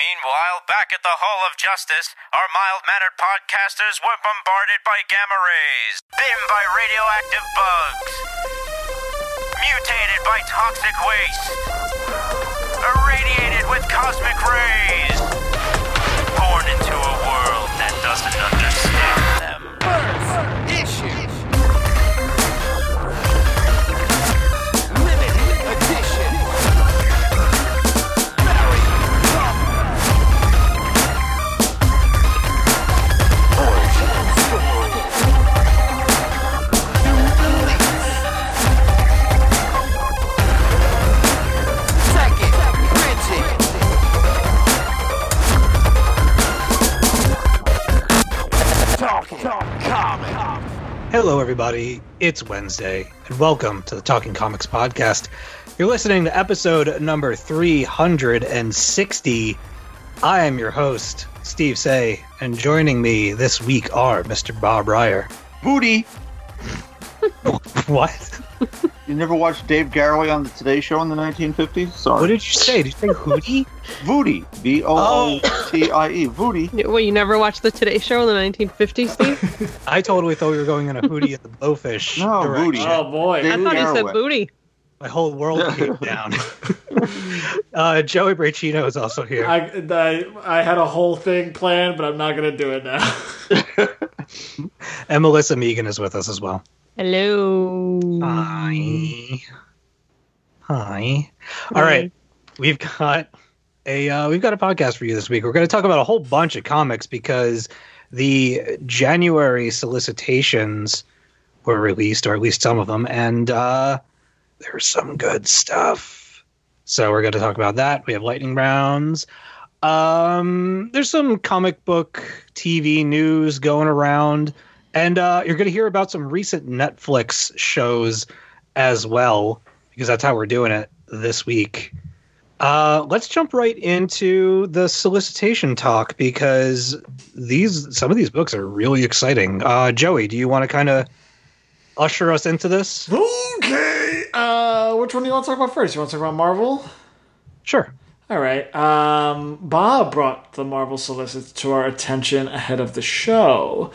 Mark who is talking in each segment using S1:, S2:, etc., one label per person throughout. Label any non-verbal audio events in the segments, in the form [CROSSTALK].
S1: Meanwhile, back at the Hall of Justice, our mild mannered podcasters were bombarded by gamma rays, bitten by radioactive bugs, mutated by toxic waste, irradiated with cosmic rays, born into a world that doesn't understand
S2: Hello, everybody. It's Wednesday, and welcome to the Talking Comics podcast. You're listening to episode number 360. I am your host, Steve Seigh, and joining me this week are Mr. Bob Reyer.
S3: Booty. [LAUGHS]
S2: What?
S3: You never watched Dave Garroway on the Today Show in the 1950s? Sorry.
S2: What did you say? Did you say Hootie? [LAUGHS]
S3: Voody. V O O T I E. Voody.
S4: Well, you never watched the Today Show in the 1950s, Steve? [LAUGHS]
S2: I totally thought we were going in a Hootie and the Blowfish
S3: No,
S2: direction.
S3: Hootie.
S5: Oh boy.
S3: Dave
S4: I thought he said
S3: Garroway.
S4: booty.
S2: My whole world came [LAUGHS] down. uh, Joey Braccino is also here.
S5: I, I I had a whole thing planned, but I'm not gonna do it now.
S2: and Melissa Megan is with us as well.
S4: Hello.
S2: Hi. Hi. All right. We've got a uh, we've got a podcast for you this week. We're going to talk about a whole bunch of comics because the January solicitations were released, or at least some of them, and uh, there's some good stuff. So we're going to talk about that. We have lightning rounds. Um, there's some comic book TV news going around, and uh, you're going to hear about some recent Netflix shows as well, because that's how we're doing it this week. Uh, let's jump right into the solicitation talk because these some of these books are really exciting. Uh, Joey, do you want to kind of usher us into this?
S5: okay. Uh, which one do you want to talk about first? You want to talk about Marvel?
S2: Sure.
S5: All right. Um, Bob brought the Marvel solicits to our attention ahead of the show.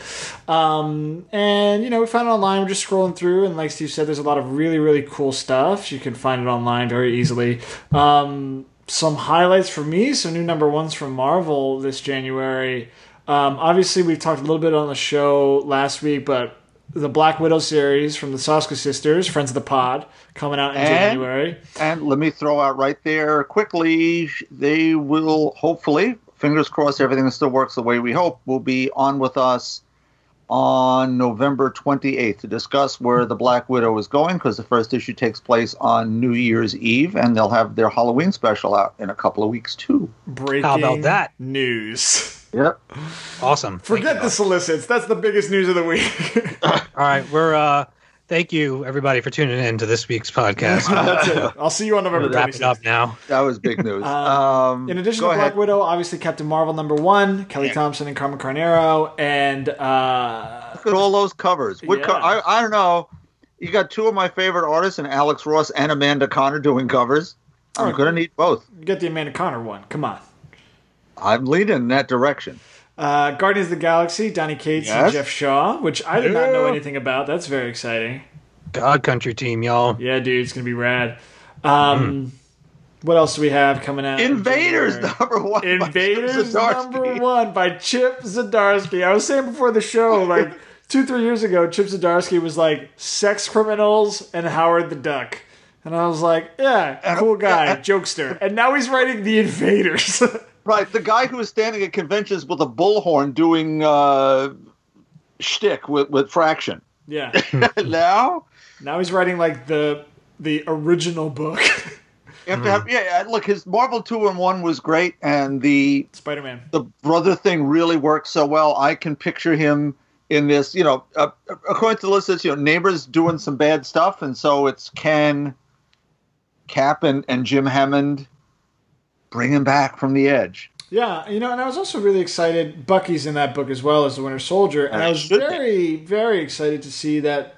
S5: Um, and, you know, we found it online. We're just scrolling through. And like Steve said, there's a lot of really, really cool stuff. You can find it online very easily. Um, some highlights for me, some new number ones from Marvel this January. Um, obviously, we've talked a little bit on the show last week, but the Black Widow series from the Soska sisters, Friends of the Pod, coming out in
S3: And-
S5: January.
S3: And let me throw out right there quickly, they will hopefully, fingers crossed, everything still works the way we hope, will be on with us on November 28th to discuss where the Black Widow is going because the first issue takes place on New Year's Eve and they'll have their Halloween special out in a couple of weeks too.
S5: Breaking
S2: How about that?
S5: news. [LAUGHS]
S3: Yep.
S2: Awesome.
S5: Forget the solicits. That's the biggest news of the week. [LAUGHS]
S2: All right, we're uh thank you everybody for tuning in to this week's podcast. [LAUGHS]
S5: That's it. I'll see you on November
S2: Wrap it up now.
S3: That was big news. [LAUGHS] um,
S5: In addition
S3: go
S5: to Black. Widow, obviously Captain Marvel number one, Kelly Thompson and Carmen Carnero, and uh,
S3: Look at all those covers. What co- I, I don't know. You got two of my favorite artists, and Alex Ross and Amanda Conner doing covers. I'm
S5: Alright.
S3: gonna need both.
S5: get the Amanda Conner one. Come on.
S3: I'm leading in that direction.
S5: Uh, Guardians of the Galaxy, Donny Cates and Geoff Shaw, which I did not know anything about. That's very exciting.
S2: God Country team, y'all.
S5: Yeah, dude, it's gonna be rad. Um, What else do we have coming out?
S3: Invaders number one.
S5: Invaders number one by Chip Zdarsky. I was saying before the show, [LAUGHS] like two, three years ago, Chip Zdarsky was like sex criminals and Howard the Duck. And I was like, yeah, cool guy, [LAUGHS] jokester. And now he's writing The Invaders. [LAUGHS]
S3: Right, the guy who was standing at conventions with a bullhorn doing uh, shtick with with Fraction.
S5: yeah. [LAUGHS]
S3: now
S5: Now he's writing like the the original book.
S3: have to have yeah. yeah, Look, his Marvel two and one was great, and the
S5: Spider Man.
S3: the brother thing really worked so well. I can picture him in this. You know, uh, according to the list, it's, you know, neighbors doing some bad stuff, and so it's Ken, Cap, and, and Jim Hammond bring him back from the edge.
S5: Yeah, you know, and I was also really excited. Bucky's in that book as well as the Winter Soldier, and I was very, very excited to see that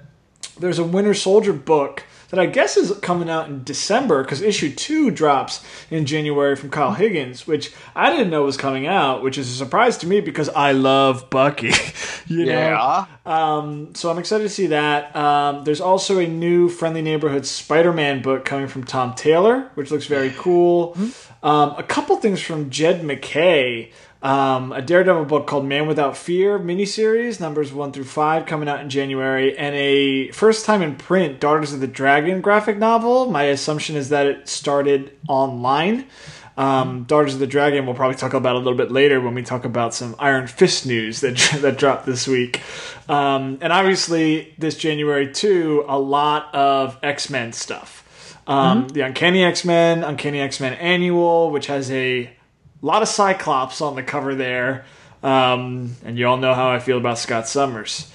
S5: there's a Winter Soldier book that I guess is coming out in December because issue two drops in January from Kyle Higgins, which I didn't know was coming out, which is a surprise to me because I love Bucky. [LAUGHS] you know?
S3: Yeah.
S5: Um, so I'm excited to see that. Um, there's also a new Friendly Neighborhood Spider-Man book coming from Tom Taylor, which looks very cool. Um, a couple things from Jed MacKay. Um, a Daredevil book called Man Without Fear miniseries, numbers one through five, coming out in January, and a first time in print Daughters of the Dragon graphic novel. My assumption is that it started online. Um, Daughters of the Dragon we'll probably talk about a little bit later when we talk about some Iron Fist news that [LAUGHS] that dropped this week. Um, and obviously, this January too, a lot of X Men stuff. Um, The Uncanny X Men, Uncanny X Men Annual, which has a lot of Cyclops on the cover there. Um, and you all know how I feel about Scott Summers.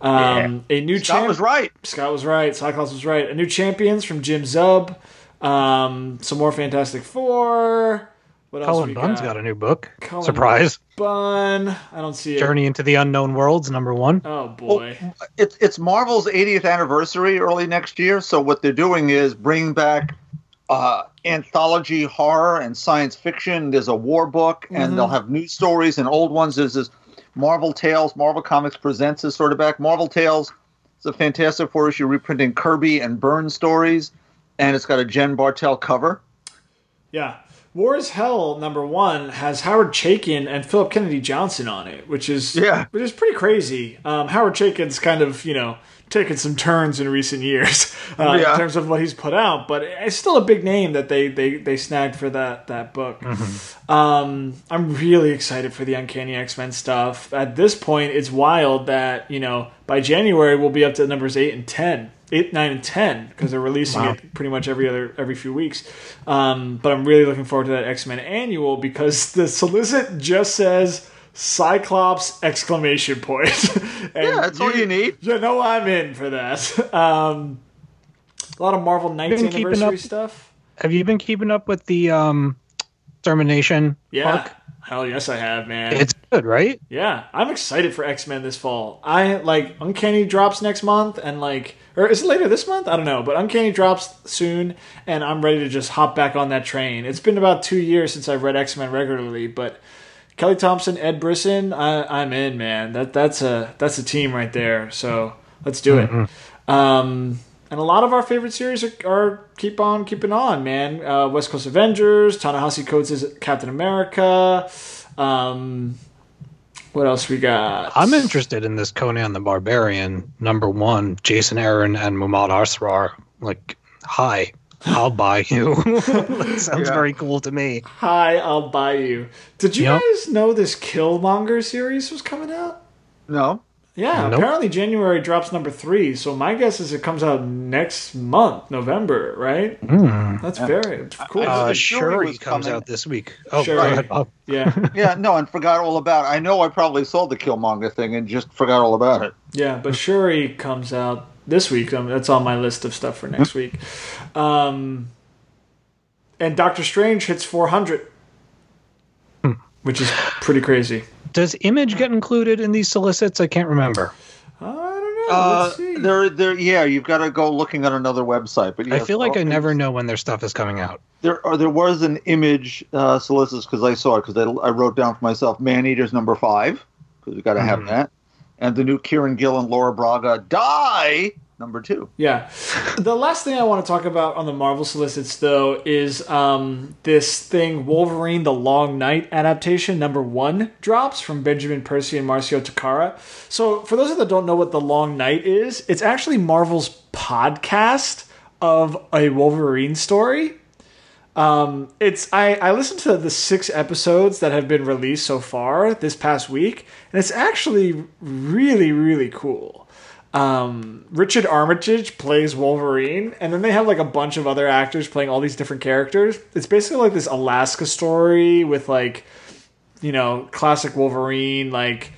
S5: Um, A new
S3: Scott
S5: champ-
S3: was right.
S5: Scott was right. Cyclops was right. A new champions from Jim Zub. Um, some more Fantastic Four. What else
S2: Cullen
S5: we
S2: Bunn's got a new book.
S5: Cullen
S2: Surprise.
S5: Bunn. I don't see it.
S2: Journey into the Unknown Worlds, number one.
S5: Oh boy.
S3: It's it's Marvel's 80th anniversary early next year. So what they're doing is bring back uh, anthology horror and science fiction. There's a war book, and they'll have new stories and old ones. There's this Marvel Tales. Marvel Comics presents is sort of back. Marvel Tales. It's a Fantastic Four issue reprinting Kirby and Byrne stories, and it's got a Jen Bartel cover.
S5: Yeah. War is Hell number one has Howard Chaykin and Philip Kennedy Johnson on it, which is
S3: Yeah.
S5: which is pretty crazy. Um, Howard Chaykin's kind of you know taken some turns in recent years [LAUGHS] uh,
S3: Yeah.
S5: in terms of what he's put out, but it's still a big name that they they, they snagged for that that book. Um, I'm really excited for the Uncanny X Men stuff. At this point, it's wild that you know by January we'll be up to numbers eight and ten. Eight, nine, and ten because they're releasing
S2: Wow.
S5: it pretty much every other every few weeks. Um, but I'm really looking forward to that X Men annual because [LAUGHS] the solicit just says Cyclops exclamation point. [LAUGHS] and
S3: Yeah, that's all you need.
S5: You know I'm in for that. [LAUGHS] Um, a lot of Marvel 9th
S2: Been keeping
S5: anniversary
S2: up-
S5: stuff.
S2: Have you been keeping up with the um, Termination
S5: Yeah.
S2: arc?
S5: Hell yes, I have, man.
S2: It's good, right?
S5: Yeah, I'm excited for X Men this fall. I like Uncanny drops next month, and like, or is it later this month? I don't know, but Uncanny drops soon, and I'm ready to just hop back on that train. It's been about two years since I've read X Men regularly, but Kelly Thompson, Ed Brisson, I, I'm in, man. That that's a that's a team right there. So let's do it. Um, and a lot of our favorite series are, are keep on keeping on, man. Uh, West Coast Avengers, Ta-Nehisi Coates' is Captain America. Um, what else we got?
S2: I'm interested in this Conan the Barbarian number one. Jason Aaron and Mahmud Asrar. Like, hi, I'll buy you. [LAUGHS] that sounds
S3: Yeah.
S2: very cool to me.
S5: Hi, I'll buy you. Did you
S2: Yep.
S5: guys know this Killmonger series was coming out?
S3: No,
S5: Yeah,
S2: Nope.
S5: apparently January drops number three. So my guess is it comes out next month, November, right? That's very cool.
S3: I-
S2: Uh,
S3: The Shuri
S2: Shuri comes
S3: coming.
S2: out this week. Oh,
S5: Shuri.
S2: go ahead,
S5: yeah, [LAUGHS]
S3: yeah, no, and forgot all about. it. I know I probably sold the Killmonger thing and just forgot all about it.
S5: yeah. But Shuri comes out this week. Um, that's on my list of stuff for next week. Um, and Doctor Strange hits 400, which is pretty crazy.
S2: Does Image get included in these solicits? I can't remember.
S5: I don't know.
S3: Uh, there, there, yeah, you've got to go looking at another website. But
S2: I feel like I never know when their stuff is coming out.
S3: There, or there was an image uh, solicits because I saw it because I, I wrote down for myself Man Eaters number five because we got to have
S2: Mhm.
S3: that, and the new Kieran Gill and Laura Braga Die number two.
S5: Yeah. The last thing I want to talk about on the Marvel solicits, though, is um, this thing Wolverine the Long Night adaptation, number one, drops from Benjamin Percy and Marcio Takara. So, for those that don't know what the Long Night is, it's actually Marvel's podcast of a Wolverine story. Um, it's I, I listened to the six episodes that have been released so far this past week, and it's actually really really cool. Um, Richard Armitage plays Wolverine, and then they have like a bunch of other actors playing all these different characters. It's basically like this Alaska story with like you know classic Wolverine like.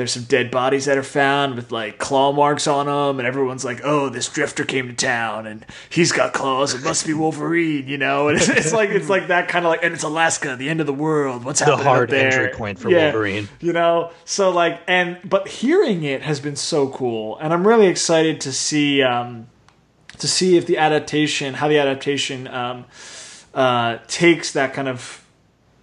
S5: There's some dead bodies that are found with like claw marks on them, and everyone's like, "Oh, this drifter came to town, and he's got claws. It must be Wolverine," you know. And it's, [LAUGHS] it's like it's like that kind of like, and it's Alaska, the end of the world. What's
S2: The
S5: happening
S2: hard
S5: up there?
S2: entry point for
S5: Yeah,
S2: Wolverine.
S5: you know. So like, and but hearing it has been so cool, and I'm really excited to see um, to see if the adaptation, how the adaptation um, uh, takes that kind of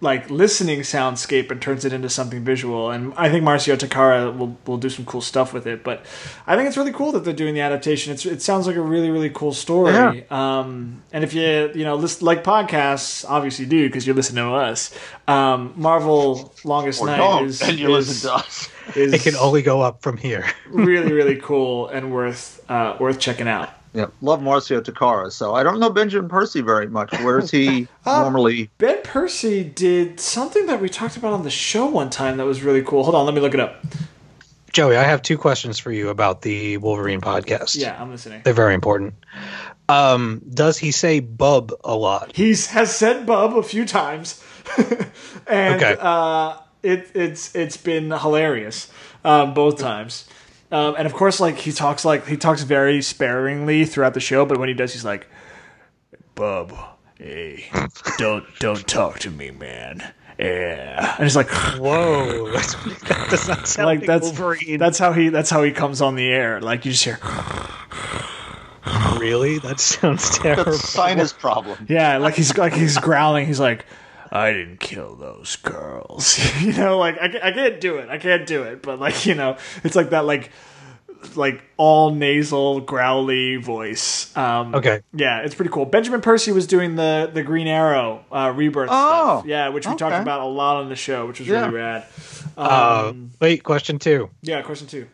S5: like listening soundscape and turns it into something visual. And I think Marcio Takara will, will do some cool stuff with it. But I think it's really cool that they're doing the adaptation. It's, it sounds like a really, really cool story.
S3: Yeah.
S5: Um, and if you, you know, listen, like podcasts, obviously do because you listen to us. Um, Marvel Longest
S3: Or
S5: Night
S3: don't,
S5: is,
S3: and you
S5: is,
S3: listen to us.
S5: is
S2: It can only go up from here.
S5: really, really cool and worth, uh, worth checking out.
S3: Yeah, love Marcio Takara. So I don't know Benjamin Percy very much. Where's he [LAUGHS]
S5: Uh,
S3: normally?
S5: Ben Percy did something that we talked about on the show one time that was really cool. Hold on, let me look it up.
S2: Joey, I have two questions for you about the Wolverine podcast.
S5: Yeah, I'm listening.
S2: They're very important. Um, does he say bub a lot?
S5: He's has said bub a few times, [LAUGHS] and
S2: Okay.
S5: uh, it it's it's been hilarious um, both times. Um, and of course, like he talks like he talks very sparingly throughout the show, but when he does, he's like, "Bub, hey, don't don't talk to me, man." Yeah, and he's like, [SIGHS]
S2: Whoa, [LAUGHS] that's, that does not sound [LAUGHS]
S5: like
S2: like,
S5: that's
S2: Wolverine.
S5: that's how he that's how he comes on the air. Like you just hear,
S2: really? That sounds terrible.
S3: That's a sinus problem.
S5: Yeah, like he's like he's growling. He's like, "I didn't kill those girls." [LAUGHS] you know, like I, I can't do it. I can't do it. But like you know, it's like that like like all nasal growly voice. Um,
S2: Okay.
S5: Yeah, it's pretty cool. Benjamin Percy was doing the the Green Arrow uh, rebirth
S3: Oh,
S5: stuff. Yeah, which we talked about a lot on the show, which was
S3: Yeah.
S5: really rad.
S2: Uh,
S5: Um,
S2: wait, question two.
S5: yeah, question two.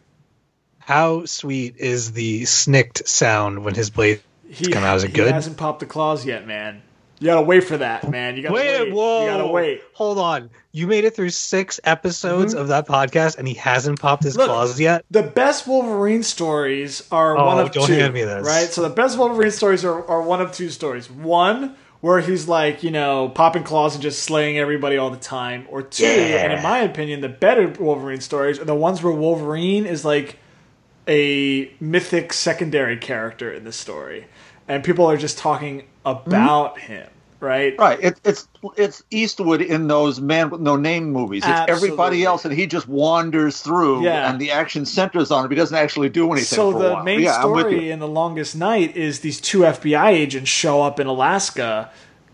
S2: How sweet is the snicked sound when his blade
S5: He,
S2: come out? Is it
S5: he
S2: good?
S5: hasn't popped the claws yet, man. You gotta wait for that, man. You gotta wait.
S2: Wait, whoa!
S5: You gotta wait.
S2: Hold on. You made it through six episodes mm-hmm. of that podcast, and he hasn't popped his
S5: Look,
S2: claws yet.
S5: the best Wolverine stories are
S2: Oh,
S5: one of
S2: don't
S5: two.
S2: hand me this.
S5: Right? So the best Wolverine stories are, are one of two stories. One where he's like, you know, popping claws and just slaying everybody all the time. Or two, and in my opinion, the better Wolverine stories are the ones where Wolverine is like a mythic secondary character in the story. And people are just talking about mm-hmm. him. Right?
S3: Right. It, it's it's Eastwood in those Man with No Name movies. It's
S5: Absolutely.
S3: everybody else, and he just wanders through,
S5: Yeah.
S3: and the action centers on him. He doesn't actually do anything.
S5: So the main
S3: yeah,
S5: story in the longest night is these two FBI agents show up in Alaska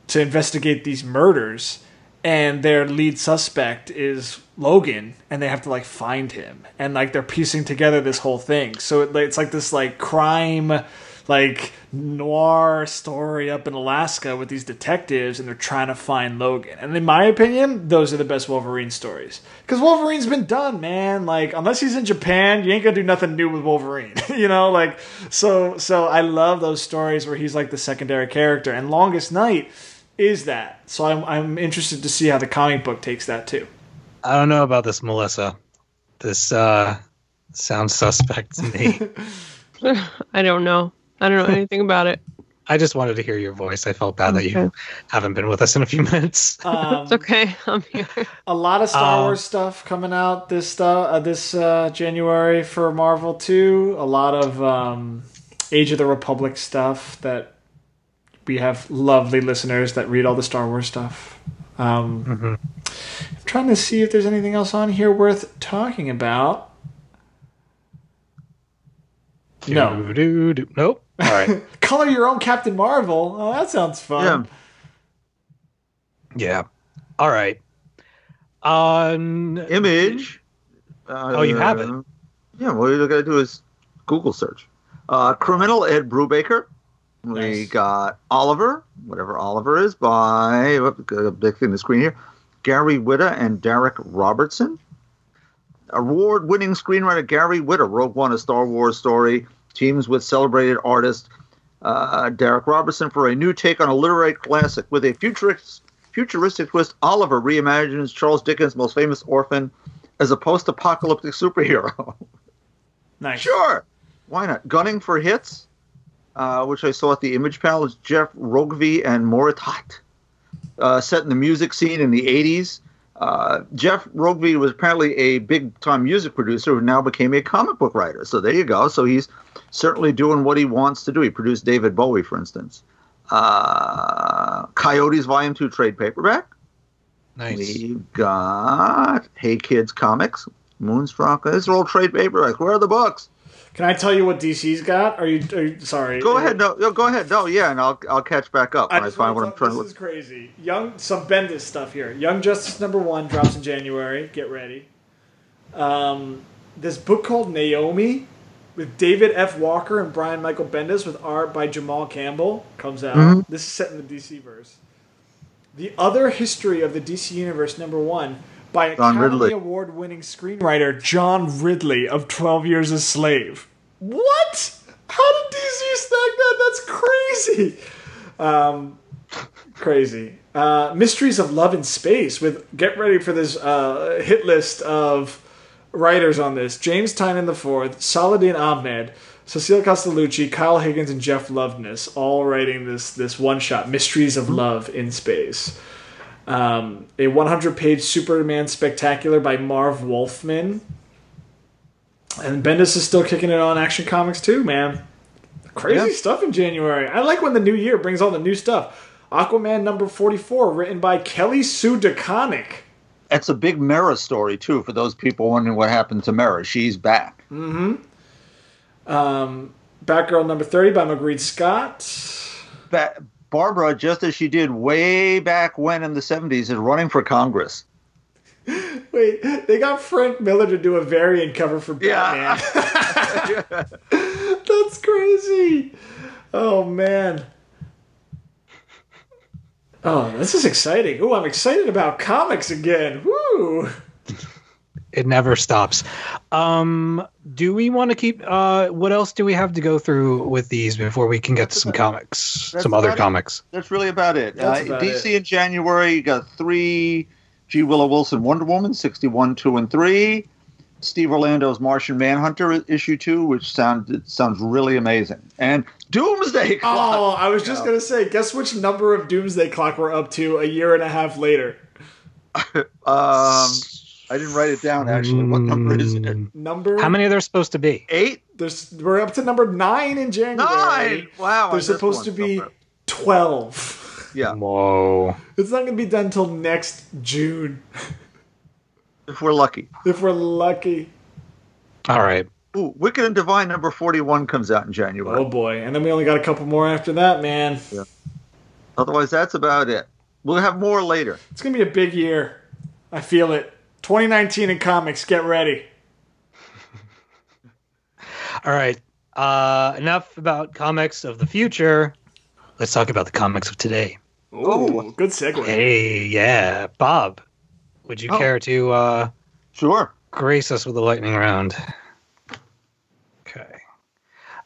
S5: to investigate these murders, and their lead suspect is Logan, and they have to like find him, and like they're piecing together this whole thing. So it, it's like this like crime. Like noir story up in Alaska with these detectives, and they're trying to find Logan. And in my opinion, those are the best Wolverine stories because Wolverine's been done, man. Like unless he's in Japan, you ain't gonna do nothing new with Wolverine. [LAUGHS] you know, like so. So I love those stories where he's like the secondary character, and Longest Night is that. So I'm I'm interested to see how the comic book takes that too.
S2: I don't know about this, Melissa. This uh sounds suspect to me. [LAUGHS] [LAUGHS]
S4: I don't know. I don't know [LAUGHS] anything about it.
S2: I just wanted to hear your voice. I felt bad that you haven't been with us in a few minutes. [LAUGHS]
S5: Um,
S4: It's okay. I'm here.
S5: a lot of Star
S2: Um,
S5: Wars stuff coming out this uh, uh, this uh, January for Marvel too. A lot of um, Age of the Republic stuff that we have lovely listeners that read all the Star Wars stuff. Um,
S2: Mhm.
S5: I'm trying to see if there's anything else on here worth talking about. No.
S2: Nope. All right. [LAUGHS]
S5: Color your own Captain Marvel. Oh, that sounds fun.
S3: Yeah.
S2: yeah. All right. On
S3: Image. Uh,
S2: Oh, you have it.
S3: Yeah, what you got to do is Google search. Uh, Criminal Ed Brubaker. We
S5: Nice.
S3: got Oliver, whatever Oliver is, by whoop, a big thing the screen here. Gary Whitta and Darick Robertson. Award-winning screenwriter Gary Whitta, wrote One, a Star Wars story, teams with celebrated artist uh, Darick Robertson for a new take on a literary classic with a futurist, futuristic twist. Oliver reimagines Charles Dickens' most famous orphan as a post-apocalyptic superhero. [LAUGHS]
S5: Nice.
S3: sure, why not? Gunning for hits, uh, which I saw at the Image panel, is Jeff Rougvie and Moritat, uh, set in the music scene in the '80s. Uh, Jeff Rougvie was apparently a big-time music producer who now became a comic book writer. So there you go. So he's certainly doing what he wants to do. He produced David Bowie, for instance. Uh, Coyotes Volume Two trade paperback.
S2: nice.
S3: We've got Hey Kids Comics, Moonstruck. These are all trade paperbacks. Where are the books?
S5: Can I tell you what DC's got? Are you, are you sorry?
S3: Go ahead. No, no, go ahead. No, yeah, and I'll I'll catch back up when I,
S5: just
S3: find what I'm trying to
S5: This
S3: look.
S5: is crazy. Young some Bendis stuff here. Young Justice number one drops in January. Get ready. Um, this book called Naomi with David F. Walker and Brian Michael Bendis with art by Jamal Campbell comes out.
S3: Mm-hmm.
S5: This is set in the DC verse. The Other History of the DC Universe number one by
S3: John
S5: Academy Award winning screenwriter John Ridley of Twelve Years a Slave. What? How did DC stack that? That's crazy. Um, crazy. Uh, Mysteries of Love in Space. With get ready for this uh, hit list of writers on this: James Tynan IV, Saladin Ahmed, Cecile Castellucci, Kyle Higgins, and Jeff Loveness, all writing this this one shot: Mysteries of Love in Space. Um, a 100 page Superman spectacular by Marv Wolfman. And Bendis is still kicking it on Action Comics too, man. Crazy
S3: Yeah.
S5: stuff in January. I like when the new year brings all the new stuff. Aquaman number 44, written by Kelly Sue DeConnick.
S3: It's a big Mera story too. For those people wondering what happened to Mera, she's back. Mm hmm.
S5: Um, Batgirl number 30 by Mairghread Scott.
S3: Ba- Barbara, just as she did way back when in the '70s, is running for Congress. [GASPS]
S5: Wait, they got Frank Miller to do a variant cover for
S3: Yeah.
S5: Batman. [LAUGHS] [LAUGHS] That's crazy. Oh man. Oh, this is exciting. Oh, I'm excited about comics again. Woo!
S2: It never stops. Um, do we want to keep? Uh, what else do we have to go through with these before we can get to some comics,
S3: that's
S2: some other
S3: it.
S2: comics?
S3: That's really about it. Uh,
S5: about
S3: DC
S5: it.
S3: in January, you got three G. Willow Wilson Wonder Woman, 61, 2, and 3. Steve Orlando's Martian Manhunter issue 2, which sound, sounds really amazing. And Doomsday Clock.
S5: Oh, I was just gonna say, guess which number of Doomsday Clock we're up to a year and a half later? [LAUGHS]
S3: Um, I didn't write it down, actually. What number is it?
S2: Mm,
S5: Number
S2: How many are there supposed to be?
S3: Eight?
S5: There's we're up to number nine in January.
S3: Nine! Wow. I
S5: There's supposed to be
S3: somewhere.
S5: twelve.
S3: Yeah,
S2: Whoa!
S5: It's not gonna be done till next June
S3: if we're lucky.
S5: if we're lucky.
S2: All right.
S3: Ooh, Wicked and Divine number 41 comes out in January.
S5: Oh boy, and then we only got a couple more after that, man. Yeah.
S3: Otherwise, that's about it. We'll have more later.
S5: It's gonna be a big year. I feel it. 2019 in comics. Get ready. [LAUGHS]
S2: All right. Uh, enough about comics of the future. Let's talk about the comics of today.
S5: Oh, good segue.
S2: Hey, yeah, Bob. Would you
S3: Oh.
S2: care to uh,
S3: Sure.
S2: grace us with a lightning round? Okay.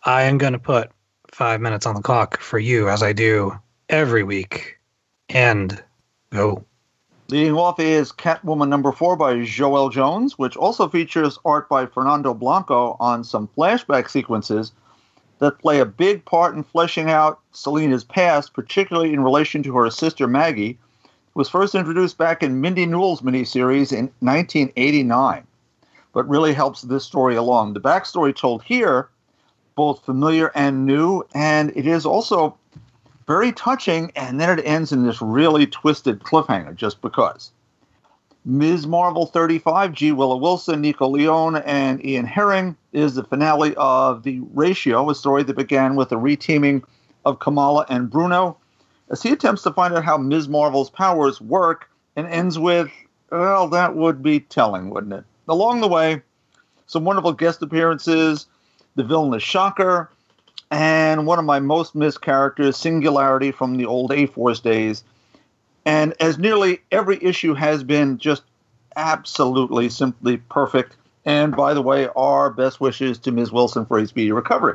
S2: I am going to put five minutes on the clock for you, as I do every week. And go.
S3: Leading off is Catwoman number four by Joëlle Jones, which also features art by Fernando Blanco on some flashback sequences that play a big part in fleshing out Selina's past, particularly in relation to her sister Maggie, who was first introduced back in Mindy Newell's miniseries in 1989, but really helps this story along. The backstory told here, both familiar and new, and it is also very touching, and then it ends in this really twisted cliffhanger just because. Ms. Marvel 35, G. Willow Wilson, Nico Leon, and Ian Herring is the finale of The Ratio, a story that began with the reteaming of Kamala and Bruno, as he attempts to find out how Ms. Marvel's powers work and ends with, well, that would be telling, wouldn't it? Along the way, some wonderful guest appearances, the villainous Shocker, and one of my most missed characters, Singularity from the old A Force days. And as nearly every issue has been just absolutely, simply perfect. And by the way, our best wishes to Ms. Wilson for a speedy recovery.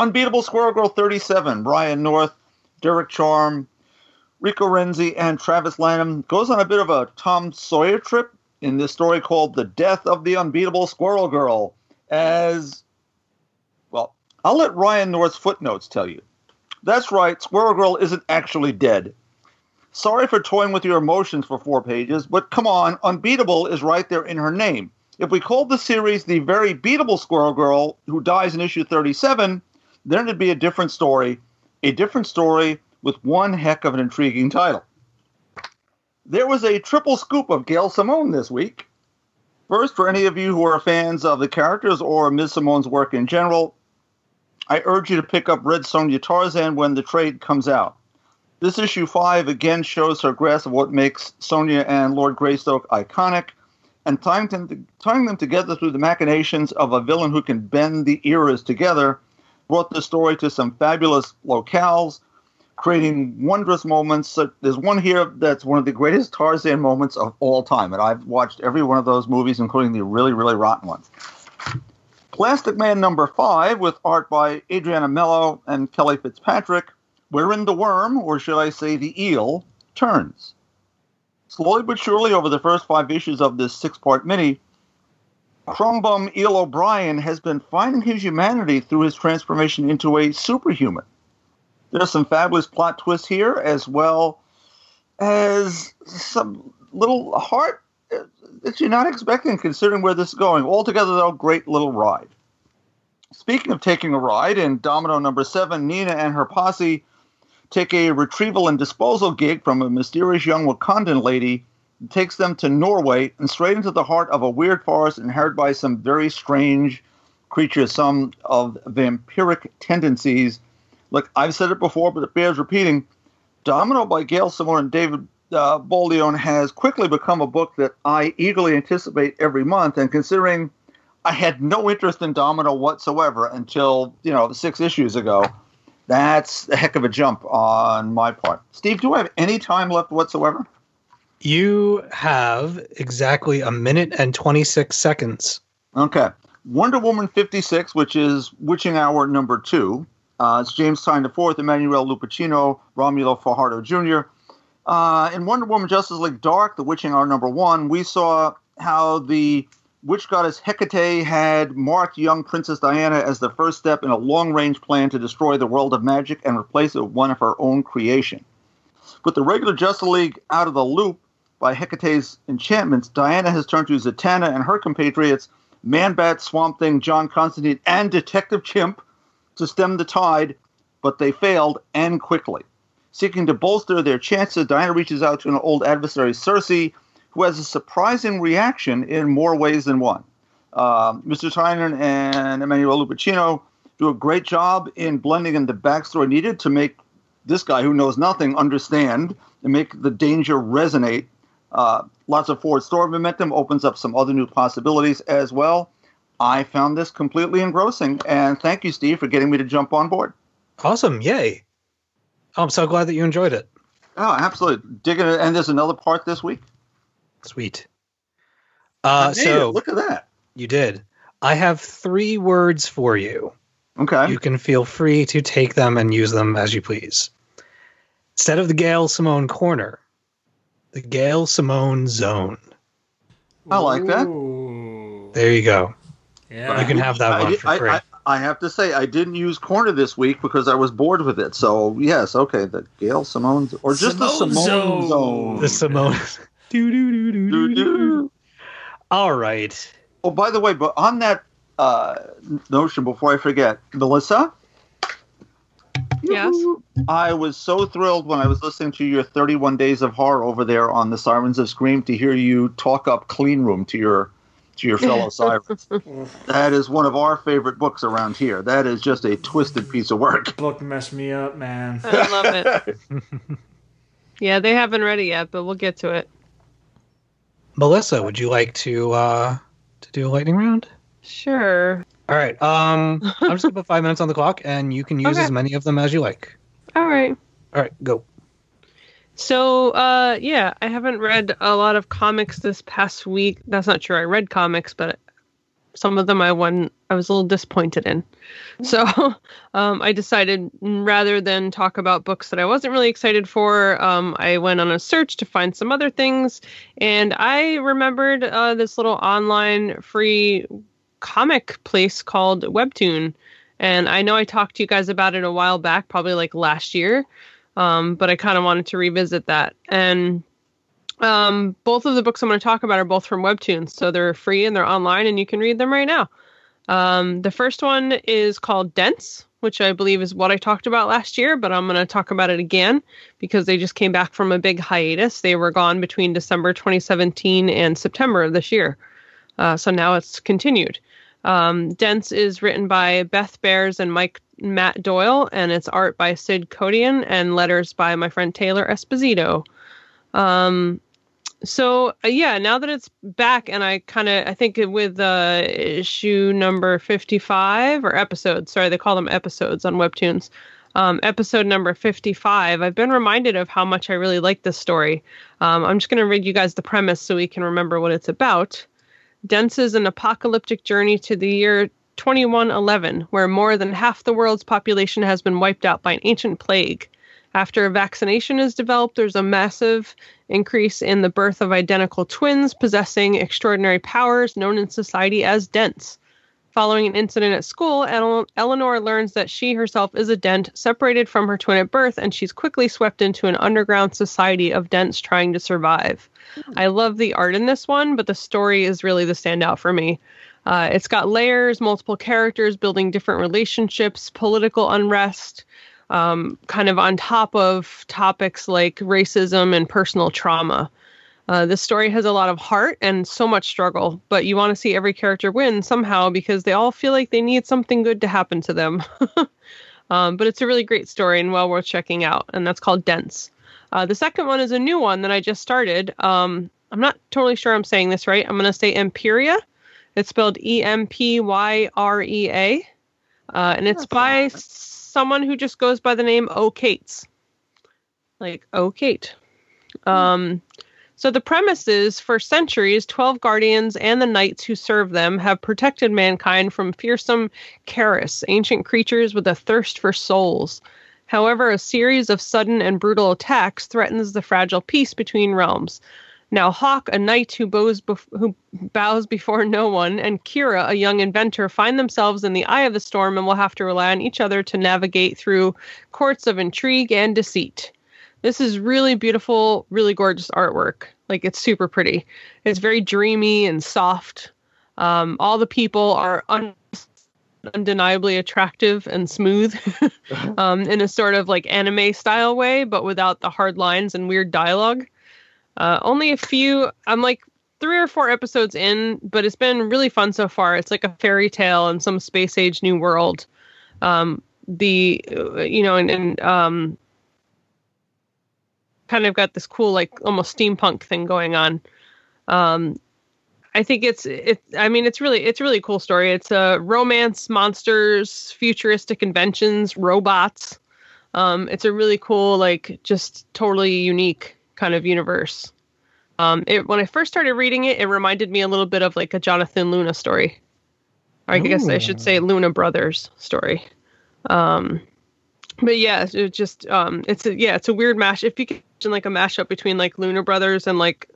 S3: Unbeatable Squirrel Girl 37, Ryan North, Derek Charm, Rico Renzi, and Travis Lanham goes on a bit of a Tom Sawyer trip in this story called The Death of the Unbeatable Squirrel Girl. As, I'll let Ryan North's footnotes tell you. That's right, Squirrel Girl isn't actually dead. Sorry for toying with your emotions for four pages, but come on, Unbeatable is right there in her name. If we called the series The Very Beatable Squirrel Girl, who dies in issue 37, then it'd be a different story. A different story with one heck of an intriguing title. There was a triple scoop of Gail Simone this week. First, for any of you who are fans of the characters or Ms. Simone's work in general, I urge you to pick up Red Sonja Tarzan when the trade comes out. This issue 5 again shows her grasp of what makes Sonja and Lord Greystoke iconic, and tying them, tying them together through the machinations of a villain who can bend the eras together brought the story to some fabulous locales, creating wondrous moments. So There's one here that's one of the greatest Tarzan moments of all time, and I've watched every one of those movies, including the really, really rotten ones. Plastic Man number five, with art by Adriana Melo and Kelly Fitzpatrick, wherein the worm, or should I say the eel, turns. Slowly but surely, over the first five issues of this six part mini, Crumbum Eel O'Brien has been finding his humanity through his transformation into a superhuman. There's some fabulous plot twists here, as well as some little heart that you're not expecting, considering where this is going. Altogether, though, great little ride. Speaking of taking a ride, in Domino number seven, Neena and her posse take a retrieval and disposal gig from a mysterious young Wakandan lady takes them to Norway and straight into the heart of a weird forest inherited by some very strange creatures, some of vampiric tendencies. Look, I've said it before, but it bears repeating. Domino by Gail Simone and David uh, Baldeón has quickly become a book that I eagerly anticipate every month. And considering I had no interest in Domino whatsoever until you know six issues ago, that's a heck of a jump on my part. Steve, do I have any time left whatsoever?
S2: You have exactly a minute and 26 seconds.
S3: Okay. Wonder Woman 56, which is Witching Hour number two. Uh, it's James Tynan IV, Emmanuel Lupacchino, Romulo Fajardo Jr. Uh, in Wonder Woman Justice League Dark, the Witching Hour number one, we saw how the witch goddess Hecate had marked young Princess Diana as the first step in a long range plan to destroy the world of magic and replace it with one of her own creation. With the regular Justice League out of the loop by Hecate's enchantments, Diana has turned to Zatanna and her compatriots, Man Bat, Swamp Thing, John Constantine, and Detective Chimp to stem the tide, but they failed and quickly. Seeking to bolster their chances, Diana reaches out to an old adversary, Circe, who has a surprising reaction in more ways than one. Uh, Mr. Tynan and Emmanuel Lupacchino do a great job in blending in the backstory needed to make this guy who knows nothing understand and make the danger resonate. Uh, lots of forward story momentum opens up some other new possibilities as well. I found this completely engrossing, and thank you, Steve, for getting me to jump on board.
S2: Awesome. Yay. I'm so glad that you enjoyed it.
S3: Oh, absolutely. Digging it. And there's another part this week.
S2: Sweet. Uh,
S3: Hey,
S2: so
S3: look at that.
S2: you did. I have three words for you.
S3: Okay.
S2: You can feel free to take them and use them as you please. Instead of the Gail Simone corner, the Gail Simone zone.
S3: I like that.
S2: There you go.
S5: Yeah.
S2: You can have that
S3: I,
S2: one
S3: did-
S2: for
S3: I-
S2: free.
S3: I, I have to say, I didn't use corner this week because I was bored with it. So, yes, okay, the Gail Simone, or just the
S5: Simone
S3: Simone
S5: zone.
S3: zone.
S2: the Simone. [LAUGHS] do, do, do, do, do, do. All right.
S3: Oh, by the way, but on that uh, notion, before I forget, Melissa?
S4: Yes?
S3: I was so thrilled when I was listening to your 31 Days of Horror over there on the Sirens of Scream to hear you talk up Clean Room to your to your fellow [LAUGHS] sirens. that is one of our favorite books around here. That is just a twisted piece of work.
S5: Book messed me up, man.
S4: I love it. [LAUGHS] yeah, they haven't read it yet, but we'll get to it.
S2: Melissa, would you like to uh, to do a lightning round?
S4: Sure.
S2: All right. Um, [LAUGHS] I'm just gonna put five minutes on the clock, and you can use
S4: Okay.
S2: as many of them as you like.
S4: All right.
S2: All right, go.
S4: So, uh, yeah, I haven't read a lot of comics this past week. That's not true. I read comics, but some of them I won. I was a little disappointed in. So, [LAUGHS] um, I decided rather than talk about books that I wasn't really excited for, um, I went on a search to find some other things, and I remembered uh, this little online free comic place called Webtoon. And I know I talked to you guys about it a while back, probably like last year um, but I kind of wanted to revisit that. And um, both of the books I'm going to talk about are both from Webtoon, so they're free and they're online, and you can read them right now. Um, the first one is called Dents, which I believe is what I talked about last year, but I'm going to talk about it again because they just came back from a big hiatus. They were gone between December 2017 and September of this year. Uh, so now it's continued. Um, Dents is written by Beth Bears and Mike Matt Doyle, and it's art by Sid Codian and letters by my friend Taylor Esposito. Um, so uh, yeah, now that it's back, and I kind of I think with uh, issue number fifty-five or episode, sorry, they call them episodes on Webtoons. Um, episode number 55, I've been reminded of how much I really like this story. Um, I'm just going to read you guys the premise so we can remember what it's about. Dents is an apocalyptic journey to the year 2111, where more than half the world's population has been wiped out by an ancient plague. After a vaccination is developed, there's a massive increase in the birth of identical twins possessing extraordinary powers known in society as dents. Following an incident at school, Eleanor learns that she herself is a dent, separated from her twin at birth, and she's quickly swept into an underground society of dents trying to survive. I love the art in this one, but the story is really the standout for me. Uh, it's got layers, multiple characters building different relationships, political unrest, um, kind of on top of topics like racism and personal trauma. Uh, this story has a lot of heart and so much struggle, but you want to see every character win somehow because they all feel like they need something good to happen to them. [LAUGHS] um, but it's a really great story and well worth checking out, and that's called Dents. Uh, the second one is a new one that I just started. Um, I'm not totally sure I'm saying this right. I'm going to say Empyrea. It's spelled E M P Y R E A, uh, and it's by s- someone who just goes by the name O Kates, like O Kate. Um, so the premise is for centuries, 12 guardians and the knights who serve them have protected mankind from fearsome Karis, ancient creatures with a thirst for souls. However, a series of sudden and brutal attacks threatens the fragile peace between realms. Now, Hawk, a knight who bows, bef- who bows before no one, and Kira, a young inventor, find themselves in the eye of the storm and will have to rely on each other to navigate through courts of intrigue and deceit. This is really beautiful, really gorgeous artwork. Like it's super pretty. It's very dreamy and soft. Um, all the people are un- undeniably attractive and smooth [LAUGHS] [LAUGHS] um, in a sort of like anime style way, but without the hard lines and weird dialogue. Uh, only a few. I'm like three or four episodes in, but it's been really fun so far. It's like a fairy tale in some space age new world. Um, the uh, you know and, and um, kind of got this cool like almost steampunk thing going on. Um, I think it's it. I mean, it's really it's really cool story. It's a uh, romance, monsters, futuristic inventions, robots. Um, it's a really cool, like just totally unique kind of universe. Um, it, when I first started reading it, it reminded me a little bit of like a Jonathan Luna story. Or I guess I should say Luna Brothers story. Um, but yeah, it just um, it's a yeah, it's a weird mash. If you can imagine like a mashup between like Luna Brothers and like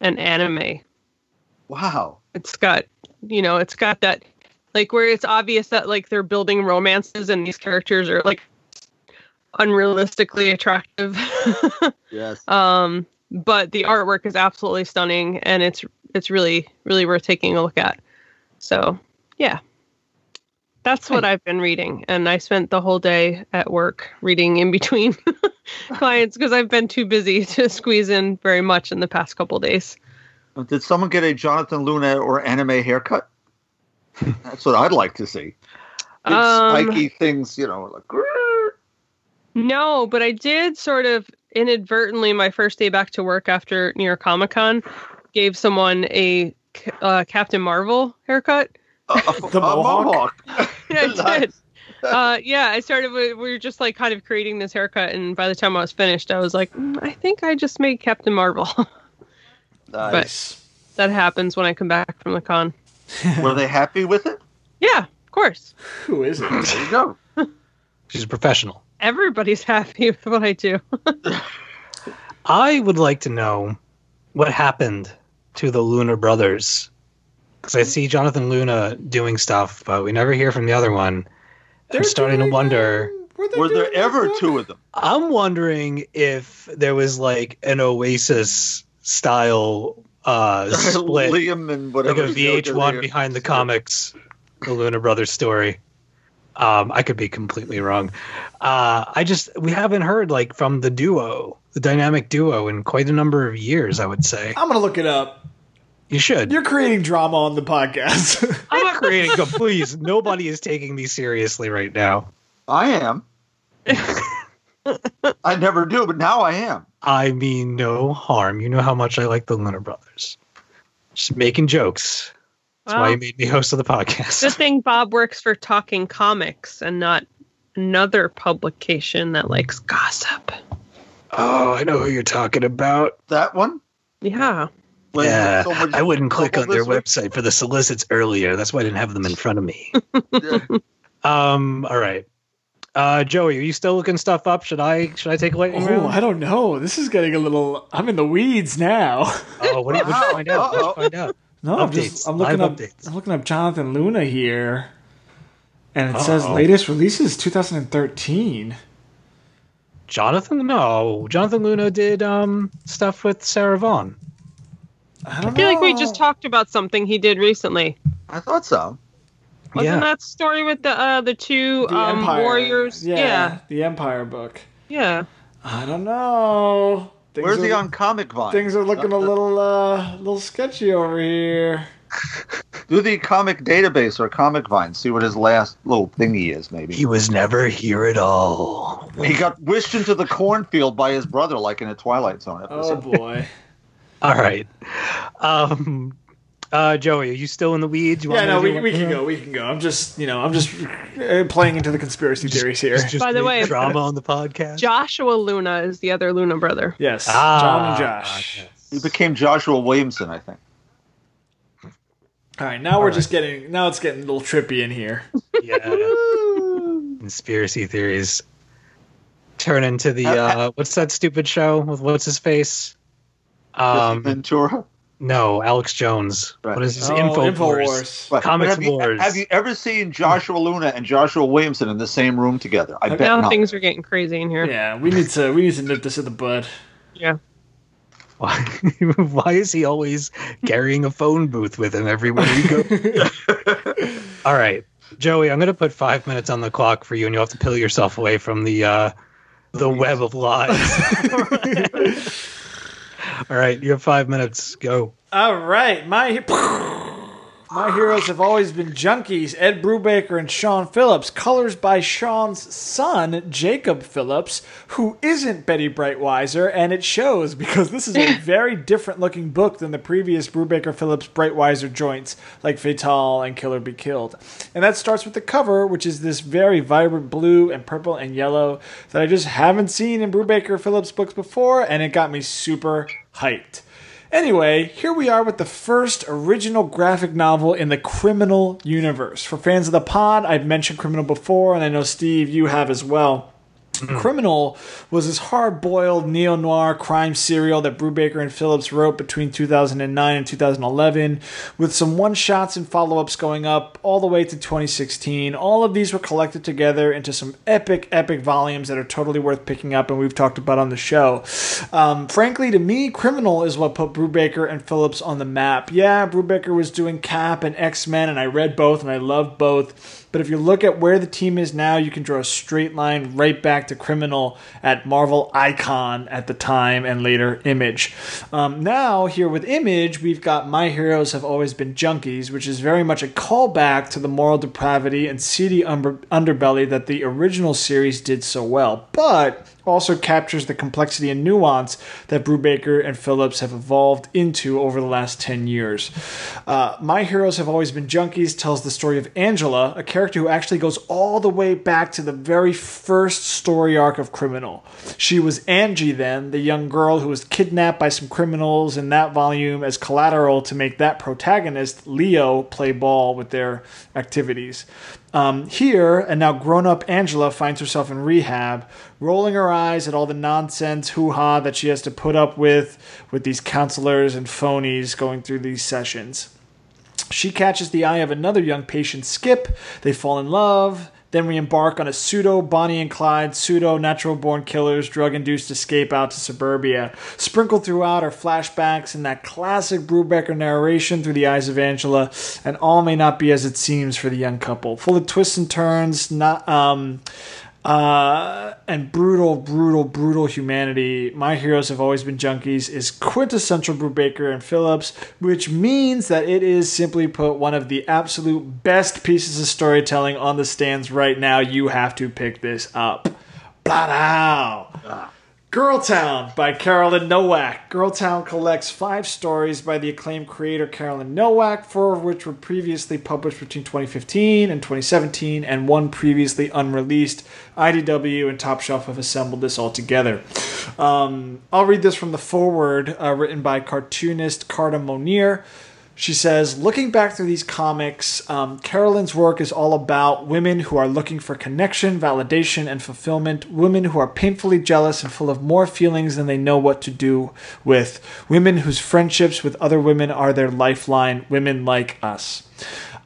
S4: an anime,
S3: Wow.
S4: it's got you know, it's got that like where it's obvious that like they're building romances and these characters are like unrealistically attractive. [LAUGHS]
S3: Yes.
S4: um, but the artwork is absolutely stunning and it's it's really really worth taking a look at. So yeah. That's what I've been reading, and I spent the whole day at work reading in between [LAUGHS] clients because I've been too busy to squeeze in very much in the past couple days.
S3: Did someone get a Jonathan Luna or anime haircut? [LAUGHS] That's what I'd like to see. Big
S4: Um,
S3: spiky things, you know, like.
S4: No, but I did sort of inadvertently my first day back to work after New York Comic Con gave someone a uh, Captain Marvel haircut.
S3: A, [LAUGHS]
S5: The
S3: a
S5: mohawk? [LAUGHS]
S4: Yeah, I [LAUGHS] did. Uh, yeah, I started. with- We were just like kind of creating this haircut, and by the time I was finished, I was like, "Mm, I think I just made Captain Marvel.
S3: Nice.
S5: Nice.
S4: that happens when I come back from the con.
S3: Were they happy with it?
S4: Yeah, of course.
S5: Who is it?
S3: There you go.
S2: She's a professional.
S4: Everybody's [LAUGHS] happy with what I do.
S2: I would like to know what happened to the Luna brothers. Because I see Jonathan Luna doing stuff, but we never hear from the other one.
S5: They're
S2: I'm starting to
S5: doing,
S2: wonder.
S5: uh, they
S3: Were there ever
S5: that?
S3: two of them?
S2: I'm wondering if there was like an Oasis style uh, [LAUGHS] split,
S3: Liam and
S2: like
S3: whatever.
S2: a VH1 behind the comics, the Luna brothers story. Um, I could be completely wrong. Uh, I just we haven't heard like from the duo, the dynamic duo, in quite a number of years. I would say.
S5: I'm gonna look it up.
S2: You should.
S5: You're creating drama on the podcast. [LAUGHS]
S2: I'm not creating. Go, please. Nobody is taking me seriously right now.
S3: I am. [LAUGHS] I never do, but now I am.
S2: I mean no harm. You know how much I like the Lunar Brothers. Just making jokes. That's why you made me host of the
S4: good
S2: podcast.
S4: thing Bob works for Talking Comics and not another publication that likes gossip.
S2: Oh, I know who you're talking about.
S3: That one?
S4: Yeah.
S3: When
S2: yeah,
S3: so
S2: I wouldn't click on their
S3: week?
S2: website for the solicits earlier. That's why I didn't have them in front of me. [LAUGHS]
S3: Yeah.
S2: um. All right. Uh, Joey, are you still looking stuff up? Should I? Should I take a lightning
S5: oh,
S2: round?
S5: I don't know. This is getting a little. I'm in the weeds now.
S2: Oh, what did you
S3: Wow.
S2: find out? What'd find out?
S5: No, I'm
S2: Updates.
S5: just I'm looking
S2: Live
S5: up
S2: updates.
S5: I'm looking up Jonathan Luna here. And it says
S2: Uh-oh.
S5: latest releases 2013.
S2: Jonathan? No, Jonathan Luna did um stuff with Sarah Vaughn.
S5: I don't
S4: I feel like we just talked about something he did recently.
S3: I thought so.
S4: Wasn't
S2: yeah.
S4: that story with the uh the two
S5: the
S4: um
S5: Empire.
S4: warriors?
S5: Yeah,
S4: Yeah.
S5: the Empire book.
S4: Yeah.
S5: I don't know. Things
S3: Where's
S5: are,
S3: he on Comic Vine?
S5: Things are looking a little uh little sketchy over here. [LAUGHS]
S3: Do the comic database or Comic Vine. See what his last little thingy is, maybe.
S2: He was never here at all.
S3: He got wished into the cornfield by his brother, like in a Twilight Zone episode.
S5: Oh boy. [LAUGHS]
S2: All right. Um. Uh, Joey, are you still in the weeds? You
S5: yeah,
S2: want
S5: no,
S2: to
S5: we, we can go. We can go. I'm just, you know, I'm just uh, playing into the conspiracy theories here.
S2: Just
S4: By the way-
S2: drama on the podcast.
S4: Joshua Luna is the other Luna brother.
S5: Yes,
S2: Ah,
S5: John and Josh.
S2: yes.
S3: He became Joshua Williamson, I think.
S5: All right, now we're
S2: right.
S5: just getting. Now it's getting a little trippy in here.
S2: Yeah. [LAUGHS] Conspiracy theories turn into the
S3: Uh,
S2: uh, what's that stupid show with what's his face?
S3: Jesse
S2: Um,
S3: Ventura.
S2: No, Alex Jones.
S3: Right.
S2: What is his
S5: Oh,
S2: info?
S5: Infowars.
S3: Right.
S2: Comics
S3: have you,
S2: Wars.
S3: have you ever seen Joshua Luna and Joshua Williamson in the same room together? I bet
S4: Now
S3: not.
S4: things are getting crazy in here.
S5: Yeah, we need to we need to nip this in the bud.
S4: Yeah.
S2: Why, [LAUGHS] why is he always carrying a phone booth with him everywhere he goes? [LAUGHS] All right, Joey, I'm going to put five minutes on the clock for you, and you'll have to peel yourself away from the uh, the web of lies. [LAUGHS] All right, you have five minutes. Go.
S5: All right, my my heroes have always been junkies. Ed Brubaker and Sean Phillips. Colors by Sean's son, Jacob Phillips, who isn't Bettie Breitweiser, and it shows because this is a [LAUGHS] very different looking book than the previous Brubaker Phillips Breitweiser joints like Fatal and Killer Be Killed. And that starts with the cover, which is this very vibrant blue and purple and yellow that I just haven't seen in Brubaker Phillips books before, and it got me super hyped. Anyway, here we are with the first original graphic novel in the criminal universe. For fans of the pod, I've mentioned Criminal before, and I know Steve, you have as well. Criminal was this hard boiled neo noir crime serial that Brubaker and Phillips wrote between 2009 and 2011, with some one shots and follow ups going up all the way to 2016. All of these were collected together into some epic, epic volumes that are totally worth picking up and we've talked about on the show. Um, frankly, to me, Criminal is what put Brubaker and Phillips on the map. Yeah, Brubaker was doing Cap and X Men, and I read both and I loved both. But if you look at where the team is now, you can draw a straight line right back to Criminal at Marvel Icon at the time and later Image. Um, now, here with Image, we've got My Heroes Have Always Been Junkies, which is very much a callback to the moral depravity and seedy underbelly that the original series did so well. But also captures the complexity and nuance that Brubaker and Phillips have evolved into over the last 10 years. Uh, My Heroes Have Always Been Junkies tells the story of Angela, a character who actually goes all the way back to the very first story arc of Criminal. She was Angie then, the young girl who was kidnapped by some criminals in that volume as collateral to make that protagonist, Leo, play ball with their activities. Um, here, and now grown up Angela finds herself in rehab, rolling her eyes at all the nonsense hoo ha that she has to put up with with these counselors and phonies going through these sessions. She catches the eye of another young patient, Skip. They fall in love. Then we embark on a pseudo Bonnie and Clyde, pseudo natural born killers, drug induced escape out to suburbia. Sprinkled throughout are flashbacks and that classic Brubaker narration through the eyes of Angela, and all may not be as it seems for the young couple. Full of twists and turns, not um, uh, and brutal, brutal, brutal humanity. My heroes have always been junkies is quintessential Brubaker and Phillips, which means that it is simply put one of the absolute best pieces of storytelling on the stands right now. You have to pick this up. Blah Girl Town by Carolyn Nowak. Girl Town collects five stories by the acclaimed creator Carolyn Nowak, four of which were previously published between 2015 and 2017, and one previously unreleased. IDW and Top Shelf have assembled this all together. Um, I'll read this from the foreword, uh, written by cartoonist Carta Monir. She says, looking back through these comics, um, Carolyn's work is all about women who are looking for connection, validation, and fulfillment. Women who are painfully jealous and full of more feelings than they know what to do with. Women whose friendships with other women are their lifeline. Women like us.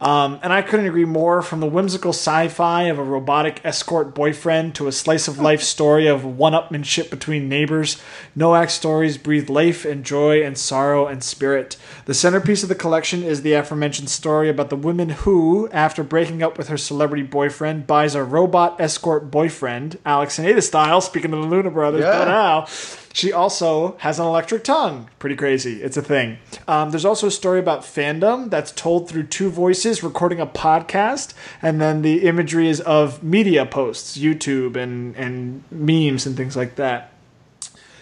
S5: Um, and I couldn't agree more from the whimsical sci fi of a robotic escort boyfriend to a slice of life [LAUGHS] story of one upmanship between neighbors. Nowak's stories breathe life and joy and sorrow and spirit. The centerpiece of the collection is the aforementioned story about the woman who, after breaking up with her celebrity boyfriend, buys a robot escort boyfriend, Alex and Ada style, speaking of the Luna Brothers,
S3: Yeah.
S5: but now. She also has an electric tongue. Pretty crazy. It's a thing. Um, there's also a story about fandom that's told through two voices recording a podcast, and then the imagery is of media posts, YouTube and and memes and things like that.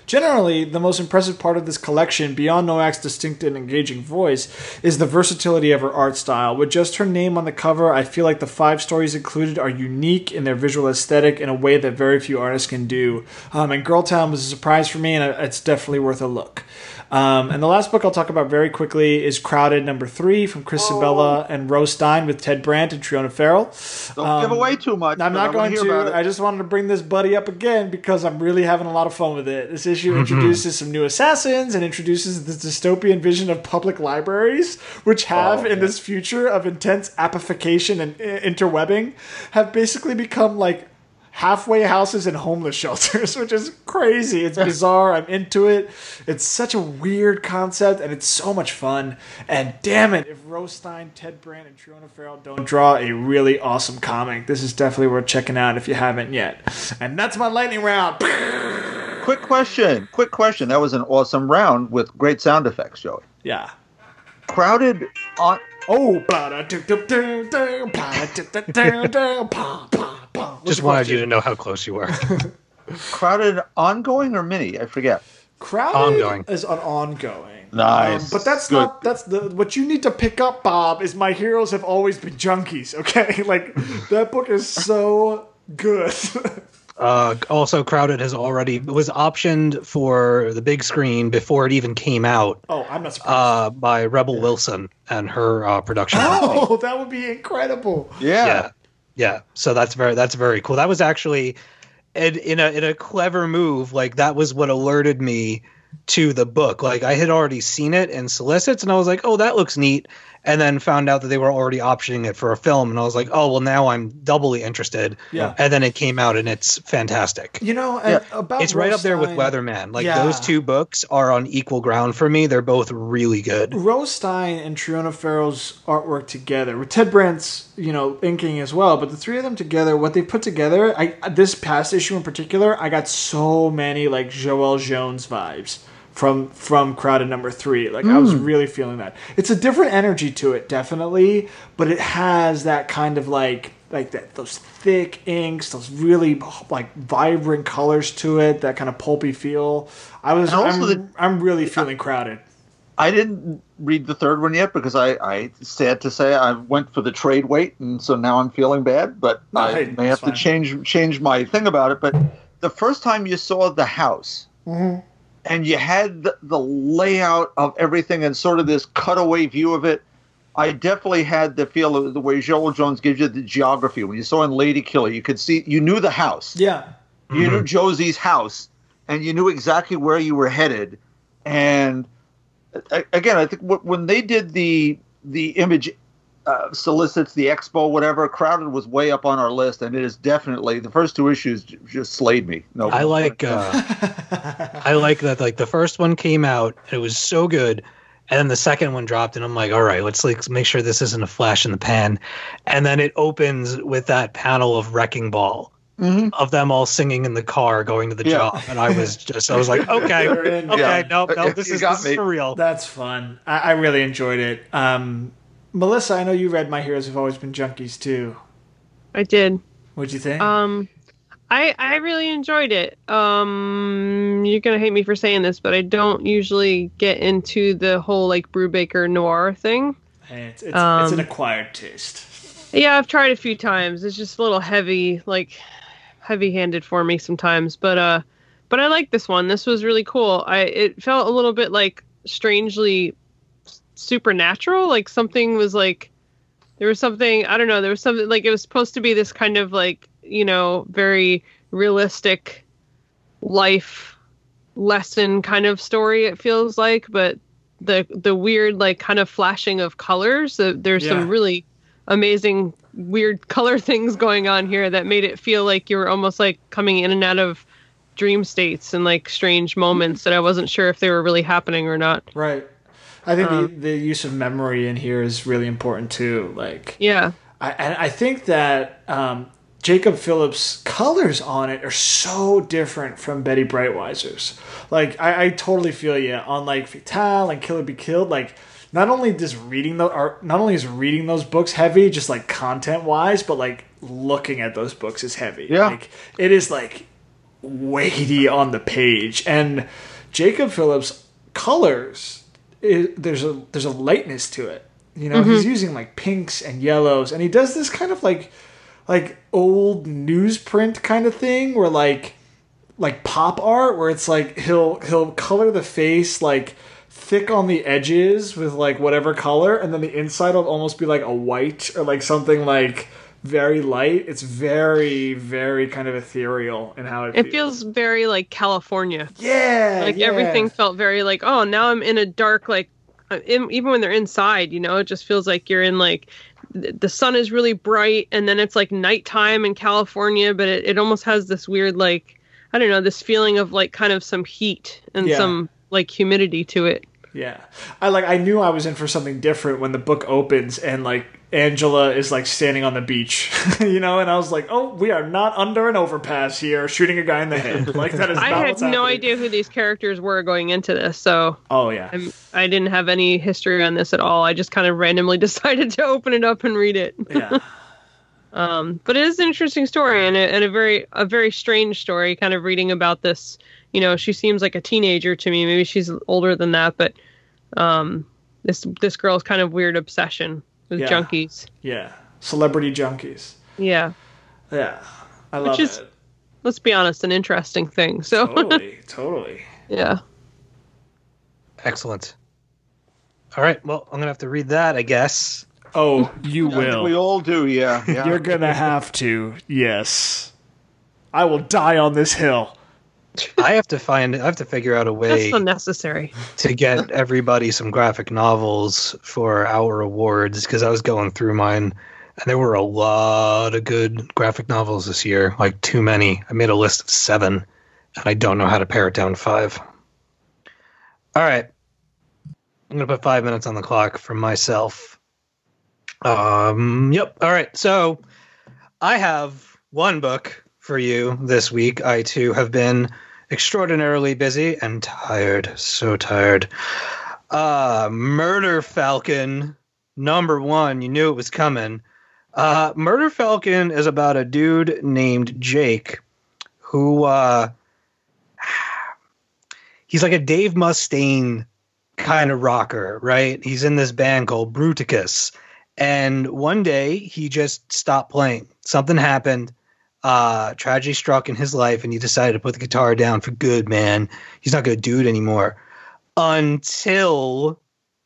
S5: Generally, the most impressive part of this collection, beyond Nowak's distinct and engaging voice, is the versatility of her art style. With just her name on the cover, I feel like the five stories included are unique in their visual aesthetic in a way that very few artists can do. Um, and Girl Town was a surprise for me, and it's definitely worth a look. Um, and the last book I'll talk about very quickly is Crowded Number Three from Chris Sebela and Ro Stein with Ted Brandt and Triona Farrell.
S3: Don't give away too much.
S5: I'm not going to. I just wanted to bring this buddy up again because I'm really having a lot of fun with it. This issue mm-hmm. introduces some new assassins and introduces the dystopian vision of public libraries, which have,
S3: Oh,
S5: in this future of intense appification and uh, interwebbing, have basically become like halfway houses and homeless [LAUGHS] shelters, which is crazy. It's bizarre. I'm into it. It's such a weird concept, and it's so much fun. And damn it, if Ro Stein, Ted Brandt, and Triona Farrell don't draw a really awesome comic, this is definitely worth checking out if you haven't yet. And that's my lightning round. [LAUGHS]
S3: Quick question. Quick question. That was an awesome round with great sound effects, Joey.
S5: Yeah.
S3: Crowded on.
S5: Oh,
S2: Just wanted you to know how close you were.
S3: Crowded ongoing or mini? I forget.
S5: Crowded
S2: Ongoing.
S5: is an ongoing.
S3: Nice.
S5: Um, but that's
S3: Good.
S5: not that's the what you need to pick up, Bob, is my heroes have always been junkies, okay? Like that book is so good.
S2: Uh, also, Crowded has already was optioned for the big screen before it even came out
S5: oh, I'm not surprised.
S2: uh, by Rebel Wilson and her uh, production. company.
S5: oh, [LAUGHS] that would be incredible.
S3: Yeah.
S2: yeah yeah so that's very that's very cool that was actually in, in a in a clever move like that was what alerted me to the book like i had already seen it in solicits and i was like oh that looks neat and then found out that they were already optioning it for a film and i was like oh well now i'm doubly interested.
S5: Yeah.
S2: and then it came out and it's fantastic.
S5: You know, and about
S2: it's right up there with weatherman. Like
S5: Yeah.
S2: those two books are on equal ground for me. They're both really good.
S5: Ro Stein and Triona Farrell's artwork together, with Ted Brandt's, you know, inking as well, but the three of them together, what they put together, I this past issue in particular, I got so many like Joëlle Jones vibes from from Crowded Number Three. Like I was really feeling that. It's a different energy to it, definitely, but it has that kind of like like that those thick inks, those really like vibrant colors to it, that kind of pulpy feel. I was
S3: also
S5: I'm,
S3: the-
S5: I'm really feeling crowded.
S3: I didn't read the third one yet because I, I sad to say I went for the trade weight and so now I'm feeling bad. But
S5: No,
S3: I
S5: hey,
S3: may have
S5: it's
S3: to change change my thing about it. But the first time you saw the house
S5: Mm-hmm.
S3: And you had the, the layout of everything and sort of this cutaway view of it, I definitely had the feel of the way Joëlle Jones gives you the geography. When you saw in Lady Killer, you could see you knew the house.
S5: Yeah.
S3: You knew mm-hmm. Josie's house, and you knew exactly where you were headed. And again, I think when they did the the image uh, solicits, the expo, whatever, crowded was way up on our list, and it is definitely the first two issues j- just slayed me. No,
S2: I like uh, [LAUGHS] I like that like the first one came out, it was so good. And then the second one dropped, and I'm like, all right, let's like make sure this isn't a flash in the pan. And then it opens with that panel of Wrecking Ball
S3: Mhm.
S2: of them all singing in the car going to the
S3: Yeah.
S2: job, and I was just I was like, [LAUGHS] okay,
S5: You're in.
S2: okay,
S3: Yeah.
S2: no, no, [LAUGHS] this
S3: You
S2: is,
S3: got
S2: this is for real.
S5: That's fun. I, I really enjoyed it. Um, Melissa, I know you read My Heroes Have Always Been Junkies too.
S4: I did.
S5: What'd you think?
S4: Um, I I really enjoyed it. Um, you're gonna hate me for saying this, but I don't usually get into the whole like Brubaker noir thing.
S5: Hey, it's, it's, it's an
S4: um,
S5: acquired taste.
S4: Yeah, I've tried a few times. It's just a little heavy, like heavy-handed for me sometimes. But uh, but I like this one. This was really cool. I it felt a little bit like strangely supernatural. Like something was like there was something I don't know. There was something like it was supposed to be this kind of like you know very realistic life lesson kind of story. It feels like, but the the weird like kind of flashing of colors. Uh, there's
S5: Yeah.
S4: some really amazing weird color [LAUGHS] things going on here that made it feel like you were almost like coming in and out of dream states and like strange moments that I wasn't sure if they were really happening or not.
S5: Right. I think
S4: Um,
S5: the, the use of memory in here is really important too. Like,
S4: Yeah.
S5: I, and I think that um, Jacob Phillips' colors on it are so different from Bettie Breitweiser's. Like, I, I totally feel you on like Fatal and Killer Be Killed. Like, not only does reading the or not only is reading those books heavy, just like content wise, but like looking at those books is heavy.
S3: Yeah.
S5: Like, it is like weighty on the page, and Jacob Phillips' colors. I there's a there's a lightness to it. You know, he's mm-hmm. using like pinks and yellows, and he does this kind of like like old newsprint kind of thing where like like pop art where it's like he'll he'll color the face like thick on the edges with like whatever color and then the inside will almost be like a white or like something like very light it's very very kind of ethereal in how it,
S4: It feels very like California.
S5: yeah
S4: Like
S5: yeah.
S4: everything felt very like, oh, now I'm in a dark like uh, in, even when they're inside, you know, it just feels like you're in like th- the sun is really bright and then it's like nighttime in California, but it, it almost has this weird like I don't know, this feeling of like kind of some heat and
S5: Yeah.
S4: some like humidity to it.
S5: Yeah. I like I knew I was in for something different when the book opens and like Angela is like standing on the beach, [LAUGHS] you know, and I was like, "Oh, we are not under an overpass here shooting a guy in the head." [LAUGHS] Like that is
S4: I
S5: not
S4: had
S5: what's
S4: no
S5: happening.
S4: idea who these characters were going into this, so
S5: Oh yeah.
S4: I'm, I didn't have any history on this at all. I just kind of randomly [LAUGHS] decided to open it up and read it.
S5: yeah.
S4: Um, but it is an interesting story and a, and a very a very strange story. Kind of reading about this, you know, she seems like a teenager to me. Maybe she's older than that, but um, this this girl's kind of weird obsession with
S5: Yeah.
S4: junkies.
S5: Yeah. Celebrity junkies.
S4: Yeah,
S5: Yeah. I love
S4: is-
S5: it.
S4: let's be honest, an interesting thing. So
S5: Totally. [LAUGHS] totally.
S4: yeah,
S2: Excellent. All right, well, I'm gonna have to read that, I guess.
S5: Oh, [LAUGHS] you
S3: I think we all do, yeah. [LAUGHS] yeah.
S5: You're gonna have to. Yes. I will die on this hill.
S2: I have to find. I have to figure out a way.
S4: that's unnecessary.
S2: to get [LAUGHS] everybody some graphic novels for our awards because I was going through mine, and there were a lot of good graphic novels this year. Like too many. I made a list of seven, and I don't know how to pare it down to five. All right, I'm gonna put five minutes on the clock for myself. Um. Yep. All right. So, I have one book for you this week. I too have been extraordinarily busy and tired. So tired. Uh, Murder Falcon, number one. You knew it was coming. Uh, Murder Falcon is about a dude named Jake who, uh, [SIGHS] he's like a Dave Mustaine kind of rocker, right? He's in this band called Bruticus. And one day he just stopped playing. Something happened uh, tragedy struck in his life and he decided to put the guitar down for good, man. He's not going to do it anymore. Until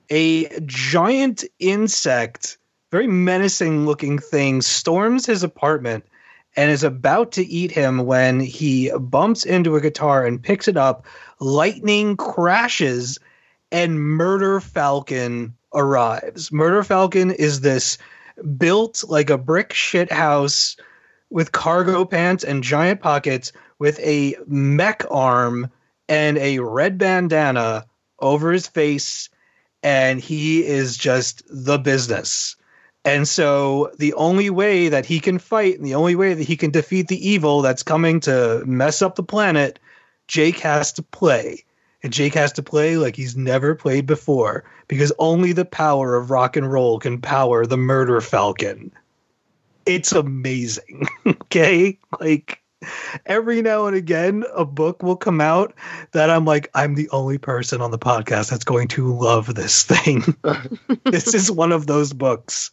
S2: a giant insect, very menacing looking thing, storms his apartment and is about to eat him when he bumps into a guitar and picks it up. Lightning crashes and Murder Falcon arrives. Murder Falcon is this built like a brick shit house with cargo pants and giant pockets with a mech arm and a red bandana over his face and he is just the business And so the only way that he can fight and the only way that he can defeat the evil that's coming to mess up the planet, Jake has to play. And Jake has to play like he's never played before because only the power of rock and roll can power the murder falcon. It's amazing. [LAUGHS] okay? Like every now and again a book will come out that I'm like I'm the only person on the podcast that's going to love this thing. [LAUGHS] this is one of those books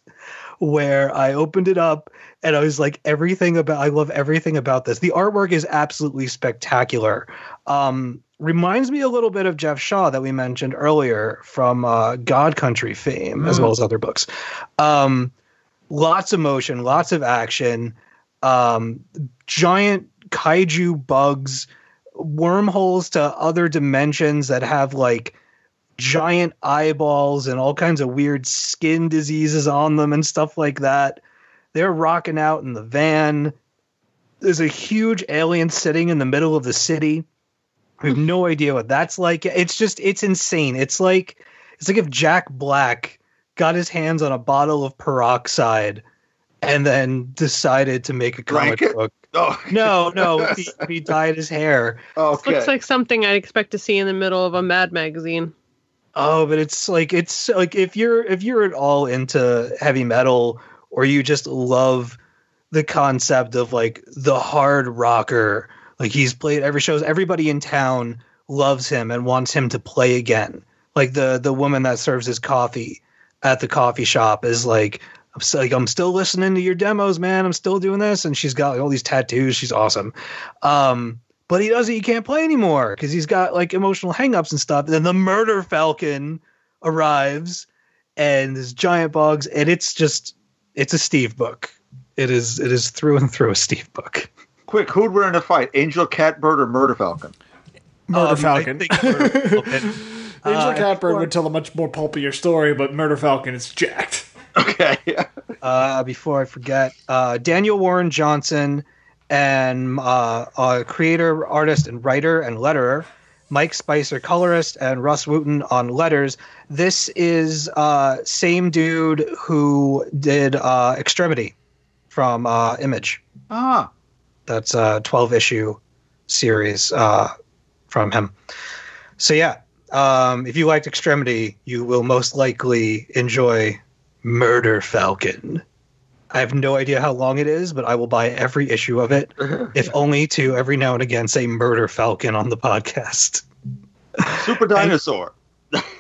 S2: where I opened it up and I was like everything about I love everything about this. The artwork is absolutely spectacular. Um reminds me a little bit of Geoff Shaw that we mentioned earlier from uh, God Country fame as well as other books. Um lots of motion, lots of action um, giant kaiju bugs, wormholes to other dimensions that have like giant eyeballs and all kinds of weird skin diseases on them and stuff like that. They're rocking out in the van. There's a huge alien sitting in the middle of the city. We have no idea what that's like. It's just it's insane. It's like it's like if Jack Black got his hands on a bottle of peroxide and then decided to make a comic
S3: Drank it?
S2: book.
S3: Oh,
S2: No, no, [LAUGHS] he, he dyed his hair.
S3: okay.
S4: Looks like something I'd expect to see in the middle of a Mad magazine.
S2: Oh, but it's like it's like if you're if you're at all into heavy metal or you just love the concept of like the hard rocker, like he's played every shows, everybody in town loves him and wants him to play again. Like the the woman that serves his coffee at the coffee shop is like I'm still, like I'm still listening to your demos, man. I'm still doing this, and she's got like, all these tattoos. She's awesome. Um, but he doesn't. He can't play anymore because he's got like emotional hangups and stuff. And then the murder falcon arrives, and this giant bugs, and it's just it's a Steve book. It is it is through and through a Steve book.
S3: Quick, who'd win in a fight? Angel Catbird or Murder Falcon?
S5: Murder
S2: Um, I
S5: Falcon.
S2: think Murder Falcon. [LAUGHS]
S5: Angel
S2: Uh,
S5: Catbird would tell a much more pulpier story, but Murder Falcon is jacked.
S3: Okay. [LAUGHS]
S2: uh, before I forget, uh, Daniel Warren Johnson and uh, uh, creator, artist, and writer and letterer, Mike Spicer, colorist, and Rus Wooton on letters. This is uh, same dude who did uh, Extremity from uh, Image.
S3: ah,
S2: That's a 12 issue series uh, from him. So, yeah, um, if you liked Extremity, you will most likely enjoy Murder Falcon. I have no idea how long it is, but I will buy every issue of it, if only to every now and again say Murder Falcon on the podcast.
S3: Super [LAUGHS] Dinosaur.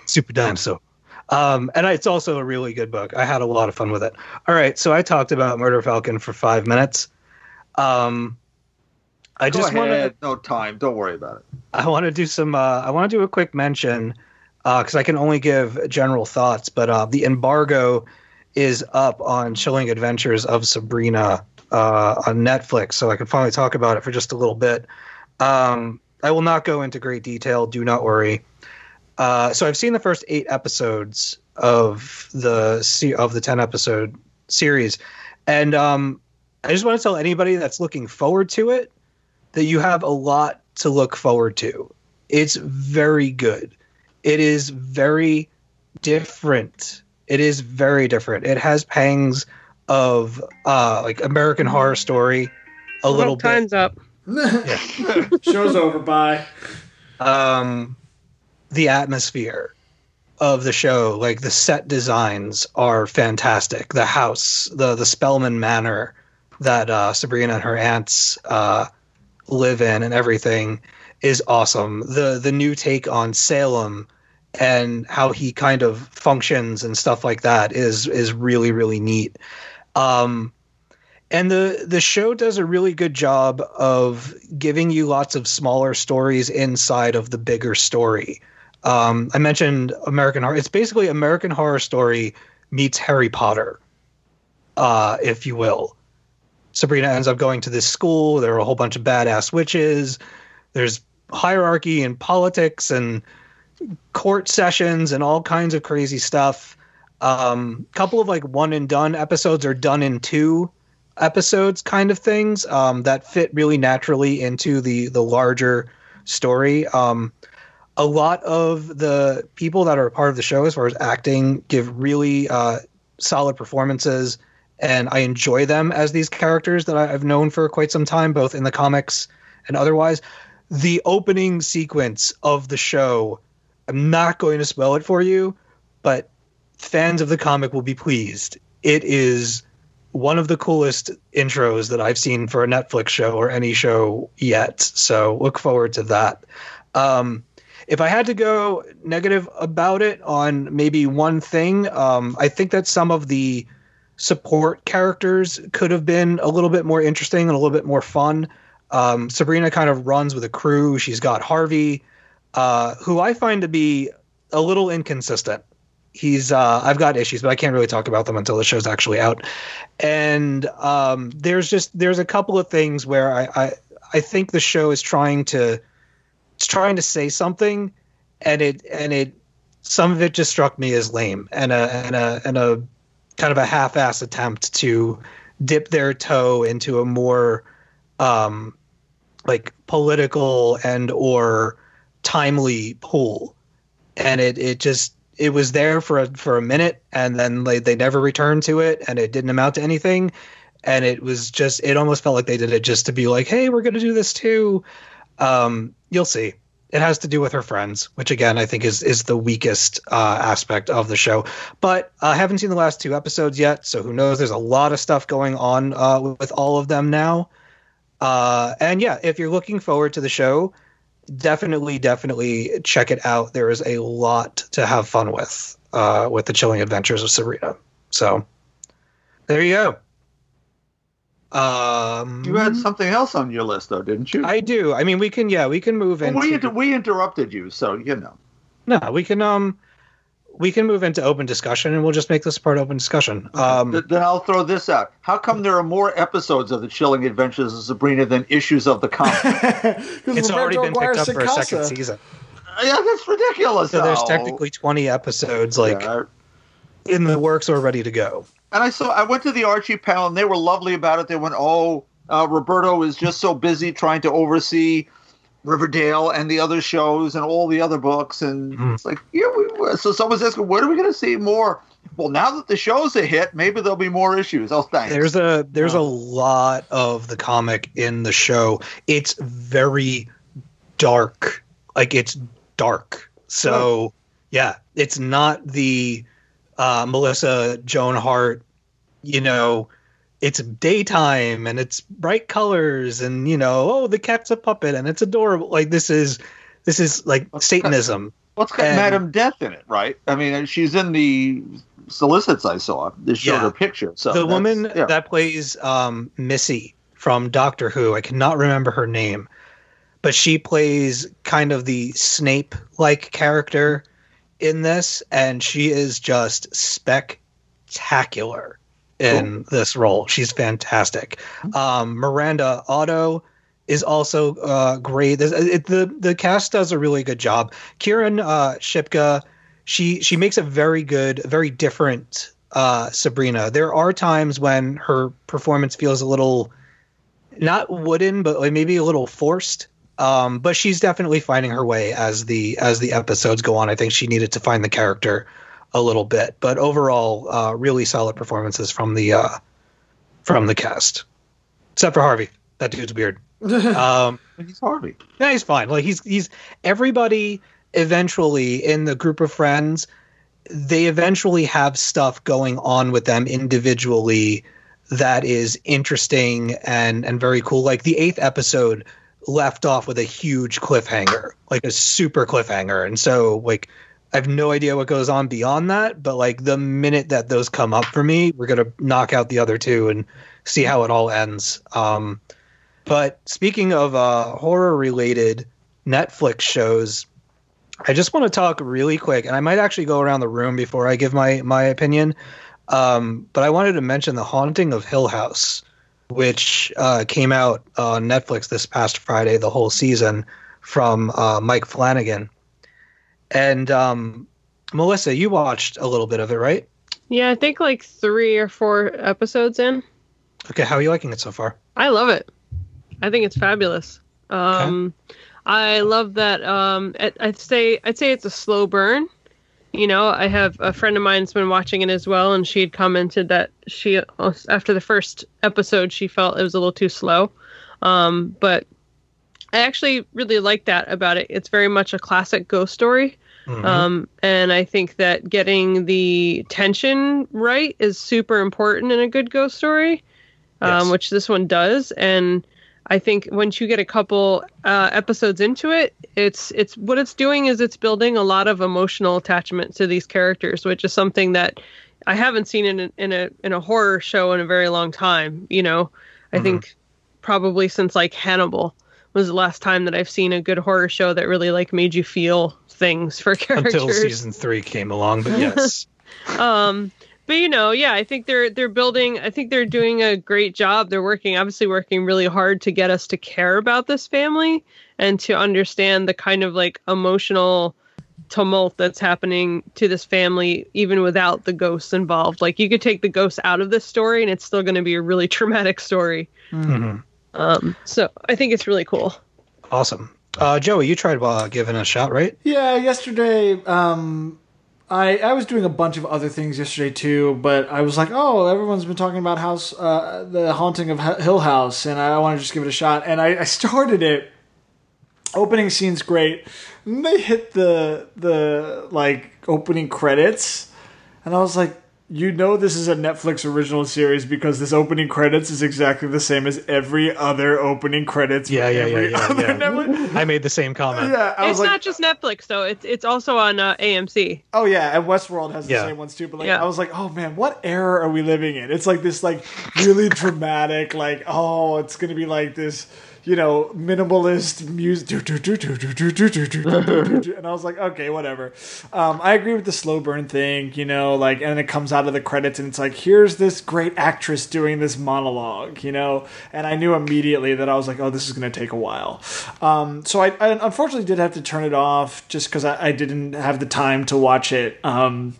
S2: Super Dinosaur. Um, and it's also a really good book. I had a lot of fun with it. All right, so I talked about Murder Falcon for five minutes. Um, I
S3: Go
S2: just want to.
S3: No time. Don't worry about it.
S2: I want to do some. Uh, I want to do a quick mention because I can only give general thoughts. But uh, the embargo is up on Chilling Adventures of Sabrina uh, on Netflix, so I can finally talk about it for just a little bit. Um, I will not go into great detail. Do not worry. Uh, so I've seen the first eight episodes of the of the ten episode series, and um, I just want to tell anybody that's looking forward to it that you have a lot to look forward to. It's very good. It is very different. It is very different. It has pangs of uh like American Horror Story a little bit.
S4: time's up. [LAUGHS]
S5: Show's over. Bye.
S2: um the atmosphere of the show like the set designs are fantastic the house the the spellman manor that uh sabrina and her aunts uh live in and everything is awesome the the new take on salem and how he kind of functions and stuff like that is is really really neat um and the the show does a really good job of giving you lots of smaller stories inside of the bigger story. Um, I mentioned American Horror. It's basically American Horror Story meets Harry Potter, uh, if you will. Sabrina ends up going to this school. There are a whole bunch of badass witches. There's hierarchy and politics and court sessions and all kinds of crazy stuff. Um, couple of like one and done episodes are done in two episodes kind of things um, that fit really naturally into the the larger story. Um, a lot of the people that are part of the show, as far as acting, give really uh, solid performances, and I enjoy them as these characters that I've known for quite some time, both in the comics and otherwise. The opening sequence of the show, I'm not going to spoil it for you, but fans of the comic will be pleased. It is one of the coolest intros that I've seen for a Netflix show or any show yet. So look forward to that. Um, if I had to go negative about it on maybe one thing, um, I think that some of the support characters could have been a little bit more interesting and a little bit more fun. Um, Sabrina kind of runs with a crew. She's got Harvey, uh, who I find to be a little inconsistent. He's uh, I've got issues, but I can't really talk about them until the show's actually out. And um, there's just there's a couple of things where I, I I think the show is trying to it's trying to say something, and it and it some of it just struck me as lame and a and a and a kind of a half-ass attempt to dip their toe into a more um like political and or timely pool. And it it just it was there for a for a minute and then they, they never returned to it and it didn't amount to anything. And it was just it almost felt like they did it just to be like hey we're going to do this too. Um you'll see it has to do with her friends which again i think is is the weakest uh, aspect of the show. But i haven't seen the last two episodes yet so who knows? There's a lot of stuff going on uh, with all of them now. Uh, and yeah if you're looking forward to the show definitely definitely check it out. There is a lot to have fun with uh, with the chilling adventures of sabrina so there you go um
S3: You had something else on your list, though, didn't you?
S2: i do i mean we can yeah we can move
S3: Well,
S2: into
S3: we, inter- we interrupted you, so you know.
S2: no we can um we can move into open discussion and we'll just make this part open discussion um
S3: Th- then I'll throw this out. How come there are more episodes of the Chilling Adventures of Sabrina than issues of the comic? [LAUGHS]
S2: it's already been picked up for a second season
S3: yeah, that's ridiculous.
S2: so there's technically 20 episodes like
S3: Yeah.
S2: in the works or ready to go
S3: And I saw I went to the Archie panel and they were lovely about it. They went, "Oh, uh, Roberto is just so busy trying to oversee Riverdale and the other shows and all the other books." And
S2: Mhm.
S3: it's like, yeah. We, so someone's asking, "When are we going to see more?" Well, now that the show's a hit, maybe there'll be more issues. Oh, thanks.
S2: There's a there's
S3: Yeah.
S2: a lot of the comic in the show. It's very dark. Like it's dark. So yeah, it's not the uh, Melissa Joan Hart. You know, it's daytime and it's bright colors and you know, oh, the cat's a puppet and it's adorable. Like this is this is like Satanism.
S3: well, it's got
S2: and-
S3: Madame Death in it, right? I mean, she's in the solicits I saw. They showed
S2: Yeah.
S3: her picture. So
S2: the woman
S3: yeah.
S2: that plays um, Missy from Doctor Who, I cannot remember her name, but she plays kind of the Snape like character in this, and she is just spectacular in this role. She's fantastic. Um, Miranda Otto is also uh, great. This- It, the the cast does a really good job. Kiernan uh, Shipka, she she makes a very good, very different uh, Sabrina. There are times when her performance feels a little not wooden, but like maybe a little forced. Um, but she's definitely finding her way as the as the episodes go on. I think she needed to find the character a little bit, but overall, uh, really solid performances from the uh, from the cast, except for Harvey. That dude's weird. [LAUGHS] Um,
S3: He's Harvey.
S2: yeah, he's fine. Like he's he's everybody eventually in the group of friends, they eventually have stuff going on with them individually that is interesting and and very cool. Like the eighth episode left off with a huge cliffhanger, like a super cliffhanger. And so like I have no idea what goes on beyond that, but like the minute that those come up for me, we're gonna knock out the other two and see how it all ends. Um, but speaking of uh, horror related Netflix shows, I just want to talk really quick, and I might actually go around the room before I give my my opinion. Um, but I wanted to mention the Haunting of Hill House, which uh, came out on Netflix this past Friday, the whole season from uh, Mike Flanagan. And um, Melissa, you watched a little bit of it, right?
S4: Yeah, I think like three or four episodes in.
S2: Okay, how are you liking it so far?
S4: I love it. I think it's fabulous. Um, I love that. Um, I'd say I'd say it's a slow burn, you know, I have a friend of mine's been watching it as well, and she had commented that she, after the first episode, she felt it was a little too slow. Um, but I actually really like that about it. It's very much a classic ghost story.
S2: Mhm.
S4: Um, and I think that getting the tension right is super important in a good ghost story, um,
S2: Yes.
S4: which this one does. And I think once you get a couple uh, episodes into it, it's it's what it's doing is it's building a lot of emotional attachment to these characters, which is something that I haven't seen in a, in a in a horror show in a very long time. You know, I
S2: Mhm.
S4: think probably since like Hannibal was the last time that I've seen a good horror show that really like made you feel things for characters.
S2: until season three came along. But yes, [LAUGHS]
S4: Um, but you know, yeah, I think they're they're building. I think they're doing a great job. They're working, obviously, working really hard to get us to care about this family and to understand the kind of like emotional tumult that's happening to this family, even without the ghosts involved. Like you could take the ghosts out of this story, and it's still going to be a really [LAUGHS] traumatic story.
S2: Mhm.
S4: Um, so I think it's really cool.
S2: awesome. Uh, Joey, you tried uh, giving a shot, right?
S5: Yeah, yesterday, um, I I was doing a bunch of other things yesterday too, but I was like, oh, everyone's been talking about House, uh, the Haunting of Hill House, and I want to just give it a shot. And I, I started it. Opening scene's great. And they hit the the like opening credits, and I was like, you know, this is a Netflix original series because this opening credits is exactly the same as every other opening credits.
S2: Yeah, yeah, yeah,
S5: every
S2: yeah,
S5: other
S2: yeah.
S5: Netflix-
S2: I made the same comment.
S5: Yeah, I
S4: It's
S5: was like,
S4: not just Netflix though. It's it's also on uh, AMC.
S5: Oh yeah, and Westworld has the
S2: Yeah.
S5: same ones too. But like,
S4: Yeah.
S5: I was like, oh man, what era are we living in? It's like this, like really dramatic, like oh, it's gonna be like this, you know, minimalist music. And I was like, okay, whatever. Um, I agree with the slow burn thing, you know, like, and it comes out of the credits, and it's like, here's this great actress doing this monologue, you know, and I knew immediately that I was like, oh, this is gonna take a while. Um, so I, I unfortunately did have to turn it off just because I, I didn't have the time to watch it. Um,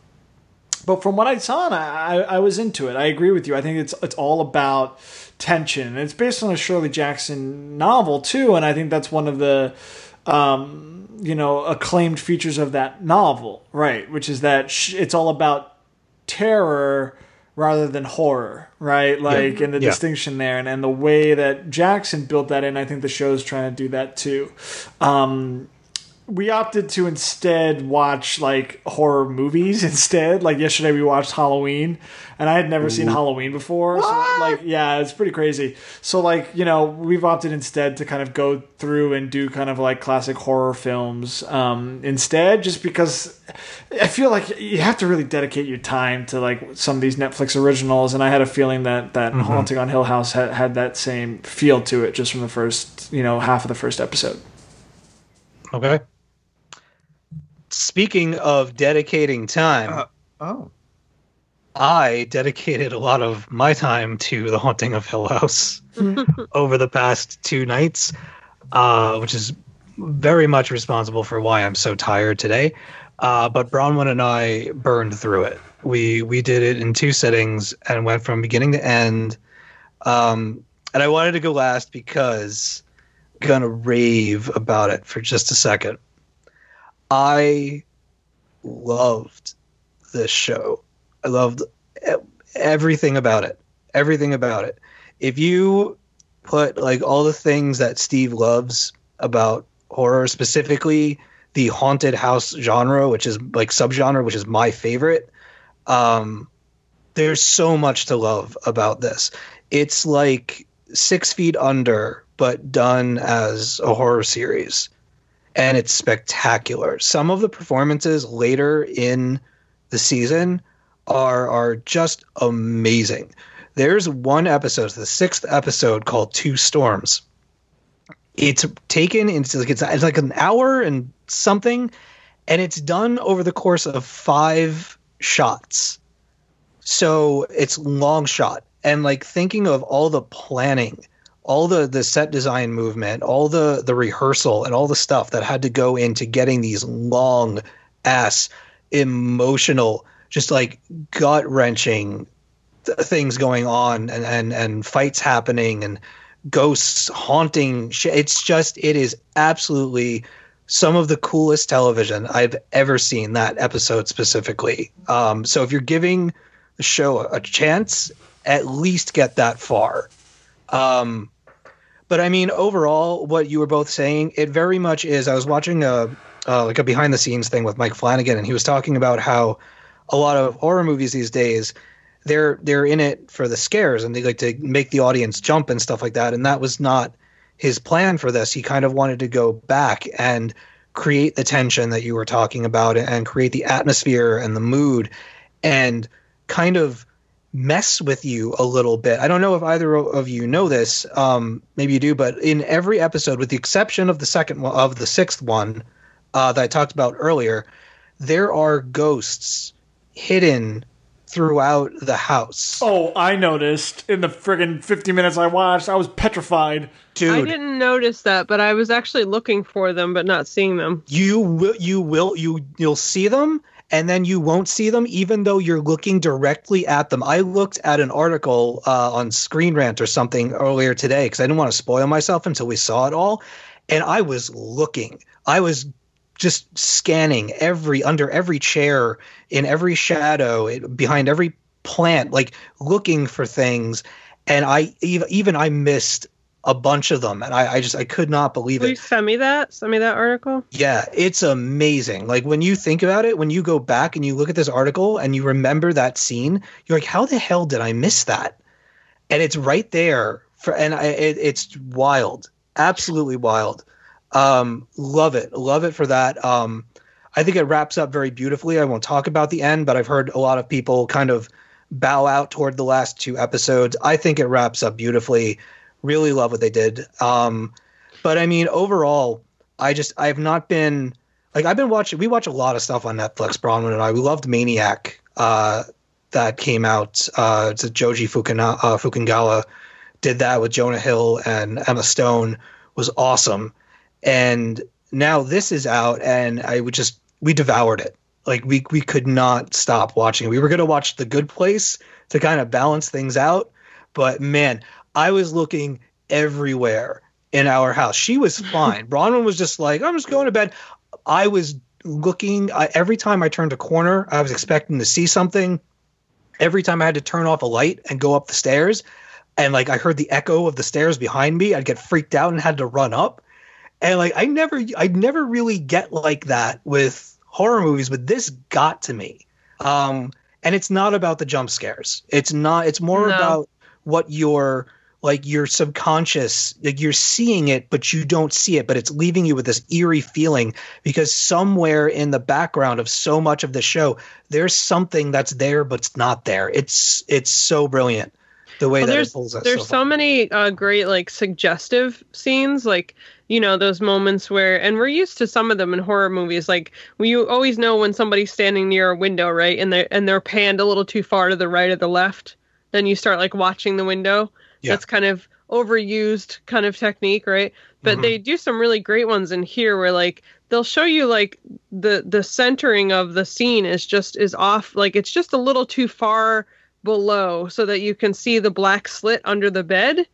S5: but from what I saw, I, I was into it. I agree with you. I think it's it's all about tension. And it's based on a Shirley Jackson novel too, and I think that's one of the um, you know acclaimed features of that novel, right? Which is that sh- it's all about terror rather than horror, right? Like, and the
S2: Yeah.
S5: distinction there, and, and the way that Jackson built that in, I think the show's trying to do that too. Um, we opted to instead watch like horror movies [LAUGHS] instead. Like yesterday, we watched Halloween, and I had never seen Halloween before. So like, yeah, it's pretty crazy. So like, you know, we've opted instead to kind of go through and do kind of like classic horror films um, instead, just because I feel like you have to really dedicate your time to like some of these Netflix originals, and I had a feeling that that Haunting on Hill House had, had that same feel to it just from the first, you know, half of the first episode.
S2: Okay. Speaking of dedicating time,
S3: Uh, Oh.
S2: I dedicated a lot of my time to The Haunting of Hill House [LAUGHS] over the past two nights, uh, which is very much responsible for why I'm so tired today. Uh, but Bronwyn and I burned through it. We we did it in two sittings and went from beginning to end. Um, and I wanted to go last because I'm gonna rave about it for just a second. I loved this show. I loved everything about it. Everything about it. If you put like all the things that Steve loves about horror, specifically the haunted house genre, which is like subgenre, which is my favorite, um, there's so much to love about this. It's like Six Feet Under, but done as a horror series. And it's spectacular. Some of the performances later in the season are are just amazing. There's one episode, the sixth episode called Two Storms. It's taken into like it's, it's like an hour and something, and it's done over the course of five shots. So it's long shot. And like thinking of all the planning, all the the set design movement, all the the rehearsal and all the stuff that had to go into getting these long ass emotional just like gut wrenching th- things going on and, and and fights happening and ghosts haunting sh- it's just it is absolutely some of the coolest television I've ever seen. That episode specifically. Um, so if you're giving the show a, a chance, at least get that far. Um, but I mean, overall, what you were both saying, it very much is. I was watching a uh, like a behind the scenes thing with Mike Flanagan, and he was talking about how a lot of horror movies these days they're they're in it for the scares and they like to make the audience jump and stuff like that. And that was not his plan for this. He kind of wanted to go back and create the tension that you were talking about and create the atmosphere and the mood and kind of mess with you a little bit. I don't know if either of you know this. Um, maybe you do, but in every episode, with the exception of the second one, of the sixth one uh, that I talked about earlier, there are ghosts hidden throughout the house.
S5: Oh, I noticed in the friggin' 50 minutes I watched, I was petrified.
S2: Dude, I
S4: didn't notice that, but I was actually looking for them, but not seeing them.
S2: you will you will you you'll see them and then you won't see them even though you're looking directly at them. I looked at an article uh, on screen rant or something earlier today because i didn't want to spoil myself until we saw it all and i was looking. I was just scanning every under every chair in every shadow it, behind every plant like looking for things and i even, even i missed a bunch of them and I, I just i could not believe
S4: Will
S2: it
S4: you send me that? Send me that article.
S2: yeah, it's amazing. Like when you think about it, when you go back and you look at this article and you remember that scene, you're like, how the hell did I miss that? And it's right there for, and I, it, it's wild, absolutely wild. Um, love it, love it for that. Um, I think it wraps up very beautifully. I won't talk about the end, but I've heard a lot of people kind of bow out toward the last two episodes. I think it wraps up beautifully. Really love what they did. Um, but I mean, overall, I just I've not been like I've been watching. We watch a lot of stuff on Netflix. Bronwyn and I. We loved Maniac. Uh, that came out. Uh, it's a Joji Fukuna, uh, Fukungawa did that with Jonah Hill and Emma Stone. Was awesome. And now this is out, and I would just we devoured it. Like we we could not stop watching. We were gonna watch The Good Place to kind of balance things out, but man, I was looking everywhere in our house. She was [LAUGHS] fine. Bronwyn was just like, I'm just going to bed. I was looking I, every time I turned a corner, I was expecting to see something. Every time I had to turn off a light and go up the stairs, and like I heard the echo of the stairs behind me, I'd get freaked out and had to run up. And like I never, I'd never really get like that with horror movies, but this got to me. Um, and it's not about the jump scares. It's not. It's more
S4: No.
S2: about what your like your subconscious like you're seeing it but you don't see it but it's leaving you with this eerie feeling because somewhere in the background of so much of the show there's something that's there but it's not there. It's it's so brilliant the way
S4: Well,
S2: that
S4: there's
S2: it pulls us
S4: there's so many uh, great like suggestive scenes like you know those moments where and we're used to some of them in horror movies like when you always know when somebody's standing near a window right and they're and they're panned a little too far to the right or the left then you start like watching the window
S2: Yeah.
S4: that's kind of overused kind of technique right but
S2: Mhm.
S4: they do some really great ones in here where like they'll show you like the the centering of the scene is just is off like it's just a little too far below so that you can see the black slit under the bed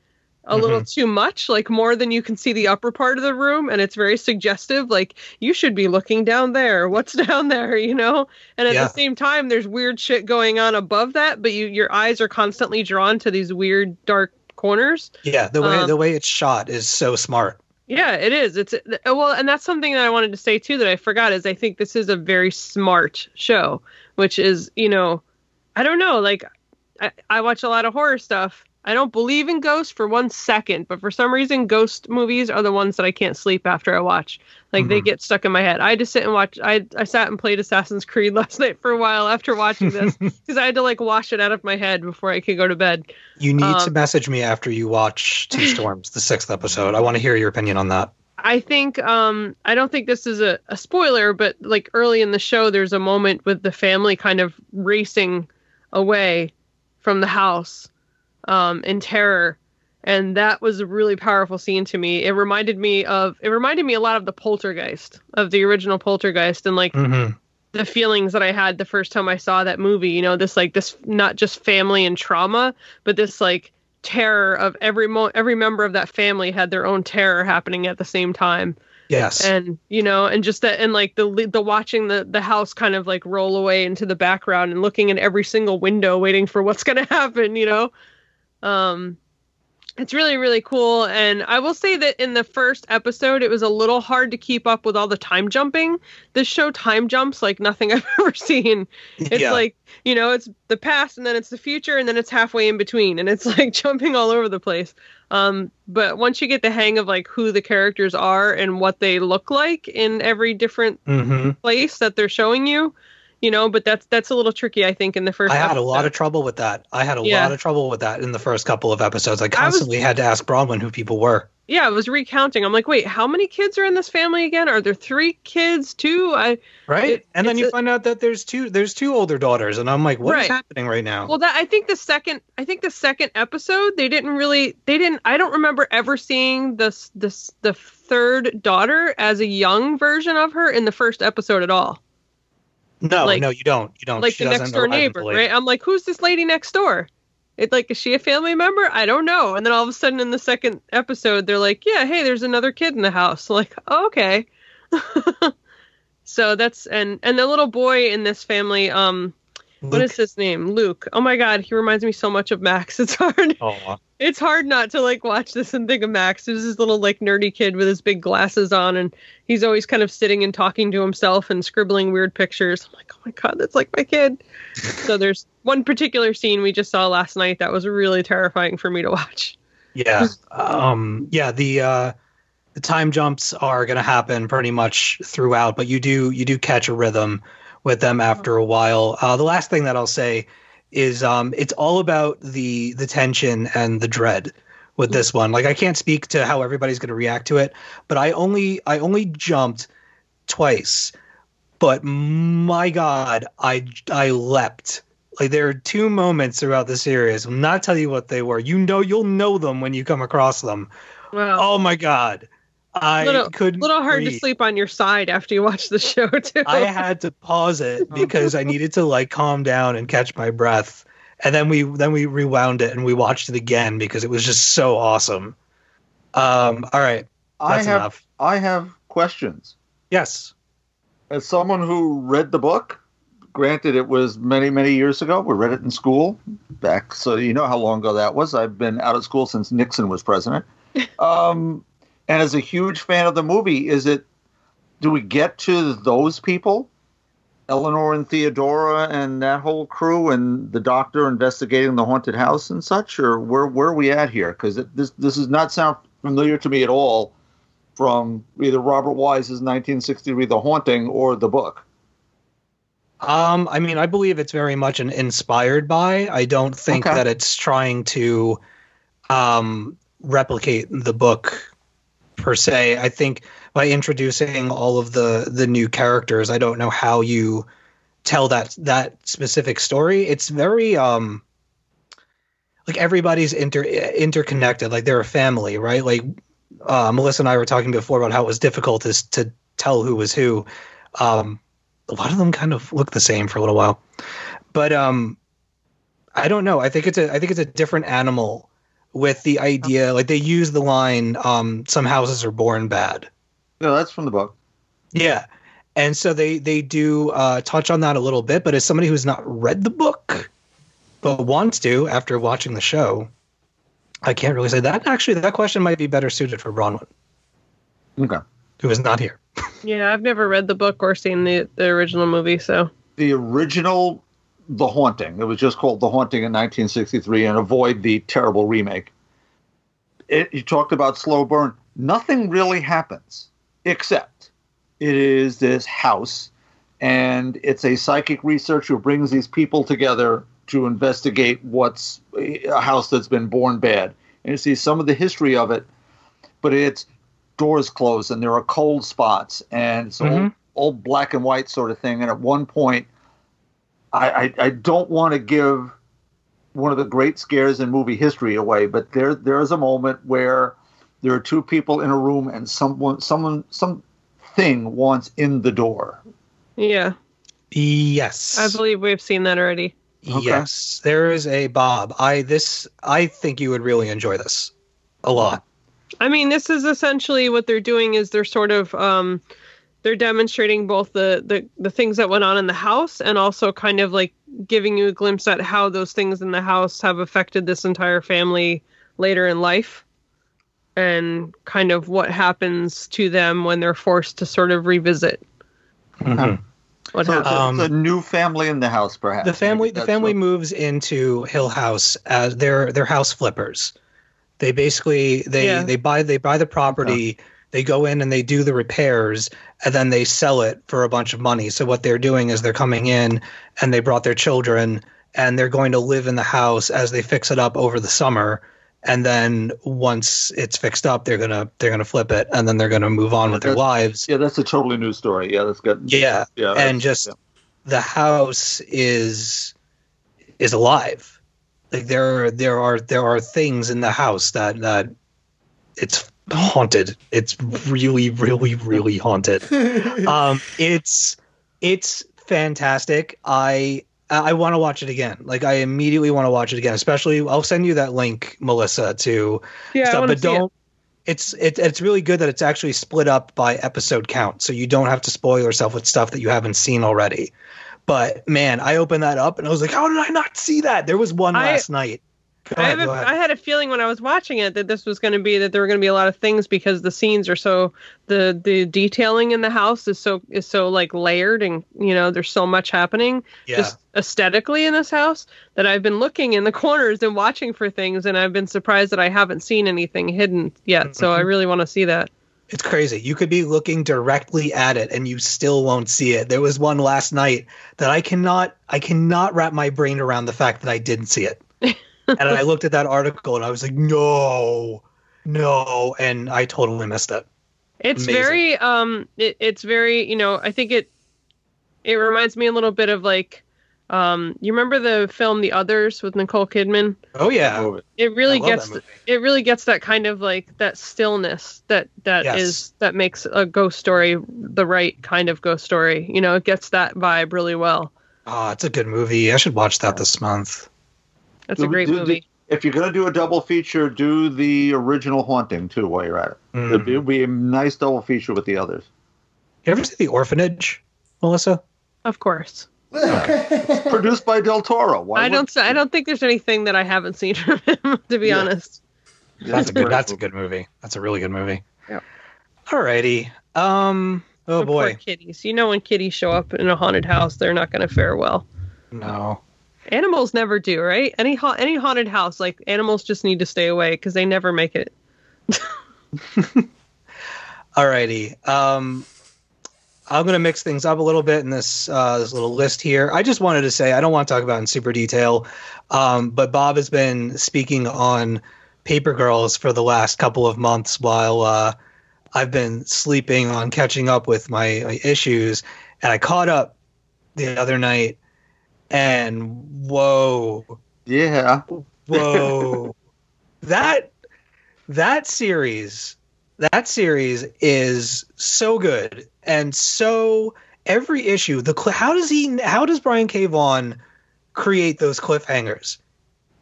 S4: a little
S2: Mm-hmm.
S4: too much like more than you can see the upper part of the room and it's very suggestive like you should be looking down there [LAUGHS] what's down there you know and at
S2: Yeah.
S4: the same time there's weird shit going on above that but you your eyes are constantly drawn to these weird dark corners
S2: yeah the way
S4: um,
S2: the way it's shot is so smart
S4: yeah, it is. It's well, and that's something that I wanted to say too that I forgot is I think this is a very smart show, which is you know, I don't know, like I, I watch a lot of horror stuff. I don't believe in ghosts for one second, but for some reason, ghost movies are the ones that I can't sleep after I watch. Like they
S2: Mhm.
S4: get stuck in my head. I had to sit and watch. I I sat and played Assassin's Creed [LAUGHS] last night for a while after watching this [LAUGHS] because I had to like wash it out of my head before I could go to bed.
S2: you need to
S4: um,
S2: message me after you watch two [LAUGHS] storms the sixth episode i want to hear your opinion on that
S4: I think um I don't think this is a, a spoiler, but like early in the show there's a moment with the family kind of racing away from the house um in terror. And that was a really powerful scene to me. It reminded me of it reminded me a lot of the poltergeist, of the original poltergeist and like
S2: hmm
S4: the feelings that I had the first time I saw that movie, you know, this like this not just family and trauma, but this like terror of every mo- every member of that family had their own terror happening at the same time.
S2: Yes.
S4: and you know and just that and like the the watching the the house kind of like roll away into the background and looking in every single window waiting for what's going [LAUGHS] to happen you know um it's really really cool. And i will say that in the first episode it was a little hard to keep up with all the time jumping. This show time jumps like nothing [LAUGHS] i've ever seen. It's
S2: Yeah.
S4: like you know it's the past and then it's the future and then it's halfway in between and it's [LAUGHS] like jumping all over the place. Um but once you get the hang of like who the characters are and what they look like in every different
S2: hmm
S4: place that they're showing you you know but that's that's a little tricky i think in the first
S2: I had a lot of trouble with that. I had a
S4: Yeah.
S2: lot of trouble with that in the first couple of episodes. I
S4: was-
S2: constantly had to ask Bronwyn who people were.
S4: yeah i was recounting i'm like wait how many kids are in this family again are there three kids two i
S2: Right?
S4: It-
S2: and then you
S4: a-
S2: find out that there's two there's two older daughters and I'm like, what is
S4: Right.
S2: happening right now?
S4: Well, that I think the second, I think the second episode, they didn't really, they didn't. I don't remember ever seeing this, this, the third daughter as a young version of her in the first episode at all.
S2: No,
S4: like-
S2: no, you don't. You don't.
S4: like
S2: She
S4: the next door neighbor, right? I'm like, who's this lady next door? It like, is she a family member? I don't know. And then all of a sudden, in the second episode, they're like, yeah, hey, there's another kid in the house. [LAUGHS] Like, oh, okay. [LAUGHS] so that's and and the little boy in this family, um, what
S2: Luke-
S4: is his name? Luke. Oh my god, he reminds me so much of Max. [LAUGHS] It's hard.
S2: Oh,
S4: it's hard not to like watch this and think of Max. There's this little like nerdy kid with his big glasses on, and he's always kind of sitting and talking to himself and scribbling weird pictures. I'm like, oh my god, that's like my kid. [LAUGHS] so there's one particular scene we just saw last night that was really terrifying for me to watch.
S2: yeah. Um, yeah. The uh, the time jumps are going to happen pretty much throughout, but you do you do catch a rhythm with them after a while. Uh, the last thing that I'll say is um, it's all about the the tension and the dread with this one. Like I can't speak to how everybody's going to react to it, but I only I only jumped twice, but my God, I I leapt. Like there are two moments throughout the series. I'll not tell you what they were. You know, you'll know them when you come across them.
S4: Wow.
S2: Oh my God, I
S4: Little-
S2: couldn't.
S4: little hard to sleep on your side after you watch the [LAUGHS] show too.
S2: I had to pause it [LAUGHS] because I needed to like calm down and catch my breath. And then we then we rewound it and we watched it again because it was just so awesome. Um, all right,
S3: I
S2: that's
S3: have
S2: enough.
S3: I have questions.
S2: Yes.
S3: As someone who read the book, granted it was many many years ago. We read it in school back, so you know how long ago that was. I've been out of school since Nixon was president. [LAUGHS] Um, and as a huge fan of the movie, is it? Do we get to those people? Eleanor and Theodora and that whole crew and the doctor investigating the haunted house and such, or where where are we at here? Because this this does not sound familiar to me at all from either Robert Wise's 1963 The Haunting or the book.
S2: Um, I mean, I believe it's very much an inspired by. I don't think
S3: Okay.
S2: that it's trying to um, replicate the book per se. I think by introducing all of the the new characters, I don't know how you tell that that specific story. It's very um like everybody's inter interconnected. Like they're a family, right? Like uh, Melissa and I were talking before about how it was difficult to to tell who was who. Um, a lot of them kind of look the same for a little while, but um, I don't know. I think it's a I think it's a different animal with the idea. Like they use the line, um, "Some houses are born bad."
S3: No, that's from the book.
S2: Yeah. And so they they do uh, touch on that a little bit, but as somebody who's not read the book but wants to after watching the show, I can't really say that. Actually, that question might be better suited for Bronwyn,
S3: Okay.
S2: who is not here. [LAUGHS]
S4: yeah, I've never read the book or seen the the original movie, so
S3: The original The Haunting, it was just called The Haunting in 1963, and avoid the terrible remake. It, you talked about slow burn. Nothing really happens except it is this house, and it's a psychic researcher who brings these people together to investigate what's a house that's been born bad. And you see some of the history of it, but it's doors closed and there are cold spots and it's
S2: Mhm.
S3: old, old black and white sort of thing. And at one point, I, I, I don't want to give one of the great scares in movie history away, but there there is a moment where there are two people in a room and someone someone something wants in the door.
S4: yeah,
S2: Yes.
S4: I believe we've seen that already.
S3: Okay.
S2: Yes. There is a Bob. I this I think you would really enjoy this a lot.
S4: I mean, this is essentially what they're doing is they're sort of um, they're demonstrating both the, the the things that went on in the house and also kind of like giving you a glimpse at how those things in the house have affected this entire family later in life and kind of what happens to them when they're forced to sort of revisit
S2: Mhm.
S4: what
S3: So it's a,
S2: Um,
S3: it's a new family in the house, perhaps.
S2: the family the family
S3: what-
S2: moves into Hill House as they're they're house flippers. They basically they
S4: Yeah.
S2: they buy they buy the property, they go in and they do the repairs and then they sell it for a bunch of money. So what they're doing is they're coming in and they brought their children and they're going to live in the house as they fix it up over the summer and then once it's fixed up they're going to they're going to flip it and then they're going to move on with their lives.
S3: Yeah, that's a totally new story. Yeah, that's good.
S2: Yeah.
S3: yeah,
S2: and just
S3: yeah.
S2: the house is is alive like there are there are there are things in the house that that it's haunted it's really really really haunted [LAUGHS] um it's it's fantastic i i want to watch it again like i immediately want to watch it again especially i'll send you that link melissa to
S4: yeah,
S2: stuff,
S4: wanna
S2: but
S4: see
S2: don't. It's it, it's really good that it's actually split up by episode count, so you don't have to spoil yourself with stuff that you haven't seen already. But man, I opened that up and I was like, how did I not see that? There was one
S4: I-
S2: last night.
S4: I, have a. I had a feeling when I was watching it that this was going to be that there were going to be a lot of things because the scenes are so the the detailing in the house is so is so like layered and you know there's so much happening
S2: yeah,
S4: just aesthetically in this house that I've been looking in the [LAUGHS] corners and watching for things and I've been surprised that I haven't seen anything hidden yet. So I
S2: Mhm.
S4: really want to see that.
S2: it's crazy. You could be looking directly at it and you still won't see it. There was one last night that I cannot I cannot wrap my brain around the fact that I didn't see it. And I looked at that article and I was like, no, no, and I totally missed it.
S4: It's
S2: Amazing.
S4: very um it, it's very, you know, I think it it reminds me a little bit of like um you remember the film The Others with Nicole Kidman?
S2: Oh yeah,
S3: it.
S4: It really gets it really gets that kind of like that stillness that that is
S2: Yes.
S4: that makes a ghost story the right kind of ghost story. You know, it gets that vibe really well.
S2: Oh, it's a good movie. I should watch that this month.
S4: That's a great
S3: do- do-
S4: movie.
S3: If you're going to do a double feature, do the original Haunting too while you're at it.
S2: Mm.
S3: It'd, be, it'd be a nice double feature with the others.
S2: You ever see The Orphanage, Melissa?
S4: Of course. [LAUGHS]
S3: Produced by Del Toro. Why
S4: I don't. s- I don't think there's anything that I haven't seen [LAUGHS] from him. To be
S3: Yeah.
S4: honest.
S2: That's a good.
S3: great
S2: That's a
S3: movie.
S2: good movie. That's a really good movie.
S4: Yeah.
S2: Alrighty. Um. Oh
S4: The poor
S2: boy.
S4: kitties. You know, when kitties show up in a haunted house, they're not going to fare well.
S2: No.
S4: Animals never do, right? Any ha- any haunted house, like animals just need to stay away because they never make it. [LAUGHS]
S2: Alrighty. Um. I'm gonna mix things up a little bit in this uh, this little list here. I just wanted to say I don't want to talk about in super detail, um, but Bob has been speaking on Paper Girls for the last couple of months while uh, I've been sleeping on catching up with my, my issues, and I caught up the other night, and whoa,
S3: Yeah.
S2: whoa, [LAUGHS] that that series that series is so good and so every issue the cl- how does he how does Brian K. Vaughan create those cliffhangers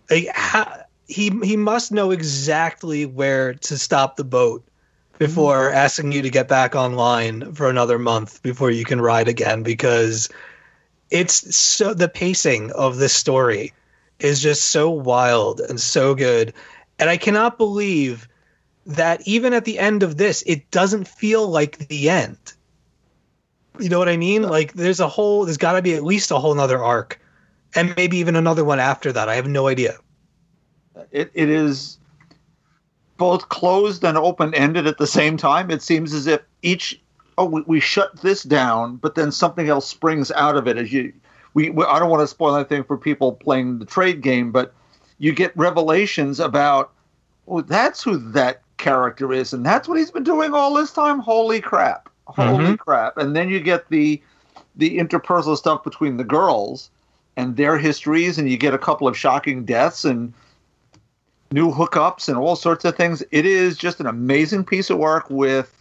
S2: like, how, he he must know exactly where to stop the boat before mm-hmm. asking you to get back online for another month before you can ride again because it's so the pacing of this story is just so wild and so good. And i cannot believe that even at the end of this it doesn't feel like the end. You know what i mean? Like there's a whole there's got to be at least a whole nother arc and maybe even another one after that. I have no idea.
S3: It, it is both closed and open ended at the same time. It seems as if each oh we, we shut this down, but then something else springs out of it. As you we, we I don't want to spoil anything for people playing the trade game, but you get revelations about oh that's who that character is, and that's what he's been doing all this time. Holy crap! Holy
S2: Mhm.
S3: crap! And then you get the the interpersonal stuff between the girls and their histories, and you get a couple of shocking deaths and new hookups and all sorts of things. It is just an amazing piece of work with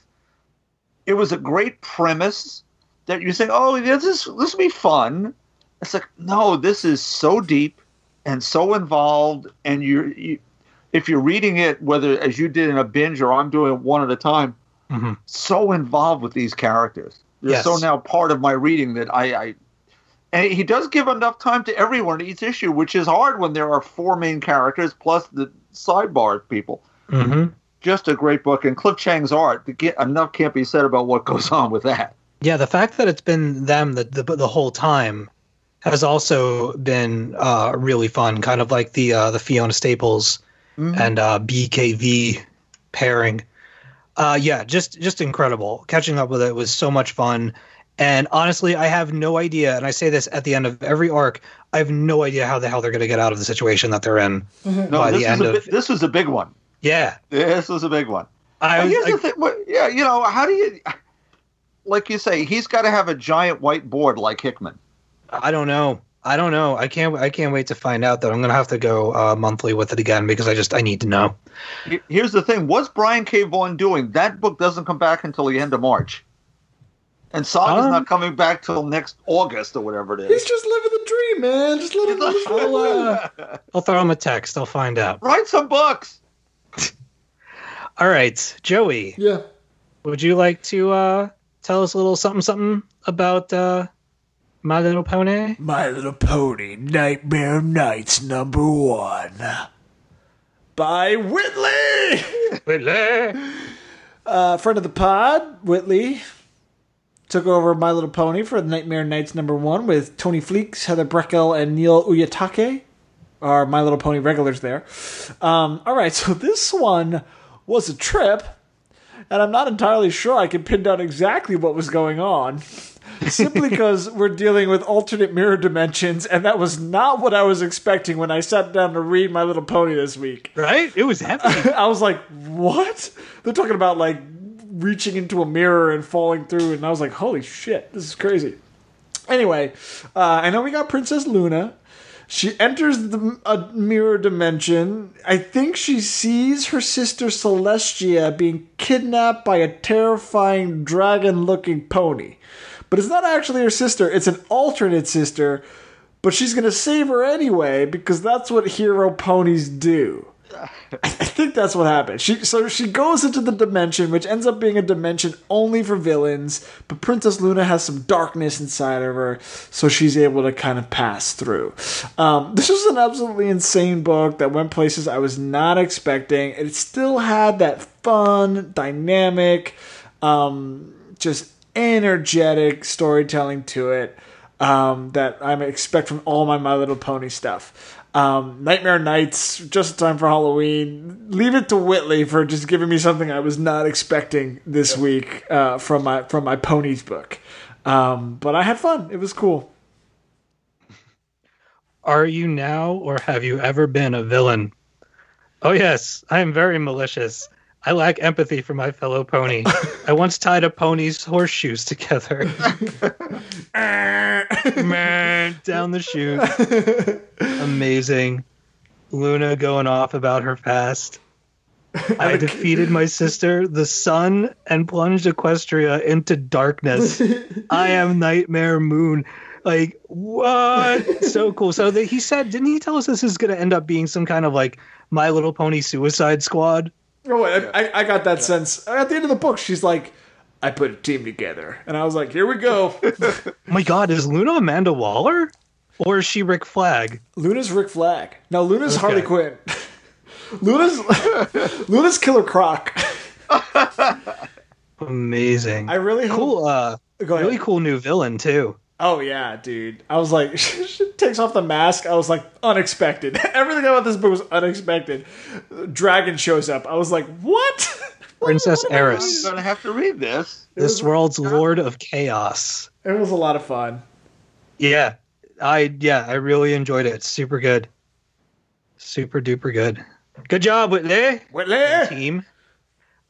S3: it was a great premise that you're saying, Oh, this is this will be fun. It's like, no, this is so deep and so involved and you're you if you're reading it, whether as you did in a binge or I'm doing it one at a time,
S2: Mhm.
S3: so involved with these characters. They're
S2: Yes.
S3: so now part of my reading that I, I and he does give enough time to everyone in each issue, which is hard when there are four main characters plus the sidebar people.
S2: hmm
S3: Just a great book, and Cliff Chiang's art. Enough can't be said about what [LAUGHS] goes on with that.
S2: Yeah, the fact that it's been them the the, the whole time has also been uh, really fun. Kind of like the uh, the Fiona Staples and uh, BKV pairing. Uh, yeah, just just incredible. Catching up with it was so much fun. And honestly, I have no idea. And I say this at the end of every arc. I have no idea how the hell they're going to get out of the situation that they're in
S3: No,
S2: by
S3: this
S2: the end
S3: a,
S2: of.
S3: this was a big one.
S2: Yeah,
S3: This was a big one.
S2: I
S3: But
S2: was.
S3: here's
S2: I-
S3: the thing. what- Yeah, you know, how do you, like you say, he's got to have a giant white board like Hickman.
S2: I don't know. I don't know. I can't. I can't wait to find out. That I'm gonna have to go uh, monthly with it again because I just I need to know.
S3: Here's the thing: what's Brian K. Vaughan doing? That book doesn't come back until the end of March, and Saga's
S2: Um,
S3: not coming back till next August or whatever it is.
S5: He's just living the dream, man. Just let him live the
S2: I'll,
S5: dream.
S2: uh, I'll throw him a text. I'll find out.
S3: Write some books.
S2: All right, Joey,
S5: Yeah.
S2: would you like to uh, tell us a little something something about uh, My Little Pony?
S5: My Little Pony Nightmare Knights number one. By Whitley!
S2: Whitley.
S5: uh, friend of the pod, Whitley, took over My Little Pony for Nightmare Knights number one with Tony Fleecs, Heather Breckel, and Neil Uyetake, are My Little Pony regulars there. Um, all right, so this one was a trip, and I'm not entirely sure I can pin down exactly what was going on. [LAUGHS] Simply [LAUGHS] because we're dealing with alternate mirror dimensions, and that was not what I was expecting when I sat down to read My Little Pony this week.
S2: Right? It was heavy. [LAUGHS]
S5: I was like, what? They're talking about like reaching into a mirror and falling through, and I was like, holy shit, this is crazy. Anyway, uh, I know we got Princess Luna. She enters the a mirror dimension. I think she sees her sister Celestia being kidnapped by a terrifying dragon-looking pony. But it's not actually her sister, it's an alternate sister, but she's going to save her anyway because that's what hero ponies do. I think that's what happened. She so she goes into the dimension, which ends up being a dimension only for villains. But Princess Luna has some darkness inside of her, so she's able to kind of pass through. Um, [LAUGHS] this was an absolutely insane book that went places I was not expecting. It still had that fun, dynamic, um, just energetic storytelling to it um, that I expect from all my My Little Pony stuff. Um, Nightmare Knights, just in time for Halloween. Leave it to Whitley for just giving me something I was not expecting this week uh, from my from my ponies book. Um, but I had fun. It was cool.
S2: Are you now or have you ever been a villain? Oh, yes, I am very malicious. I lack empathy for my fellow pony. [LAUGHS] I once tied a pony's horseshoes together. [LAUGHS] Man, down the chute. Amazing. Luna going off about her past. I defeated my sister, the sun, and plunged Equestria into darkness. I am Nightmare Moon. Like, what? so cool. So the, he said, didn't he tell us this is going to end up being some kind of like My Little Pony Suicide Squad?
S5: Oh, I, I, I got that sense at the end of the book. She's like, "I put a team together," and I was like, "Here we go." [LAUGHS]
S2: My God, is Luna Amanda Waller? Or is she Rick Flag?
S5: Luna's Rick Flag. No, Luna's
S2: Okay.
S5: Harley Quinn. [LAUGHS] Luna's [LAUGHS] Luna's Killer Croc.
S2: Amazing.
S5: I really hope-
S2: cool. Uh,
S5: Go ahead.
S2: really cool new villain too.
S5: Oh yeah, dude. I was like, [LAUGHS] she takes off the mask. I was like, unexpected. [LAUGHS] Everything about this book was unexpected. Dragon shows up. I was like, what? [LAUGHS]
S2: Princess
S3: I'm
S2: Eris,
S3: gonna have to read this.
S2: this world's Lord of Chaos.
S5: It was a lot of fun.
S2: Yeah, I yeah, I really enjoyed it. It's super good, super duper good. Good job, Whitley
S5: Whitley.
S2: team.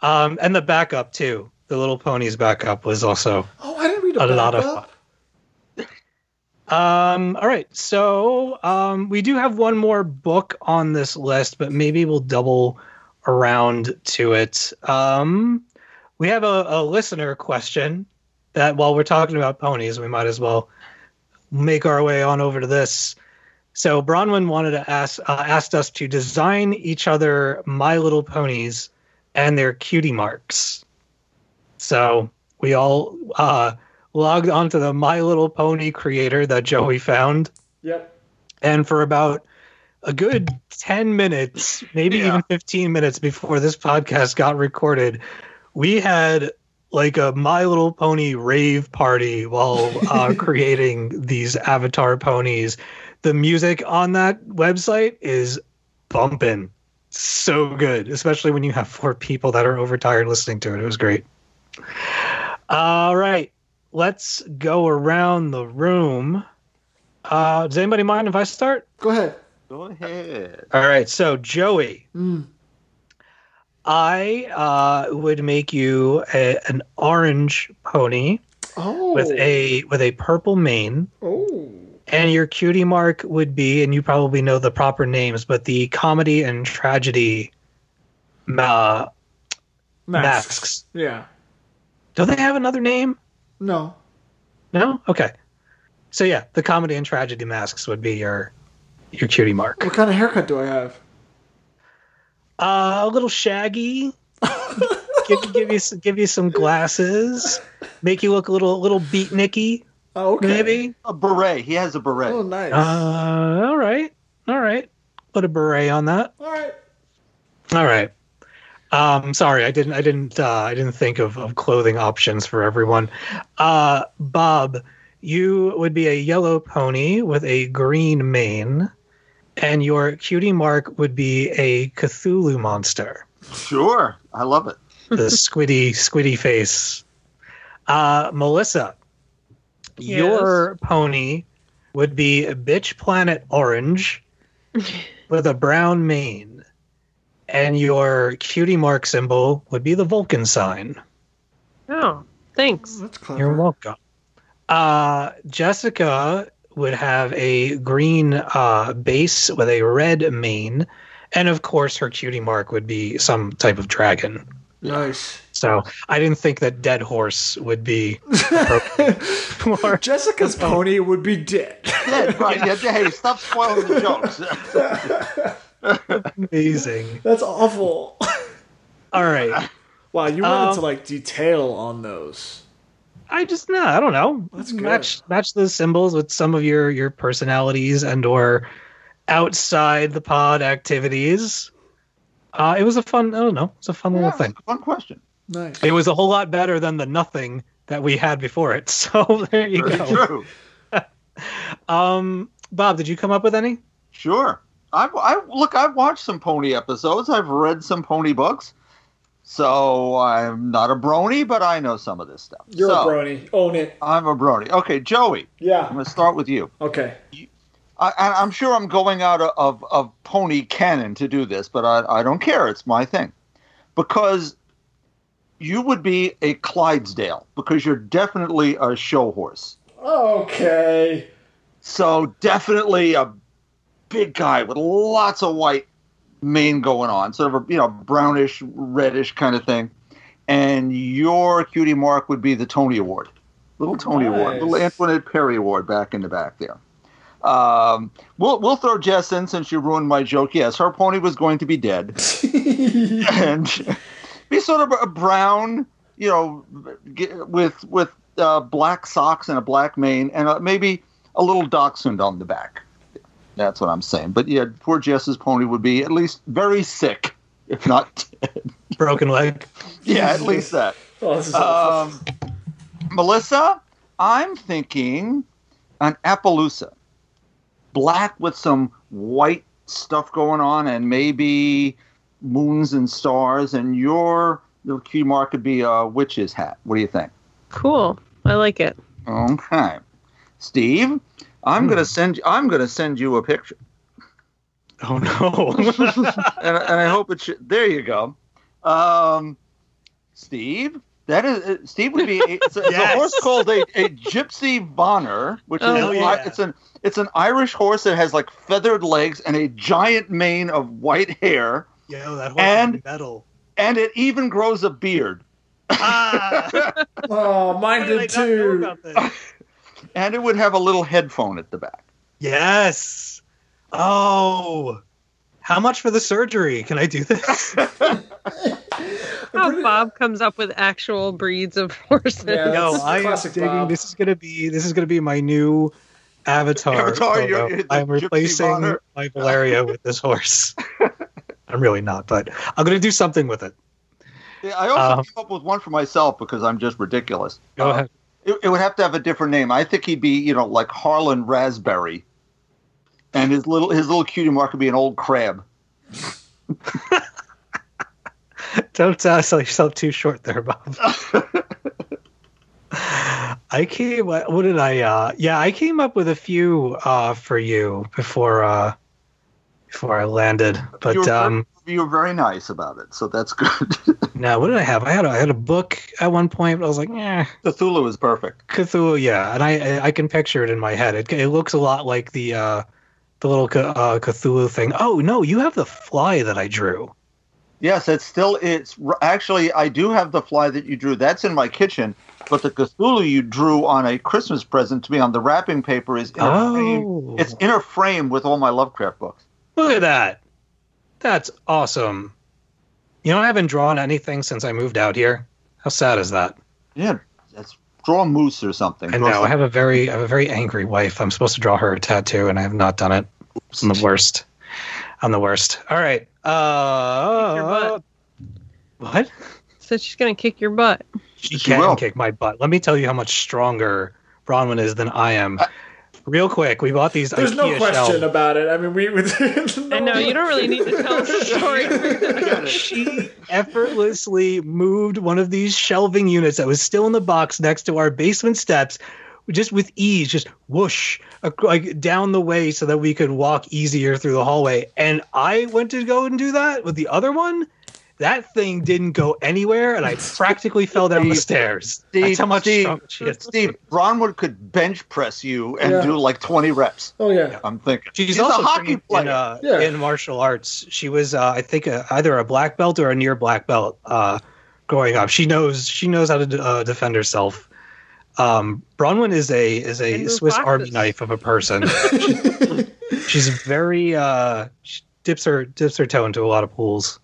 S2: Um, and the backup too. The Little Ponies backup was also
S5: Oh, I didn't read a,
S2: a lot of fun. Um, all right, so um, we do have one more book on this list, but maybe we'll double around to it. Um, we have a, a listener question that while we're talking about ponies, we might as well make our way on over to this. So Bronwyn wanted to ask uh, asked us to design each other My Little Ponies and their cutie marks. So we all uh, logged onto the My Little Pony creator that Joey found,
S5: Yep.
S2: and for about a good 10 minutes, maybe
S3: Yeah.
S2: even 15 minutes before this podcast got recorded, we had like a My Little Pony rave party while uh, [LAUGHS] creating these avatar ponies. The music on that website is bumping. So good, especially when you have four people that are overtired listening to it. It was great. All right, let's go around the room. Uh, does anybody mind if I start?
S5: Go ahead.
S3: Go ahead.
S2: All right, so Joey,
S5: Mm.
S2: I uh, would make you a, an orange pony
S5: Oh.
S2: with a with a purple mane,
S5: Oh.
S2: and your cutie mark would be, and you probably know the proper names, but the comedy and tragedy. Uh, Masks.
S5: Yeah.
S2: do they have another name?
S5: No.
S2: No. Okay. So yeah, the comedy and tragedy masks would be your your cutie mark.
S5: What kind of haircut do I have?
S2: Uh, a little shaggy. [LAUGHS] give, give you some, give you some glasses. Make you look a little little beatniky,
S5: Oh, okay.
S2: maybe.
S3: A beret. He has a beret.
S5: Oh, nice.
S2: Uh, all right, all right. Put a beret on that.
S5: All right.
S2: All right. Um, sorry, I didn't. I didn't. Uh, I didn't think of, of clothing options for everyone. Uh, Bob, you would be a yellow pony with a green mane, and your cutie mark would be a Cthulhu monster.
S3: Sure. I love it. [LAUGHS]
S2: the squiddy squiddy face. Uh, Melissa, your pony would be a Bitch Planet Orange [LAUGHS] with a brown mane, and your cutie mark symbol would be the Vulcan sign.
S4: Oh, thanks.
S5: That's clever.
S2: You're welcome. Uh, Jessica would have a green uh, base with a red mane, and of course, her cutie mark would be some type of dragon.
S5: Nice.
S2: So I didn't think that dead horse would be [LAUGHS] appropriate
S5: Jessica's [LAUGHS] pony would be dead.
S3: Yeah, right. Yeah, hey, stop spoiling the jokes. [LAUGHS]
S2: amazing. [LAUGHS]
S5: That's awful. [LAUGHS]
S2: All right.
S5: Wow, you went
S2: Um,
S5: into like detail on those.
S2: I just no, I don't know.
S5: Let's
S2: match match those symbols with some of your your personalities and or outside the pod activities. Uh, it was a fun. I don't know. It's a fun
S3: Yeah,
S2: little thing.
S3: Fun question.
S5: Nice.
S2: It was a whole lot better than the nothing that we had before it. [LAUGHS] So there you
S3: Very
S2: go.
S3: true.
S2: Um, Bob, did you come up with any?
S3: Sure. I, I look. I've watched some pony episodes. I've read some pony books. So I'm not a brony, but I know some of this stuff.
S5: You're
S3: so,
S5: a brony. Own it.
S3: I'm a brony. Okay, Joey.
S5: Yeah.
S3: I'm going to start with you.
S5: Okay.
S3: I, I- I'm sure I'm going out of, of, of pony canon to do this, but I, I don't care. It's my thing. Because you would be a Clydesdale, because you're definitely a show horse.
S5: Okay.
S3: So definitely a big guy with lots of white mane going on, sort of a you know brownish, reddish kind of thing. And your cutie mark would be the Tony Award, little Tony Award, little Antoinette Perry Award back in the back there. Um, we'll we'll throw Jess in since you ruined my joke. Yes, her pony was going to be dead, [LAUGHS] and be sort of a brown, you know, with with uh, black socks and a black mane, and uh, maybe a little dachshund on the back. That's what I'm saying. But yeah, poor Jess's pony would be at least very sick, if not dead.
S2: Broken leg.
S3: yeah, at least that. [LAUGHS]
S5: oh, this is awful.
S3: Um, Melissa, I'm thinking an Appaloosa. Black with some white stuff going on and maybe moons and stars. And your little key mark could be a witch's hat. What do you think?
S4: Cool. I like it.
S3: Okay. Steve, I'm gonna send you I'm gonna send you a picture.
S2: Oh no. [LAUGHS]
S3: and, and I hope it should. There you go, um, Steve. That is uh, Steve would be. A, it's, a, it's a [LAUGHS] horse called a, a Gypsy Vanner, which
S4: Oh,
S3: is
S2: yeah.
S3: it's an it's an Irish horse that has like feathered legs and a giant mane of white hair,
S2: Yo, that horse
S3: And-
S2: is metal.
S3: and it even grows a beard.
S2: Ah, [LAUGHS]
S5: oh, mine
S2: did I
S5: did
S2: not know
S5: too.
S2: About this?
S3: And it would have a little headphone at the back.
S2: Yes. Oh, how much for the surgery? Can I do this? [LAUGHS]
S4: How Bob comes up with actual breeds of [LAUGHS] horses.
S5: Yeah.
S2: no, I am digging.
S5: Bob.
S2: This is gonna be this is gonna be my new avatar. [LAUGHS]
S3: Avatar, you're- you're
S2: I'm replacing
S3: monarch.
S2: my Valeria with this horse. I'm really not, but I'm gonna do something with it.
S3: Yeah, I also
S2: Um,
S3: came up with one for myself because I'm just ridiculous.
S2: Go
S3: Uh,
S2: ahead.
S3: It, it would have to have a different name. I think he'd be, you know, like Harlan Raspberry, and his little his little cutie mark would be an old crab. [LAUGHS]
S2: Don't uh, sell yourself too short there, Bob. [LAUGHS] I came. What did I? Uh, yeah, I came up with a few uh, for you before uh, before I landed. But um,
S3: you were very nice about it, so that's [LAUGHS] good.
S2: now, what did I have? I had a, I had a book at one point, but I was like, eh,
S3: Cthulhu is perfect.
S2: Cthulhu. Yeah, and I I- I can picture it in my head. It, it looks a lot like the uh, the little uh, Cthulhu thing. Oh no, you have the fly that I drew.
S3: Yes, it's still it's actually I do have the fly that you drew. That's in my kitchen, but the Cthulhu you drew on a Christmas present to me on the wrapping paper is in a
S2: Oh.
S3: frame. It's in a frame with all my Lovecraft books.
S2: Look at that. That's awesome. You know, I haven't drawn anything since I moved out here. How sad is that?
S3: Yeah, that's draw a moose or something.
S2: I
S3: Draw
S2: know. I have a very, I have a very angry wife. I'm supposed to draw her a tattoo, and I have not done it. I'm the worst. I'm the worst. All right. Uh,
S4: your
S2: what?
S4: So she's gonna kick your butt.
S2: She,
S3: She
S2: can
S3: will.
S2: kick my butt. Let me tell you how much stronger Bronwyn is than I am. Real quick, we bought these.
S5: There's no question
S2: shelves.
S5: about it. I mean, we. we [LAUGHS]
S4: I know you don't really need to tell us the [LAUGHS] story. [LAUGHS]
S2: she effortlessly moved one of these shelving units that was still in the box next to our basement steps just with ease just whoosh like down the way so that we could walk easier through the hallway and i went to go and do that with the other one that thing didn't go anywhere and i [LAUGHS] practically fell down the stairs
S3: Steve,
S2: that's how much
S3: Steve,
S2: stronger she
S3: Steve Bronwyn could bench press you and
S5: Yeah.
S3: do like 20 reps.
S5: Oh yeah.
S3: I'm thinking.
S2: She's,
S3: She's
S2: also
S3: a hockey player.
S2: in, uh,
S5: Yeah.
S2: in martial arts. She was, uh, I think, uh, either a black belt or a near black belt uh, growing up. She knows she knows how to uh, defend herself. Um, Bronwyn is a is a
S4: And move
S2: Swiss Army knife of a person. [LAUGHS] She's very uh, she dips her dips her toe into a lot of pools.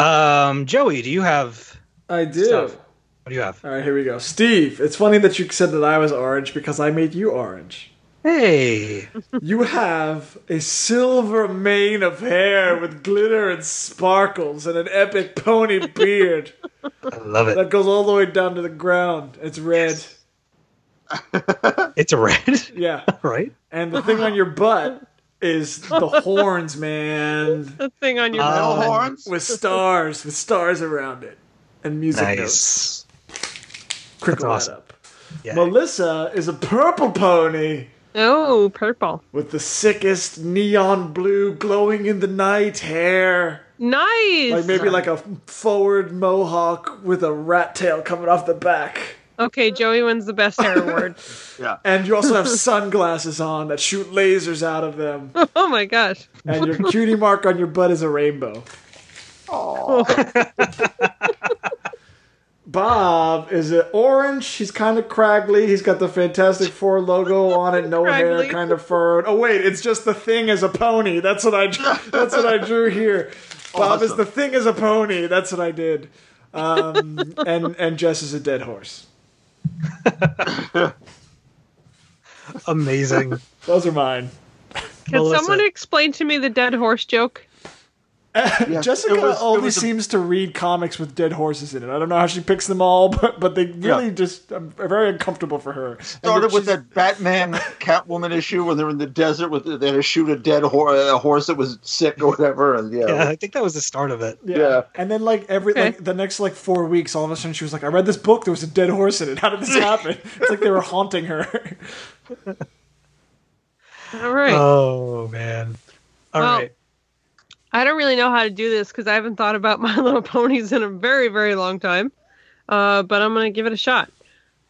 S2: Um, Joey, do you have
S5: I do.
S2: Stuff. what do you have?
S5: All right, here we go. Steve, it's funny that you said that I was orange because I made you orange.
S2: Hey,
S5: You have a silver mane of hair with glitter and sparkles and an epic pony [LAUGHS] beard
S2: I love it.
S5: that goes all the way down to the ground. It's red. [LAUGHS]
S2: It's a red,
S5: Yeah. [LAUGHS]
S2: right?
S5: And the thing on your butt is the horns, man. [LAUGHS]
S4: The thing on your
S2: Uh,
S3: Metal
S4: butt.
S3: horns?
S5: With stars, with stars around it. And music notes.
S2: Nice.
S5: Crinkle
S2: That's
S5: that
S2: awesome.
S5: up.
S2: Yeah.
S5: Melissa is a purple pony
S4: Oh, purple.
S5: with the sickest neon blue glowing in the night hair.
S4: Nice.
S5: Like maybe like a forward mohawk with a rat tail coming off the back.
S4: Okay, Joey wins the best hair award. [LAUGHS] yeah.
S5: And you also have sunglasses on that shoot lasers out of them. [LAUGHS]
S4: oh my gosh.
S5: And your cutie mark on your butt is a rainbow. Oh. [LAUGHS] Bob is it orange? He's kind of craggly. He's got the Fantastic Four logo on it. No hair, kind of furrowed. Oh wait, it's just the thing as a pony. That's what I. That's what I drew here. Bob is the thing as a pony. That's what I did. Um, and and Jess is a dead horse.
S2: Amazing.
S5: Those are mine.
S4: Can
S2: Melissa.
S4: someone explain to me the dead horse joke?
S3: Yes, [LAUGHS]
S5: Jessica
S3: it was-
S5: only
S3: a-
S5: seems to read comics with dead horses in it. I don't know how she picks them all, [LAUGHS] but but they really
S3: Yeah.
S5: just um, are very uncomfortable for her. And
S3: started with that Batman Catwoman issue when they're in the desert with they had to shoot a dead horse, a horse that was sick or whatever, and yeah,
S2: Yeah, I think that was the start of it.
S5: Yeah.
S3: Yeah.
S5: And then like every
S4: Okay.
S5: like the next like four weeks, all of a sudden she was like, I read this book, there was a dead horse in it. How did this [LAUGHS] happen? it's like they were haunting her.
S4: All right.
S2: Oh man. All right.
S4: I don't really know how to do this because I haven't thought about [LAUGHS] My Little Ponies in a very, very long time. Uh, but I'm gonna give it a shot.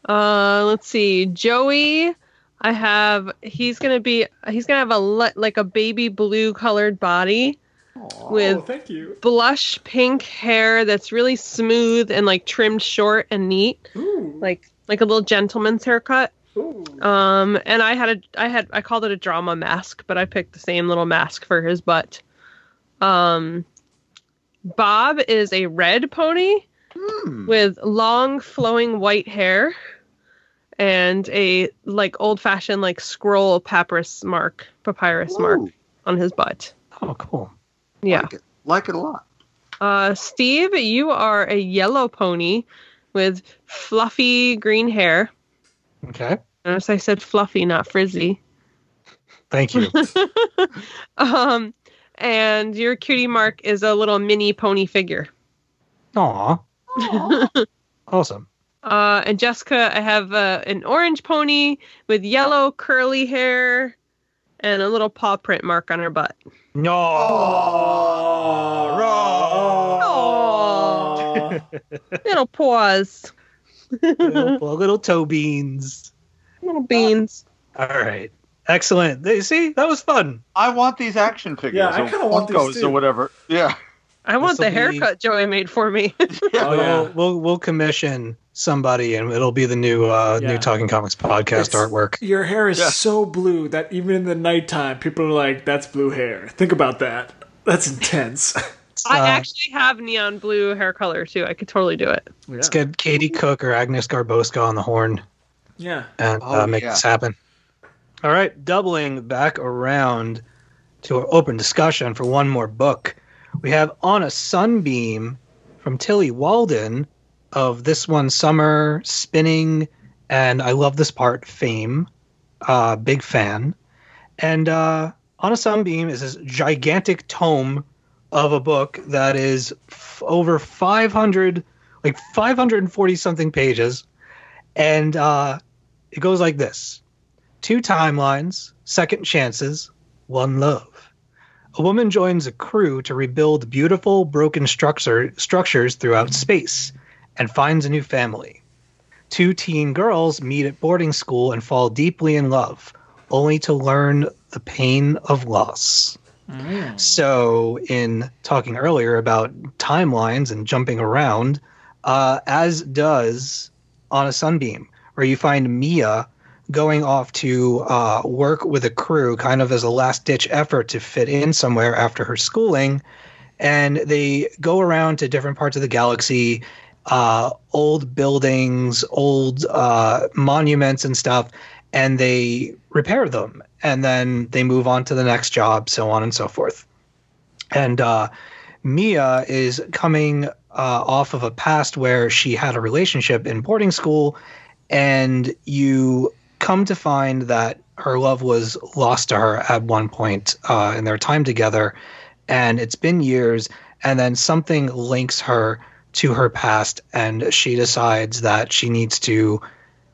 S4: Uh, let's see, Joey. I have. He's gonna be. He's gonna have a le- like a baby blue colored body
S5: oh,
S4: with
S5: thank you.
S4: blush pink hair that's really smooth and like trimmed short and neat,
S5: Ooh.
S4: like like a little gentleman's haircut. Um, and I had a, I had, I called it a drama mask, but I picked the same little mask for his butt. Um, Bob is a red pony
S3: Hmm.
S4: with long flowing white hair and a like old fashioned like scroll papyrus mark, papyrus mark on his butt.
S2: Oh, cool.
S4: Yeah.
S3: Like it, like it a lot.
S4: Uh, Steve, you are a yellow pony with fluffy green hair.
S2: Okay.
S4: Notice I said fluffy, not frizzy.
S2: Thank you. [LAUGHS]
S4: Um, and your cutie mark is a little mini pony figure.
S2: Aw. [LAUGHS] awesome.
S4: Uh, and Jessica, I have uh, an orange pony with yellow curly hair and a little paw print mark on her butt.
S2: No.
S4: Aw. [LAUGHS] Little paws,
S2: little, little toe beans.
S4: little beans.
S2: All right. Excellent. They, see, that was fun.
S3: I want these action figures.
S5: Yeah, I kinda want these too.
S3: or whatever. Yeah.
S4: I want the
S2: This'll be-
S4: haircut Joey made for me. [LAUGHS] [LAUGHS]
S5: Oh,
S2: we'll,
S5: yeah.
S2: we'll we'll commission somebody, and it'll be the new uh,
S5: Yeah.
S2: new Talking Comics podcast
S5: It's-
S2: artwork.
S5: Your hair is
S3: Yeah.
S5: so blue that even in the nighttime, people are like, "That's blue hair." Think about that. That's intense. [LAUGHS]
S4: I
S2: Uh,
S4: actually have neon blue hair color too. I could totally do it.
S5: yeah.
S2: Let's get Katie Cook or Agnes Garbowska on the horn
S5: yeah.
S2: and
S3: Oh,
S2: uh, make
S3: yeah.
S2: this happen. All right, doubling back around to our open discussion for one more book. We have On a Sunbeam from Tillie Walden of this one, Summer Spinning, and I love this part, Fame. Uh, big fan. And uh, On a Sunbeam is this gigantic tome of a book that is f- over 500, like 540 something pages. And uh, it goes like this Two timelines, second chances, one love. A woman joins a crew to rebuild beautiful, broken structure, structures throughout space and finds a new family. Two teen girls meet at boarding school and fall deeply in love, only to learn the pain of loss. So, in talking earlier about timelines and jumping around, uh, as does on a sunbeam, where you find Mia going off to uh, work with a crew, kind of as a last ditch effort to fit in somewhere after her schooling. And they go around to different parts of the galaxy, uh, old buildings, old uh, monuments, and stuff, and they repair them. And then they move on to the next job, so on and so forth. And uh, Mia is coming uh, off of a past where she had a relationship in boarding school, and you come to find that her love was lost to her at one point uh, in their time together, and it's been years, and then something links her to her past, and she decides that she needs to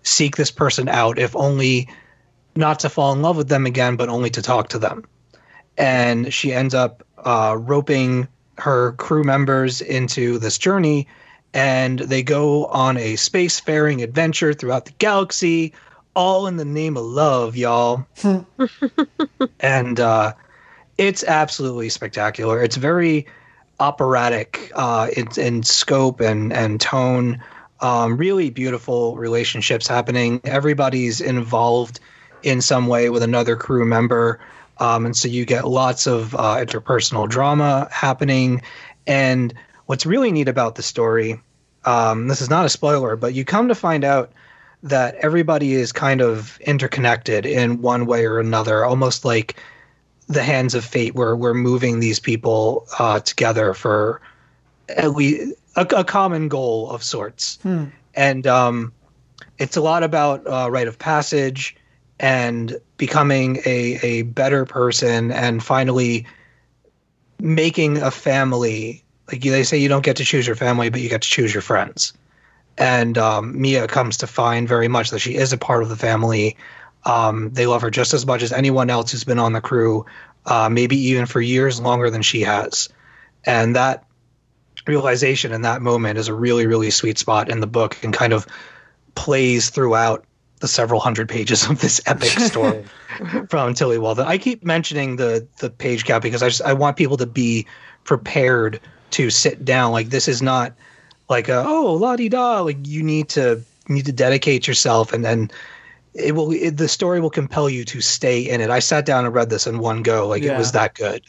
S2: seek this person out, if only not to fall in love with them again, but only to talk to them. And she ends up uh, roping her crew members into this journey, and they go on a spacefaring adventure throughout the galaxy, all in the name of love, y'all. [LAUGHS] and uh, it's absolutely spectacular. It's very operatic uh, in, in scope and, and tone. Um, really beautiful relationships happening. Everybody's involved in some way with another crew member. Um, and so you get lots of uh, interpersonal drama happening. And what's really neat about the story, um, this is not a spoiler, but you come to find out that everybody is kind of interconnected in one way or another, almost like the hands of fate, where we're moving these people uh, together for at least a, a common goal of sorts. And um, it's a lot about uh, rite of passage and becoming a, a better person and finally making a family. Like they say, you don't get to choose your family, but you get to choose your friends. And um, Mia comes to find very much that she is a part of the family. Um, they love her just as much as anyone else who's been on the crew, uh, maybe even for years longer than she has. And that realization in that moment is a really, really sweet spot in the book and kind of plays throughout the several hundred pages of this epic [LAUGHS] story from Tillie Walden. I keep mentioning the the page count because I just I want people to be prepared to sit down. Like this is not like a oh la di da. Like you need to need to dedicate yourself and then it will it, the story will compel you to stay in it. I sat down and read this in one go, like it was that good.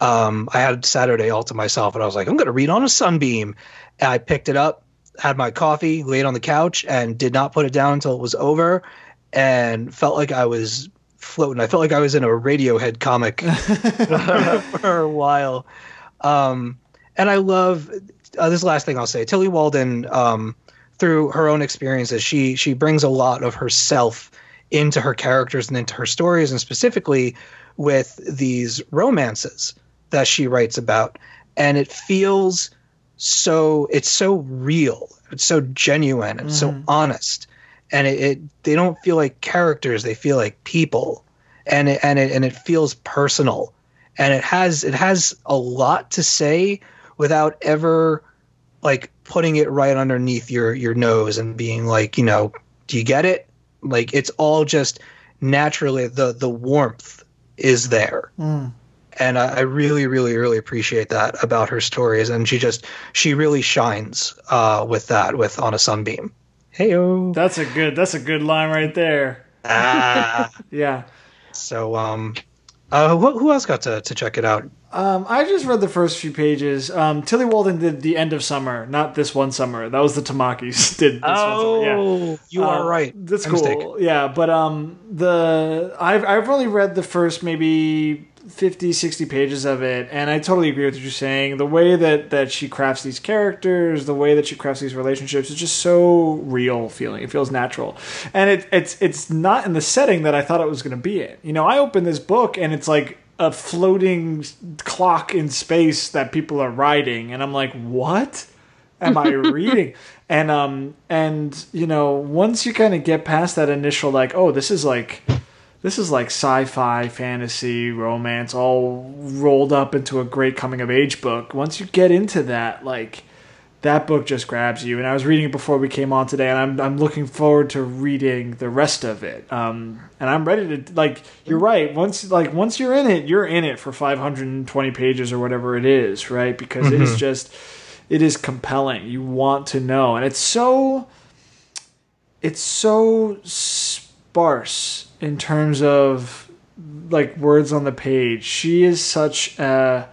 S2: Um, I had Saturday all to myself, and I was like, I'm going to read on a sunbeam. And I picked it up, had my coffee, laid on the couch, and did not put it down until it was over, and felt like I was floating. I felt like I was in a Radiohead comic [LAUGHS] [LAUGHS] for a while. Um, and I love uh, this last thing I'll say. Tillie Walden, um, through her own experiences, she she brings a lot of herself into her characters and into her stories, and specifically with these romances that she writes about. And it feels so it's so real, it's so genuine, it's so honest, and it, it they don't feel like characters; they feel like people, and it and it and it feels personal, and it has it has a lot to say without ever like putting it right underneath your your nose and being like, you know, do you get it? Like it's all just naturally the the warmth is there. And I, I really, really, really appreciate that about her stories. And she just she really shines uh, with that with on a sunbeam. Heyo.
S5: That's a good. That's a good line right there.
S2: ah. [LAUGHS]
S5: Yeah.
S2: So um, uh, who, who else got to to check it out?
S5: Um, I just read the first few pages. Um, Tillie Walden did the end of summer, not this one summer. That was the Tamakis [LAUGHS] did this one summer. Yeah.
S2: Oh, you are
S5: Uh,
S2: right.
S5: That's cool.
S2: mistake.
S5: Yeah, but um the I've I've only read the first maybe 50 60 pages of it and I totally agree with what you're saying. The way that that she crafts these characters, the way that she crafts these relationships is just so real feeling. It feels natural. And it it's it's not in the setting that I thought it was going to be in. You know, I open this book and it's like a floating clock in space that people are riding and I'm like, "What?" am I [LAUGHS] reading? And um and you know, once you kind of get past that initial like, oh, this is like this is like sci-fi, fantasy, romance all rolled up into a great coming of age book. Once you get into that, like that book just grabs you. And I was reading it before we came on today, and I'm I'm looking forward to reading the rest of it. Um, and I'm ready to like. You're right. Once like once you're in it, you're in it for 520 pages or whatever it is, right? Because it is just it is compelling. You want to know, and it's so it's so sparse in terms of like words on the page. She is such a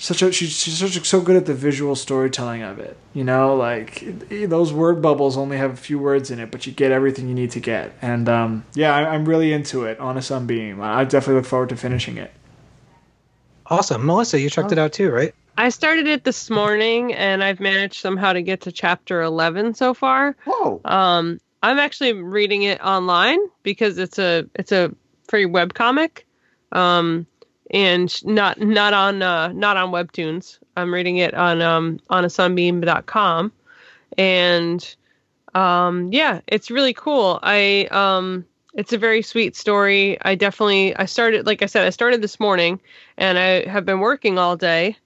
S5: such a she's, she's such a, so good at the visual storytelling of it. You know, like those word bubbles only have a few words in it, but you get everything you need to get. And um, yeah, I, I'm really into it on a sunbeam. I definitely look forward to finishing it.
S2: Awesome, Melissa, you checked it out too, right?
S4: I started it this morning and I've managed somehow to get to chapter 11 so far.
S3: Whoa.
S4: Um, I'm actually reading it online because it's a it's a free web comic, um, and not not on uh, not on Webtoons. I'm reading it on um, on a sunbeam.com, and um, yeah, it's really cool. I um, it's a very sweet story. I definitely I started like I said I started this morning, and I have been working all day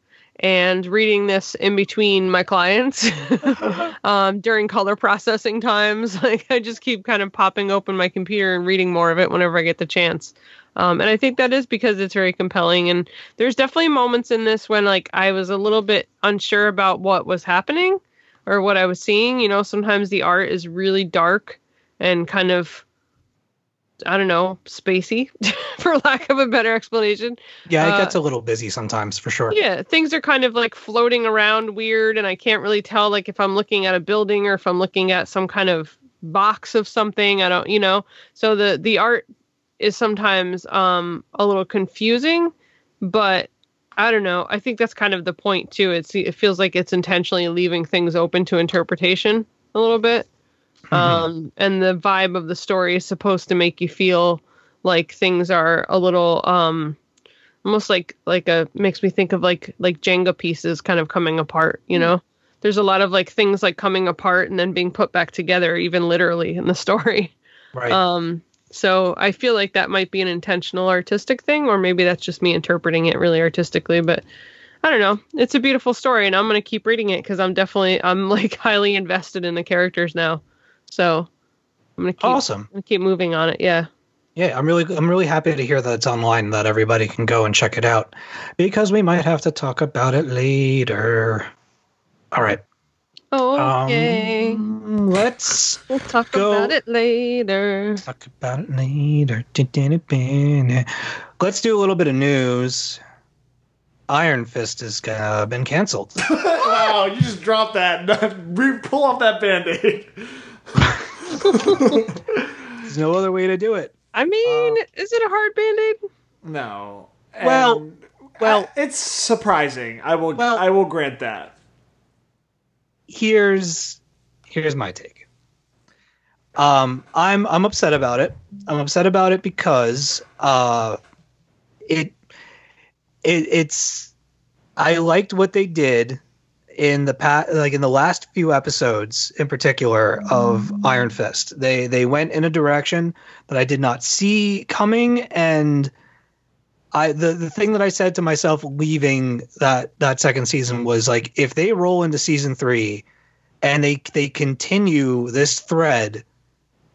S4: and reading this in between my clients [LAUGHS] [LAUGHS] um, during color processing times. [LAUGHS] Like I just keep kind of popping open my computer and reading more of it whenever I get the chance. Um, and I think that is because it's very compelling. And there's definitely moments in this when like I was a little bit unsure about what was happening or what I was seeing. You know, sometimes the art is really dark and kind of I don't know, spacey, [LAUGHS] for lack of a better explanation.
S2: Yeah, it
S4: Uh,
S2: gets a little busy sometimes for sure.
S4: Yeah, things are kind of like floating around weird, and I can't really tell like if I'm looking at a building or if I'm looking at some kind of box of something. I don't, you know. So the the art is sometimes um a little confusing, but I don't know. I think that's kind of the point too. It's it feels like it's intentionally leaving things open to interpretation a little bit. Um, and the vibe of the story is supposed to make you feel like things are a little um almost like like a makes me think of like like Jenga pieces kind of coming apart, you know. There's a lot of like things like coming apart and then being put back together even literally in the story.
S2: Right.
S4: Um so I feel like that might be an intentional artistic thing or maybe that's just me interpreting it really artistically, but I don't know. It's a beautiful story and I'm going to keep reading it cuz I'm definitely I'm [LAUGHS] like highly invested in the characters now. So I'm going to keep
S2: awesome.
S4: I'm gonna keep moving on it. Yeah.
S2: Yeah, I'm really I'm really happy to hear that it's online that everybody can go and check it out because we might have to talk about it later. All right.
S4: Oh, okay.
S2: Um, let's
S4: We'll talk
S2: Go.
S4: about it later.
S2: talk about it later. Let's do a little bit of news. Iron Fist has uh, been canceled. [LAUGHS]
S5: wow, you just dropped that. [LAUGHS] Re- Pull off that band aid.
S2: There's no other way to do it.
S4: I mean, is it a hard band aid?
S5: No.
S2: Well- well-
S5: I- it's surprising. I will.
S2: Well-
S5: I will grant that.
S2: Here's here's my take. Um, I'm I'm upset about it. I'm upset about it because uh, it it it's I liked what they did in the past, like in the last few episodes in particular of Iron Fist. They they went in a direction that I did not see coming, and I the the thing that I said to myself leaving that that second season was like, if they roll into season three, and they they continue this thread.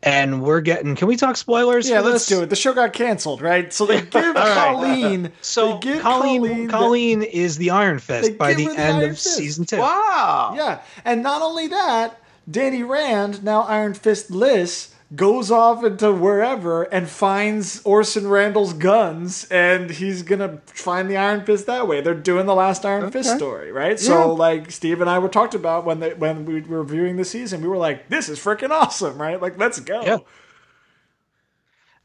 S2: And we're getting. Can we talk spoilers?
S5: Yeah,
S2: for
S5: let's
S2: this?
S5: do it. The show got canceled, right? So they give [LAUGHS]
S2: right.
S5: Colleen. [LAUGHS]
S2: So
S5: they give
S2: Colleen,
S5: Colleen,
S2: Colleen,
S5: the-
S2: is the Iron Fist by the
S5: the
S2: end
S5: Iron
S2: of
S5: Fist.
S2: season two.
S3: Wow.
S5: Yeah, and not only that, Danny Rand, now Iron Fist Liz, goes off into wherever and finds Orson Randall's guns, and he's gonna find the Iron Fist that way. They're doing the last Iron Fist story, right? So, like Steve and I were talked about when they when we were reviewing the season, we were like, "This is freaking awesome!" Right? Like, let's go.
S2: Yeah.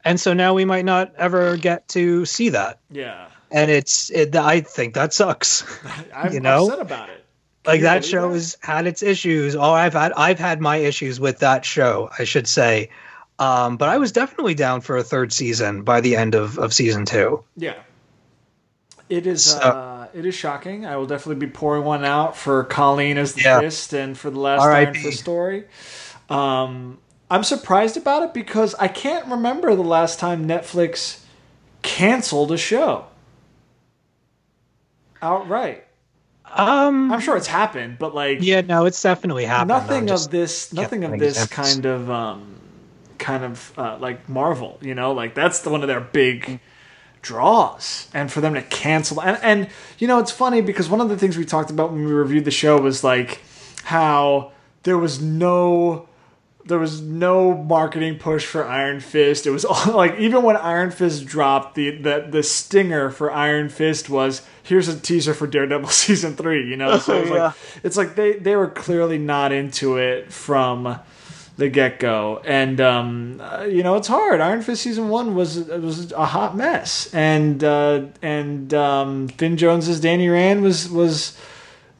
S2: And so now we might not ever get to see that,
S5: Yeah.
S2: and it's. It, I think that sucks. [LAUGHS]
S5: I'm
S2: You know?
S5: upset about it.
S2: Like that show has had its issues. Oh, I've had I've had my issues with that show, I should say. Um, but I was definitely down for a third season by the end of, of season two.
S5: Yeah. It is
S2: So-
S5: uh, it is shocking. I will definitely be pouring one out for Colleen as the
S2: Yeah.
S5: fist and for the last Iron
S2: R.I.P..
S5: Fist story. Um, I'm surprised about it because I can't remember the last time Netflix canceled a show outright.
S2: Um,
S5: I'm sure it's happened, but like
S2: yeah, no, it's definitely happened.
S5: nothing of this nothing of this
S2: examples.
S5: kind of um kind of uh, like marvel you know like that's the one of their big draws and for them to cancel and and you know it's funny because one of the things we talked about when we reviewed the show was like how there was no there was no marketing push for Iron Fist. It was all [LAUGHS] like even when Iron Fist dropped, the the the stinger for Iron Fist was here's a teaser for Daredevil [LAUGHS] season three. You know, so it was
S3: Yeah.
S5: like it's like they they were clearly not into it from the get go, and um, uh, you know it's hard. Iron Fist season one was was a hot mess, and uh, and um, Finn Jones's Danny Rand was was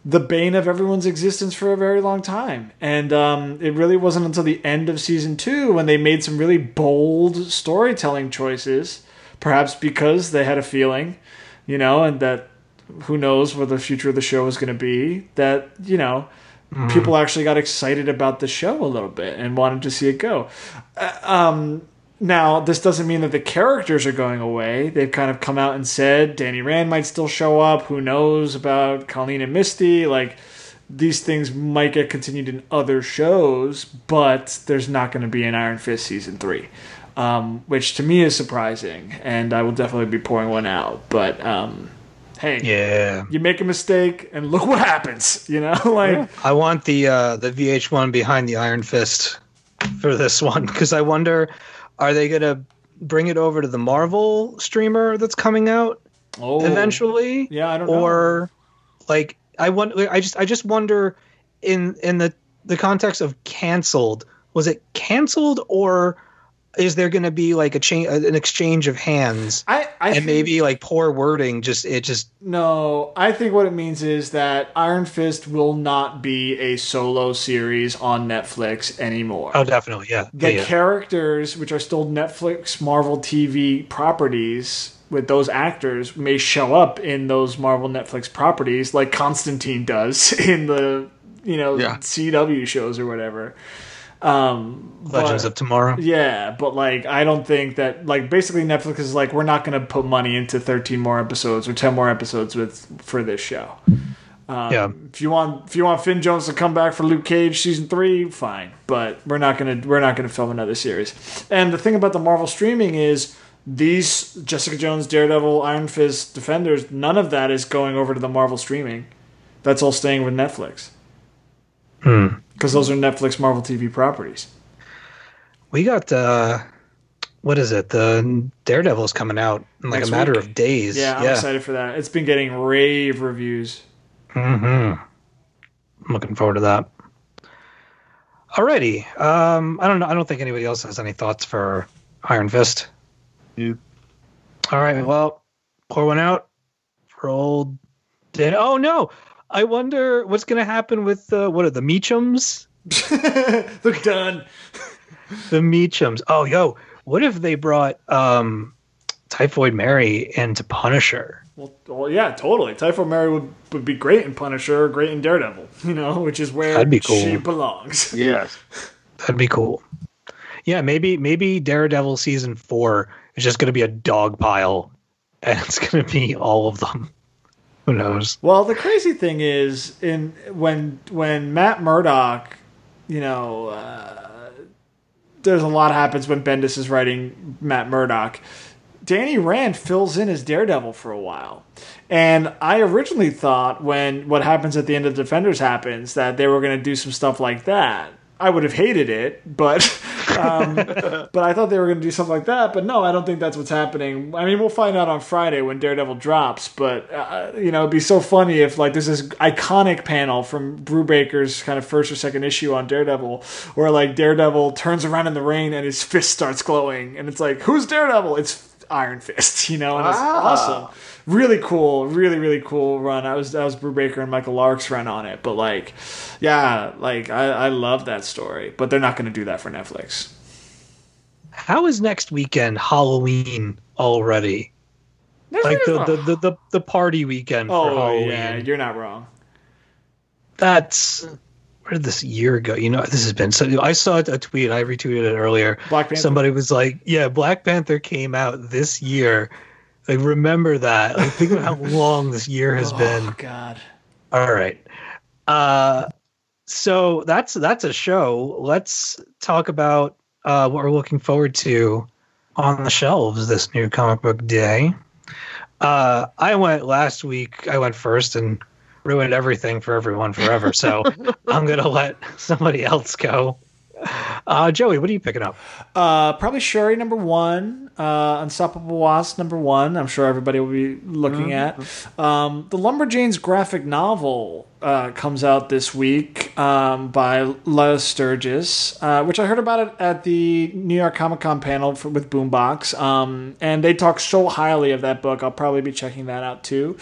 S5: the bane of everyone's existence for a very long time. And um, it really wasn't until the end of season two when they made some really bold storytelling choices, perhaps because they had a feeling, you know, and that who knows what the future of the show is going to be, that, you know, people actually got excited about the show a little bit and wanted to see it go. Uh, um, now, this doesn't mean that the characters are going away. They've kind of come out and said Danny Rand might still show up. Who knows about Colleen and Misty? Like, these things might get continued in other shows, but there's not going to be an Iron Fist season three, um, which to me is surprising, and I will definitely be pouring one out. But um, hey,
S2: Yeah,
S5: you make a mistake, and look what happens. You know, [LAUGHS] like
S2: I want the uh, the VH1 behind the Iron Fist for this one because I wonder, are they gonna bring it over to the Marvel streamer that's coming out
S5: oh,
S2: eventually?
S5: Yeah, I don't know.
S2: or like I want I just I just wonder in in the the context of canceled was it canceled or is there going to be like a change an exchange of hands
S5: I, I
S2: and
S5: think-
S2: maybe like poor wording just it just
S5: No, I think what it means is that Iron Fist will not be a solo series on Netflix anymore.
S2: oh definitely yeah
S5: the
S2: yeah, yeah.
S5: characters, which are still Netflix Marvel TV properties with those actors, may show up in those Marvel Netflix properties, like Constantine does [LAUGHS] in the you know
S3: Yeah.
S5: CW shows or whatever. Um,
S2: Legends
S5: but-
S2: of Tomorrow
S5: yeah, but like I don't think that like basically Netflix is like we're not going to put money into 13 more episodes or 10 more episodes with for this show. Um,
S2: Yeah.
S5: If you want if you want Finn Jones to come back for Luke Cage season 3, fine, but we're not going to we're not going to film another series. And the thing about the Marvel streaming is these Jessica Jones, Daredevil, Iron Fist, Defenders, none of that is going over to the Marvel streaming. That's all staying with Netflix. Because those are Netflix Marvel TV properties.
S2: We got uh what is it? The Daredevil's coming out in like
S5: Next
S2: a matter
S5: week.
S2: of days.
S5: Yeah, I'm excited for that. It's been getting rave reviews.
S2: Mm-hmm. I'm looking forward to that. Alrighty. Um, I don't know. I don't think anybody else has any thoughts for Iron Fist.
S3: You-
S2: All right. Well, pour one out for old. Dan- oh no! I wonder what's going to happen with uh, what are the Meachums? [LAUGHS]
S5: They're done. [LAUGHS]
S2: The Meachums. Oh, yo! What if they brought um, Typhoid Mary into Punisher?
S5: Well, well, yeah, totally. Typhoid Mary would, would be great in Punisher, great in Daredevil, [LAUGHS] you know, which is where
S2: That'd be cool.
S5: she belongs.
S3: Yes.
S2: That'd be cool. Yeah, maybe maybe Daredevil season four is just going to be a dog pile, and it's going to be all of them. Who knows?
S5: Well, the crazy thing is, in when when Matt Murdock, you know, uh, there's a lot happens when Bendis is writing Matt Murdock. Danny Rand fills in as Daredevil for a while. And I originally thought when what happens at the end of Defenders happens that they were going to do some stuff like that. I would have hated it, but [LAUGHS] um, but I thought they were going to do something like that. But no, I don't think that's what's happening. I mean, we'll find out on Friday when Daredevil drops. But uh, you know, it'd be so funny if like there's this iconic panel from Brubaker's kind of first or second issue on Daredevil, where like Daredevil turns around in the rain and his fist starts glowing, and it's like, who's Daredevil? It's Iron Fist, [LAUGHS] you know, and it's
S3: Ah.
S5: awesome. Really cool, really really cool run. I was that was Brubaker and Michael Lark's run on it, but like, yeah, like I, I love that story. But they're not going to do that for Netflix.
S2: How is next weekend Halloween already? Like the the, the, the, the party weekend for
S5: oh
S2: Halloween.
S5: yeah, you're not wrong.
S2: That's where did this year go? You know, this has been so. I saw a tweet. I retweeted it earlier.
S5: Black Panther.
S2: Somebody was like, "Yeah, Black Panther came out this year." Like, remember that. Like, think of how [LAUGHS] long this year has been.
S5: Oh God.
S2: All right. Uh, so that's that's a show. Let's talk about uh, what we're looking forward to on the shelves this new comic book day. Uh, I went last week. I went first and ruined everything for everyone forever. So [LAUGHS] I'm gonna let somebody else go. Uh, Joey, what are you picking up?
S5: Uh, probably Shuri number one, uh, Unstoppable Wasp number one. I'm sure everybody will be looking at. Um, the Lumberjanes graphic novel uh, comes out this week um, by Lilah Sturges, uh, which I heard about it at the New York Comic Con panel for, with Boombox, um, and they talk so highly of that book. I'll probably be checking that out too,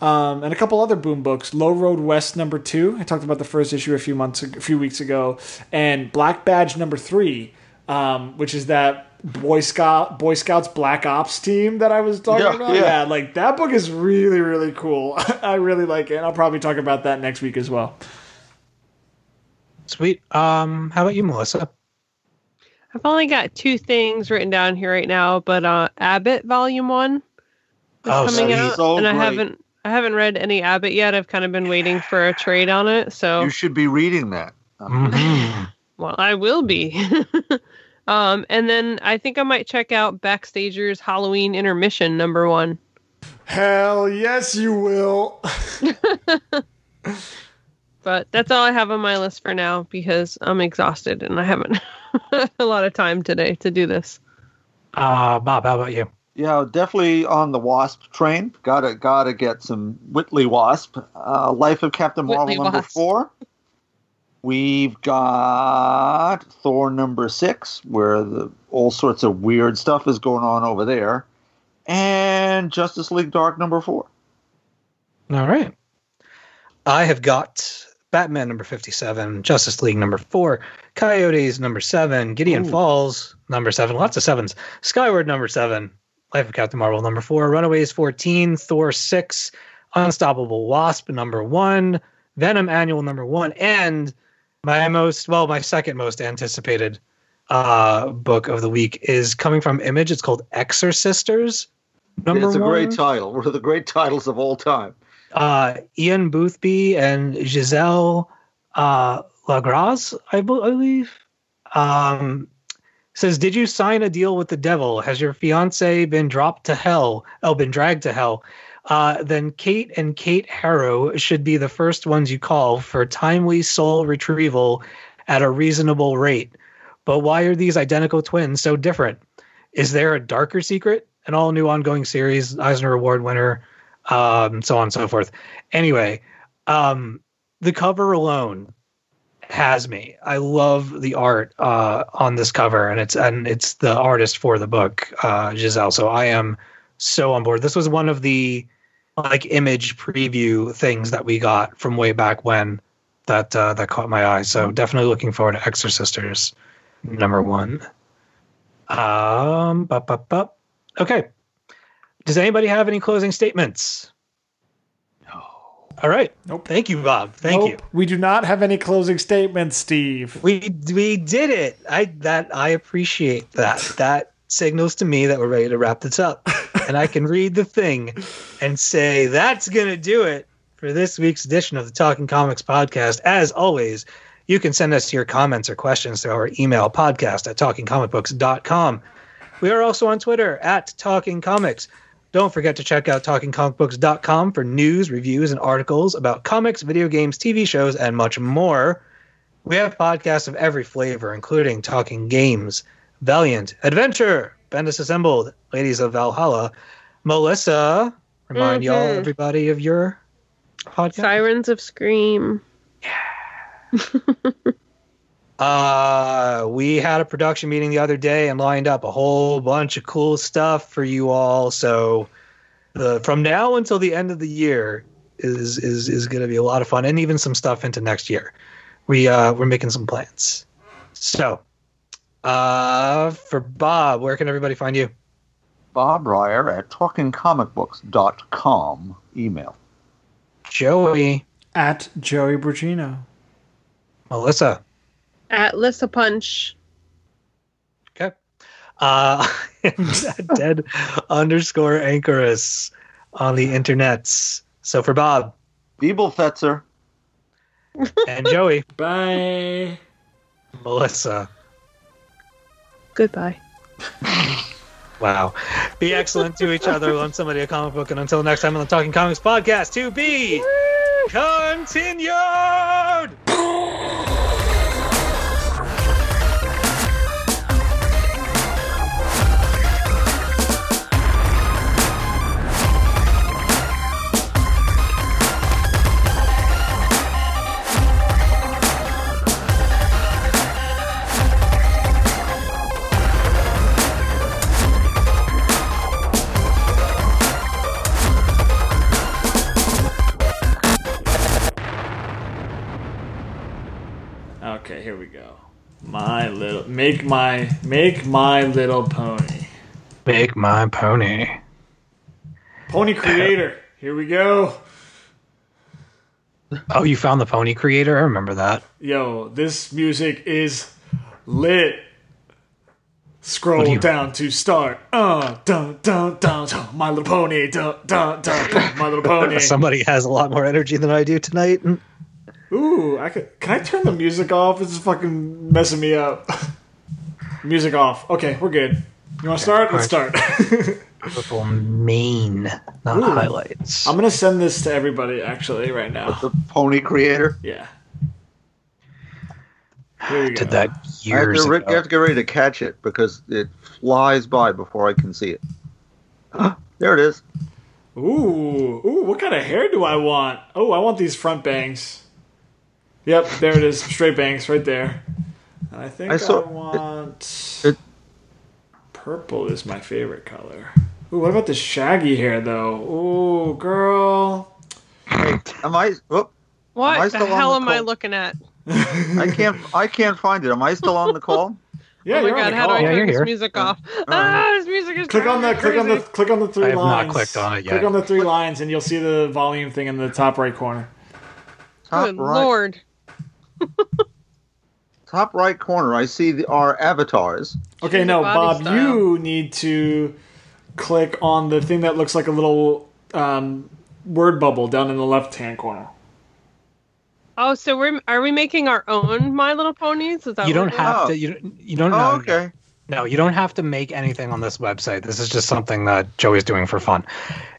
S5: um, and a couple other Boom books. Low Road West number two. I talked about the first issue a few months, a few weeks ago, and Black Badge number three um, which is that Boy Scout Boy Scouts Black Ops team that I was talking
S3: Yeah,
S5: about.
S3: yeah.
S5: like that book is really really cool. [LAUGHS] I really like it. I'll probably talk about that next week as well.
S2: Sweet. Um, how about you, Melissa?
S4: I've only got two things written down here right now, but uh, Abbott Volume One is
S2: Oh,
S4: coming out,
S3: So
S4: and I haven't I haven't read any Abbott yet. I've kind of been waiting for a trade on it, so
S3: You should be reading that.
S2: Mhm. [LAUGHS]
S4: well, I will be. [LAUGHS] um, and then I think I might check out Backstager's Halloween Intermission number one.
S5: Hell yes, you will. [LAUGHS]
S4: But that's all I have on my list for now because I'm exhausted and I haven't [LAUGHS] a lot of time today to do this.
S2: Uh, Bob, how about you?
S3: Yeah, definitely on the Wasp train. Gotta gotta get some Whitley Wasp. Uh, Life of Captain Marvel
S4: Whitley
S3: number
S4: Wasp.
S3: four. We've got Thor number six, where the all sorts of weird stuff is going on over there, and Justice League Dark number four.
S2: All right. I have got Batman number 57, Justice League number 4, Coyotes number 7, Gideon
S3: Ooh.
S2: Falls number 7, lots of sevens, Skyward number 7, Life of Captain Marvel number 4, Runaways 14, Thor 6, Unstoppable Wasp number 1, Venom Annual number 1, and my most, well, my second most anticipated uh, book of the week is coming from Image. It's called Exorcisters. Number
S3: it's a
S2: one
S3: great title. One of the great titles of all time.
S2: uh, Ian Boothby and Gisele uh, Lagraz, I, I believe, um, says, "Did you sign a deal with the devil? Has your fiance been dropped to hell? Oh, been dragged to hell? Uh, then Kate and Kate Harrow should be the first ones you call for timely soul retrieval at a reasonable rate. But why are these identical twins so different? Is there a darker secret? An all new ongoing series, Eisner Award winner, um, so on and so forth. Anyway, um, the cover alone has me. I love the art uh, on this cover, and it's and it's the artist for the book, uh, Gisele. So I am so on board. This was one of the like image preview things that we got from way back when that uh, that caught my eye. So definitely looking forward to Exorcisters number one. Um, bup, bup, bup. okay. Does anybody have any closing statements? No. All right.
S5: Nope.
S2: Thank you, Bob. Thank you.
S5: We do not have any closing statements, Steve.
S2: We we did it. I that I appreciate that. That signals to me that we're ready to wrap this up. [LAUGHS] and I can read the thing and say that's gonna do it for this week's edition of the Talking Comics podcast. As always, you can send us your comments or questions to our email podcast at talkingcomicbooks.com. We are also on Twitter at Talking Comics. Don't forget to check out talkingcomicbooks.com for news, reviews, and articles about comics, video games, TV shows, and much more. We have podcasts of every flavor, including Talking Games, Valiant, Adventure, Bendis Assembled, Ladies of Valhalla. Melissa, remind y'all,
S4: Mhm.
S2: everybody, of your podcast.
S4: Sirens of Scream. [LAUGHS]
S2: Uh, we had a production meeting the other day and lined up a whole bunch of cool stuff for you all. So, the from now until the end of the year is is is going to be a lot of fun, and even some stuff into next year. We uh we're making some plans. So, uh, for Bob, where can everybody find you?
S3: Bob Reyer at talkingcomicbooks.com email.
S2: Joey,
S5: At Joey Braccino.
S2: Melissa.
S4: At Lissa Punch.
S2: Okay. Uh, [LAUGHS] [LAUGHS] dead underscore anchorus on the internets. So for Bob
S3: Beeble Fetzer.
S2: and Joey, [LAUGHS]
S5: Bye.
S2: Melissa.
S4: Goodbye.
S2: Wow. Be excellent to each other. Loan somebody a comic book. And until next time on the Talking Comics podcast, to be continued.
S5: Here we go. My little make my make my little pony.
S2: Make my pony.
S5: Pony creator. Here we go.
S2: Oh, you found the pony creator? I remember that.
S5: Yo, this music is lit. Scroll
S2: do
S5: down to start. Uh, dun dun dun dun. My Little Pony. Dun dun dun. dun My Little [LAUGHS] Pony.
S2: Somebody has a lot more energy than I do tonight.
S5: Ooh, I could. Can I turn the music off? This is fucking messing me up. [LAUGHS] music off. Okay, we're good. You want to start? Let's start. [LAUGHS]
S2: Purple mane, not
S5: Ooh.
S2: highlights.
S5: I'm gonna send this to everybody actually right now.
S3: The pony creator.
S5: Yeah. Here go.
S2: Did that
S3: I have,
S2: years
S3: to, re-
S2: ago.
S3: I have to get ready to catch it because it flies by before I can see it. there it is.
S5: Ooh, ooh, what kind of hair do I want? Oh, I want these front bangs. Yep, there it is, straight banks right there. And I think I,
S3: I
S5: want
S3: it-
S5: purple is my favorite color. Ooh, what about the shaggy hair though? Ooh, girl.
S3: Am I? Oh,
S4: What
S3: Am I
S4: the hell
S3: the
S4: am I looking at?
S3: I can't. I can't find it. Am I still on the call? [LAUGHS]
S5: Yeah,
S4: oh my
S5: you're on
S4: god,
S5: the
S4: how do. I
S2: Yeah,
S4: turn this
S2: here.
S4: music off?
S3: right.
S4: Ah, this music is
S5: Click on the
S4: driving me
S5: click on the click on the three
S2: I have not
S5: lines.
S2: clicked on it yet.
S5: Click on the three lines and you'll see the volume thing in the top right corner.
S3: Top
S4: Good
S3: right.
S4: lord. [LAUGHS]
S3: Top right corner. I see the, our avatars.
S5: Okay, no, Bob,
S4: style.
S5: you need to click on the thing that looks like a little um, word bubble down in the left hand corner.
S4: Oh, so we're are we making our own My Little Ponies? Is that
S2: You
S4: what
S2: don't have
S3: Oh.
S2: to. You don't. You don't
S3: Oh,
S2: know.
S3: okay.
S2: No, you don't have to make anything on this website. This is just something that Joey's doing for fun.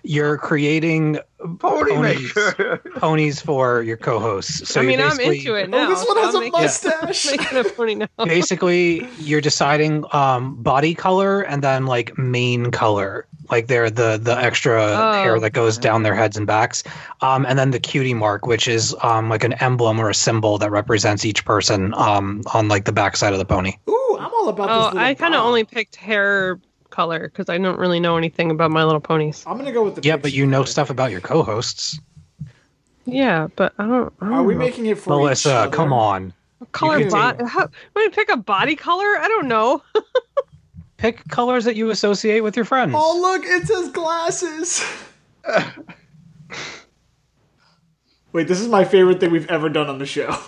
S2: You're creating
S3: Pony
S2: Ponies.
S3: maker. [LAUGHS]
S2: ponies for your co-hosts. So
S4: I mean, I'm
S2: basically-
S4: into it now.
S5: Oh, this one has
S4: I'm
S5: a mustache. [LAUGHS]
S4: making a pony now. [LAUGHS]
S2: basically you're deciding um body color and then like mane color like they're the the extra
S4: Oh.
S2: hair that goes down their heads and backs um and then the cutie mark which is um like an emblem or a symbol that represents each person um on like the backside of the pony
S5: Ooh, I'm all about.
S4: Oh,
S5: little
S4: I kind of only picked hair color because I don't really know anything about My Little Ponies.
S5: I'm gonna go with the.
S2: yeah but you know stuff about your co-hosts
S4: Yeah, but I don't. I don't
S5: Are we
S4: know.
S5: making it for each
S2: melissa
S5: other?
S2: come on
S4: color
S2: you can
S4: body? How, want pick a body color? I don't know. [LAUGHS]
S2: pick colors that you associate with your friends
S5: Oh look, it says glasses. [LAUGHS] Wait, this is my favorite thing we've ever done on the show. [LAUGHS]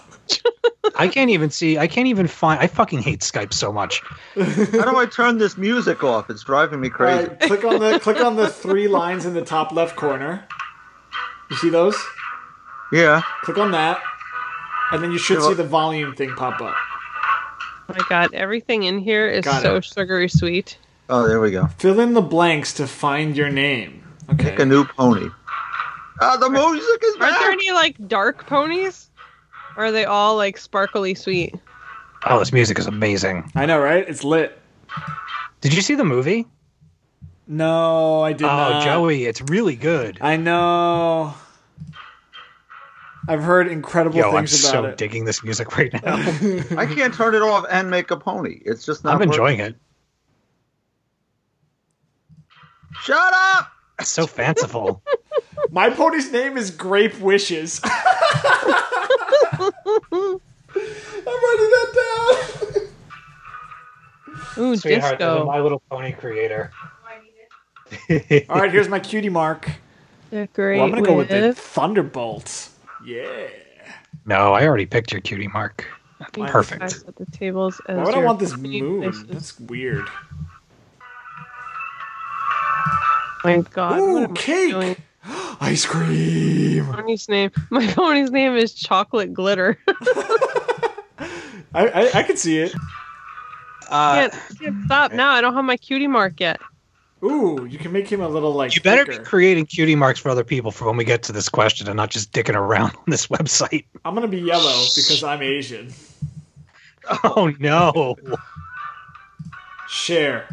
S2: i can't even see i can't even find i fucking hate skype so much
S3: How do I turn this music off? It's driving me crazy.
S5: right, click on the click on the three lines in the top left corner. You see those?
S3: Yeah.
S5: Click on that, and then you should see the volume thing pop up.
S4: Oh my god, everything in here is
S5: Got
S4: so
S5: it.
S4: sugary sweet.
S3: Oh, there we go.
S5: Fill in the blanks to find your name. Okay.
S3: Pick a new pony. Ah, the music is
S4: Aren't there any like dark ponies? Or are they all like sparkly sweet?
S2: oh this music is amazing
S5: I know, right? It's lit.
S2: did you see the movie
S5: No, I did
S2: oh
S5: not.
S2: Oh, Joey it's really good
S5: I know. I've heard incredible
S2: Yo, I'm
S5: things
S2: so
S5: about it.
S2: digging this music right now. [LAUGHS]
S3: I can't turn it off and make a pony. It's just not.
S2: I'm enjoying
S3: working.
S2: it.
S3: Shut up!
S2: It's so fanciful. [LAUGHS]
S5: My pony's name is Grape Wishes. [LAUGHS] I'm writing that down.
S4: Ooh,
S2: Sweetheart,
S4: disco.
S2: My Little Pony creator. [LAUGHS]
S5: All right, here's my cutie mark.
S4: Decorate
S5: Well, I'm gonna go with the Thunderbolt. Yeah.
S2: No, I already picked your cutie mark.
S5: Mine-
S2: Perfect.
S4: guys at the tables as
S5: Why would I want this
S4: pony
S5: moon?
S4: places.
S5: That's weird.
S4: Oh my god. what
S5: Ooh,
S4: am I doing?
S5: cake! [GASPS] Ice cream!
S4: Pony's [LAUGHS] name. My pony's name is Chocolate Glitter. [LAUGHS]
S5: I, I, I can see it.
S2: Uh,
S4: can't, can't stop now. I don't have my cutie mark yet.
S5: Ooh, you can make him a little like.
S2: you better be creating cutie marks for other people for when we get to this question and not just dicking around [LAUGHS] on this website.
S5: I'm gonna be yellow because I'm Asian.
S2: Oh no.
S5: Share.